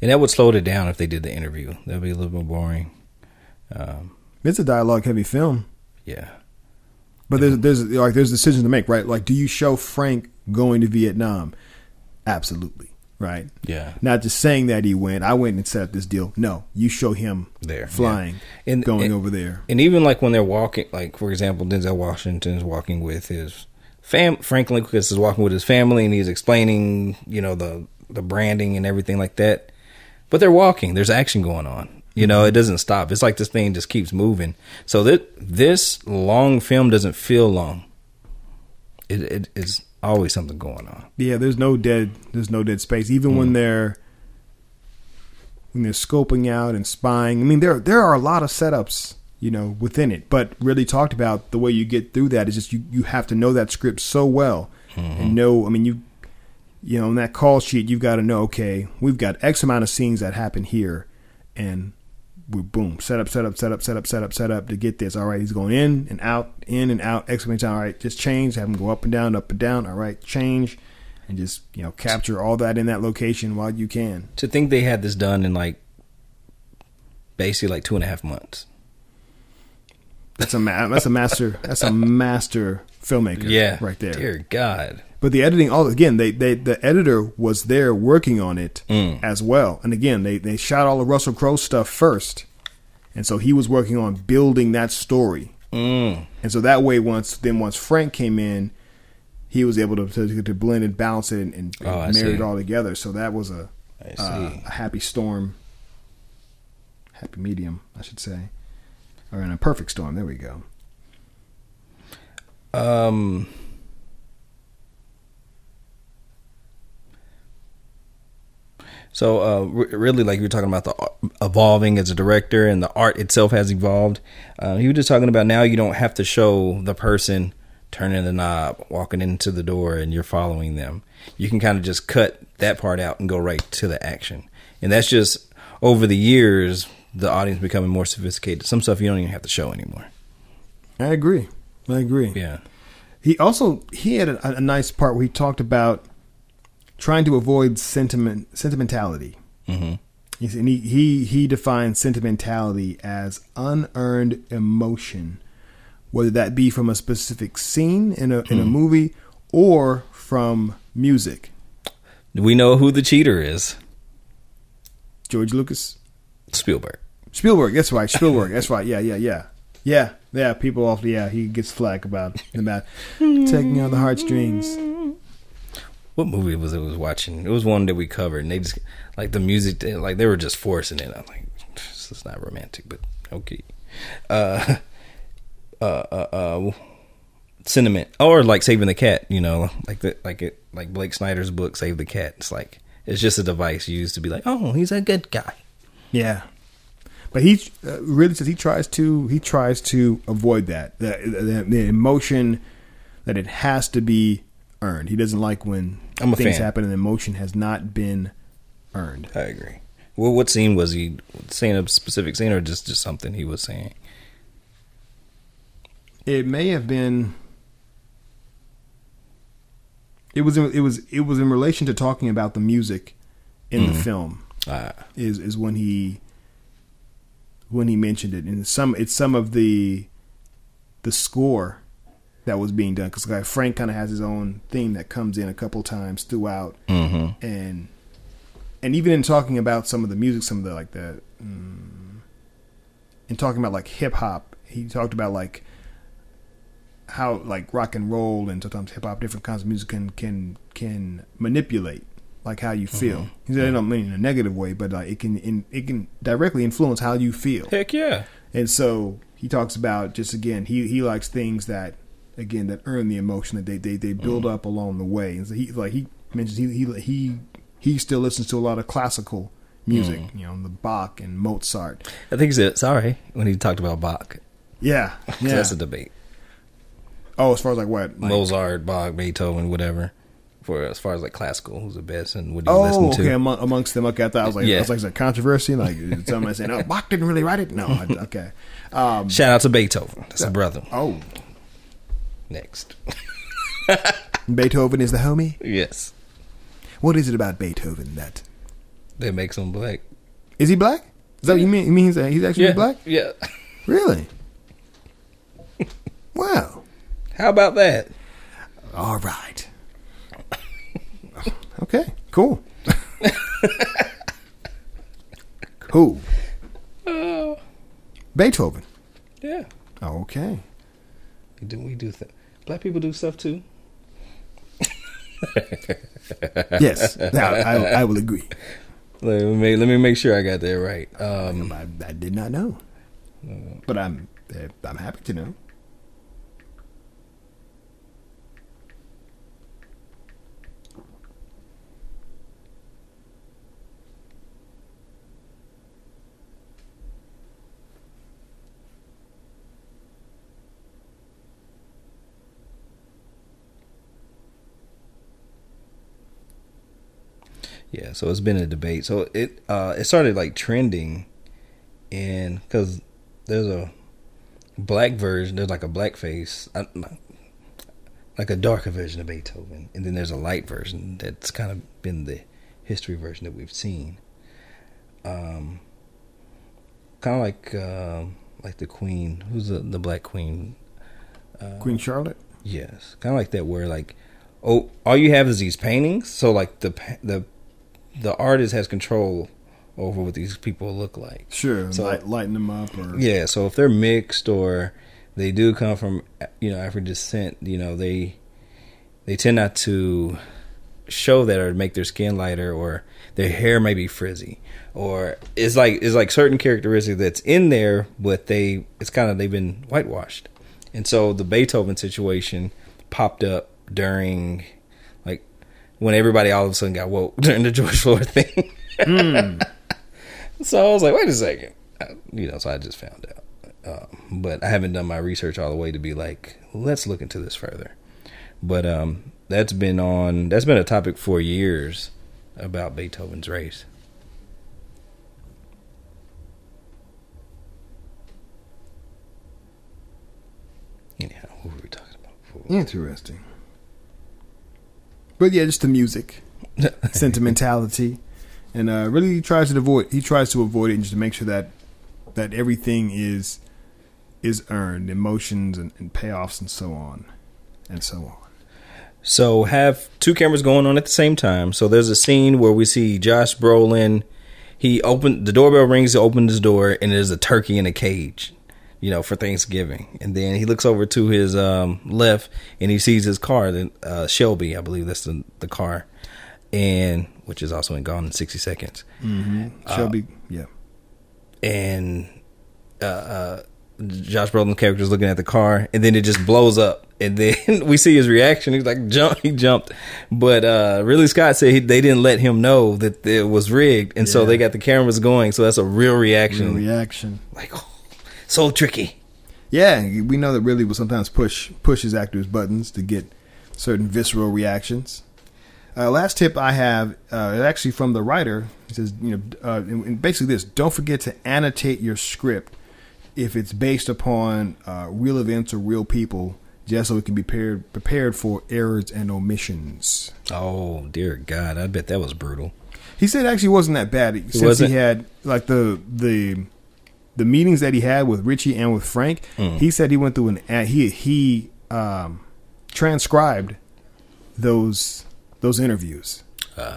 And that would slow it down if they did the interview. That'd be a little more boring. Um, It's a dialogue heavy film, yeah. but there's there's like there's decisions to make, right? Like do you show Frank going to Vietnam? Absolutely. Right. Yeah. Not just saying that he went. I went and set up this deal. No, you show him There, flying, yeah. And- going and- over there. And even like when they're walking, like for example, Denzel Washington is walking with his fam. Franklin Lucas is walking with his family, and he's explaining, you know, the the branding and everything like that. But they're walking. There's action going on. You know, it doesn't stop. It's like this thing just keeps moving. So that this long film doesn't feel long. It it is always something going on. Yeah, there's no dead there's no dead space. Even when mm. they're when they're scoping out and spying. I mean there there are a lot of setups, you know, within it. But Ridley talked about the way you get through that is just you, you have to know that script so well and mm-hmm. know I mean you you know, in that call sheet you've got to know, okay, we've got X amount of scenes that happen here and we boom, set up, set up, set up, set up, set up, set up to get this. All right, he's going in and out, in and out, X amount of time. All right, just change, have him go up and down, up and down. All right, change, and just you know capture all that in that location while you can. To think they had this done in like basically like two and a half months. That's a ma- that's a master that's a master filmmaker. Yeah, right there. Dear God. But the editing, all again, they, they the editor was there working on it Mm. as well. And again, they they shot all the Russell Crowe stuff first, and so he was working on building that story. Mm. And so that way, once then once Frank came in, he was able to to, to blend and balance it and, and, Oh, marry see. it all together. So that was a uh, a happy storm, happy medium, I should say, or in a perfect storm. There we go. Um. So, uh, re- really, like you were talking about the evolving as a director and the art itself has evolved. Uh, you were just talking about now you don't have to show the person turning the knob, walking into the door, and you're following them. You can kind of just cut that part out and go right to the action. And that's just over the years, the audience becoming more sophisticated. Some stuff you don't even have to show anymore. I agree. I agree. Yeah. He also he had a, a nice part where he talked about trying to avoid sentiment sentimentality. hmm and he, he he defines sentimentality as unearned emotion, whether that be from a specific scene in a in a movie or from music. We know who the cheater is. George Lucas, Spielberg. Spielberg. That's right. Spielberg. That's right. Yeah, yeah, yeah, yeah, yeah. People off. Yeah, he gets flack about the about taking on the heartstrings. What movie was it? Was watching? It was one that we covered, and they just like the music, like they were just forcing it. I'm like, is not romantic, but okay. Uh, uh, uh, uh, sentiment, or like saving the cat. You know, like the like it, like Blake Snyder's book, Save the Cat. It's like it's just a device used to be like, oh, he's a good guy. Yeah, but he uh, Ridley says he tries to he tries to avoid that the, the the emotion that it has to be earned. He doesn't like when I'm a things fan. happen and emotion has not been earned. I agree. Well, what scene was he saying? A specific scene, or just just something he was saying? It may have been. It was in, it was it was in relation to talking about the music in the film. Uh, is is when he when he mentioned it and some it's some of the the score that was being done because like Frank kind of has his own theme that comes in a couple times throughout hmm and and even in talking about some of the music, some of the like the, mm, in talking about like hip hop, he talked about like how like rock and roll and sometimes hip hop, different kinds of music can can can manipulate like how you feel. He said, I don't mean in a negative way, but like it can in, it can directly influence how you feel. Heck yeah. And so he talks about just again, he he likes things that again that earn the emotion that they they, they build mm. up along the way. And so he like he mentions he he he he still listens to a lot of classical music, mm. you know, the Bach and Mozart. I think he said uh, sorry when he talked about Bach. Yeah, yeah. That's a debate. oh, as far as like what? Like, Mozart, Bach, Beethoven, whatever. For as far as like classical, who's the best and what do you Oh, listen okay. to? Among, amongst them, okay. I thought I was like, I was like, is controversy? Like somebody saying, "Oh, Bach didn't really write it." No, I, okay. Um, Shout out to Beethoven. That's a brother. oh, Next. Beethoven is the homie. Yes. What is it about Beethoven that That makes him black. is he black? Is that what you mean? You mean he's, he's actually Yeah. black? Yeah. Really? wow. How about that? All right. Okay. Cool. cool. Uh. Beethoven. Yeah. Okay. We do we do th- black people do stuff too. Yes, I, I, I will agree. Let me make, let me make sure I got that right. Um, I, I did not know, but I'm eh, I'm happy to know. Yeah, so it's been a debate. So it uh, it started like trending, and because there's a black version, there's like a black face, like a darker version of Beethoven, and then there's a light version that's kind of been the history version that we've seen. Um, kind of like uh, like the Queen, who's the the Black Queen? Queen Charlotte. Yes, kind of like that. Where like, oh, all you have is these paintings. So like the the the artist has control over what these people look like. Sure, So- light, lighten them up or Yeah. So if they're mixed or they do come from you know African descent, you know they they tend not to show that or make their skin lighter or their hair may be frizzy or it's like it's like certain characteristics that's in there but they it's kind of they've been whitewashed and so the beethoven situation popped up during when everybody all of a sudden got woke during the george floyd thing so i was like wait a second you know so i just found out um, but i haven't done my research all the way to be like let's look into this further but um, that's been on. That's been a topic for years about Beethoven's race. Anyhow, what were we talking about before? interesting. But yeah, just the music, sentimentality, and uh, Ridley he tries to avoid. He tries to avoid it and just to make sure that that everything is is earned, emotions and, and payoffs and so on and so on. So have two cameras going on at the same time. So there's a scene where we see Josh Brolin. He opened the doorbell rings. He opened his door, and there's a turkey in a cage, you know, for Thanksgiving. And then he looks over to his um, left, and he sees his car, the uh, Shelby, I believe that's the the car, and which is also in Gone in 60 Seconds. Shelby, yeah, and uh, uh, Josh Brolin's character is looking at the car, and then it just blows up, and then we see his reaction. He's like, "Jump!" He jumped, but uh, Ridley Scott said he, they didn't let him know that it was rigged, and so they got the cameras going. So that's a real reaction. real reaction. Like, oh, so tricky. Yeah, we know that Ridley will sometimes push pushes actors' buttons to get certain visceral reactions. Uh, last tip I have uh, is actually from the writer. He says, you know, uh, and and basically this: don't forget to annotate your script if it's based upon uh, real events or real people, just so it can be prepared prepared for errors and omissions. Oh dear God, I bet that was brutal. He said it actually wasn't that bad since wasn't? he had like the the the meetings that he had with Richie and with Frank. Mm. He said he went through an uh, he he um, transcribed those those interviews.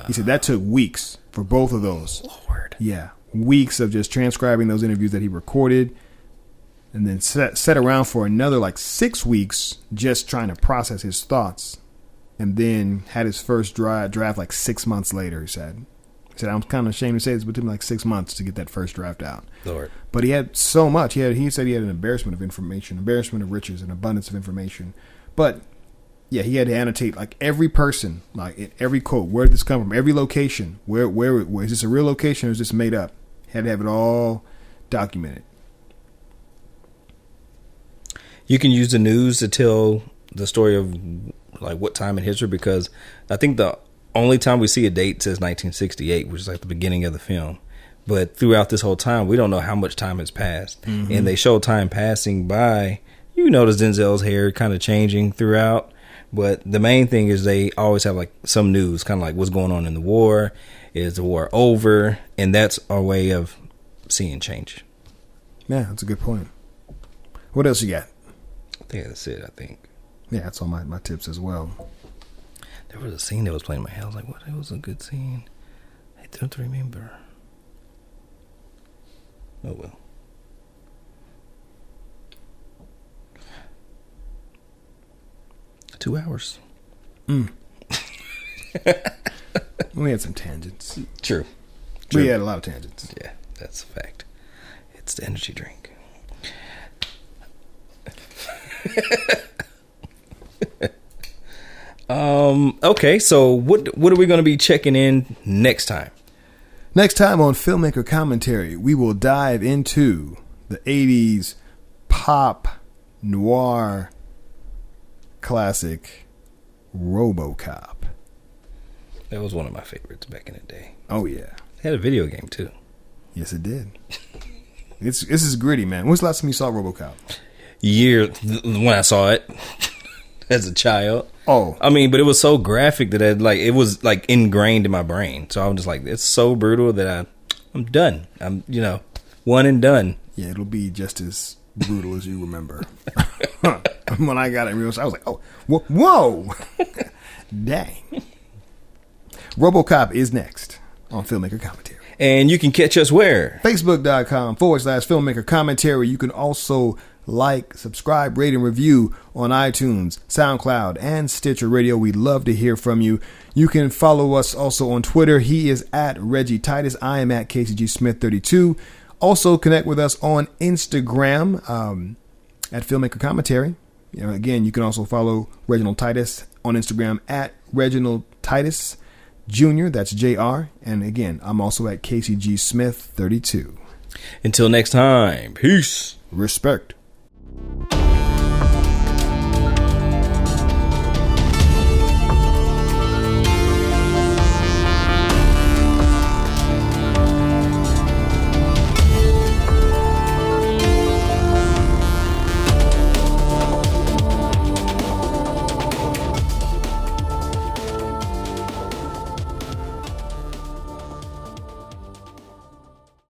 he said that took weeks for both of those. Lord. Yeah, weeks of just transcribing those interviews that he recorded, and then set set around for another like six weeks just trying to process his thoughts, and then had his first draft like six months later. He said, said I'm kind of ashamed to say this, but it took me like six months to get that first draft out. Lord. But he had so much. He had he said he had an embarrassment of information, embarrassment of riches, an abundance of information. But yeah, he had to annotate like every person, like in every quote, where did this come from, every location, where where where is this a real location or is this made up? Had to have it all documented. You can use the news to tell the story of like what time in history because I think the only time we see a date says 1968, which is like the beginning of the film. But throughout this whole time, we don't know how much time has passed, mm-hmm. and they show time passing by. You notice Denzel's hair kind of changing throughout, but the main thing is they always have like some news, kind of like what's going on in the war. Is the war over? And that's our way of seeing change. Yeah, that's a good point. What else you got? I think that's it. I think Yeah, that's all my, my tips as well. There was a scene that was playing in my head. I was like, "What? It was a good scene." I don't remember. Oh well. Two hours. Mm. We had some tangents. True. We had a lot of tangents. Yeah, that's a fact. It's the energy drink. um. Okay. So what what are we going to be checking in next time? Next time on Filmmaker Commentary, we will dive into the 80s pop noir classic Robocop. That was one of my favorites back in the day. Oh, yeah. It had a video game too. Yes, it did. It's This is gritty, man. When's the last time you saw Robocop? Year when I saw it as a child. Oh, I mean, but it was so graphic that it like it was like ingrained in my brain. So I'm just like, it's so brutal that I, I'm done. I'm you know, one and done. yeah, it'll be just as brutal as you remember. when I got it, real, I was like, oh, wh- whoa. Dang. Robocop is next on Filmmaker Commentary. And you can catch us where? Facebook.com forward slash filmmaker commentary. You can also like, subscribe, rate, and review on iTunes, SoundCloud, and Stitcher Radio. We'd love to hear from you. You can follow us also on Twitter. He is at Reggie Titus. I am at KCG Smith 32. Also connect with us on Instagram um, at Filmmaker Commentary. You know, again, you can also follow Reginald Titus on Instagram at Reginald Titus Jr. That's JR. And again, I'm also at KCG Smith 32. Until next time, peace. Respect. Bye.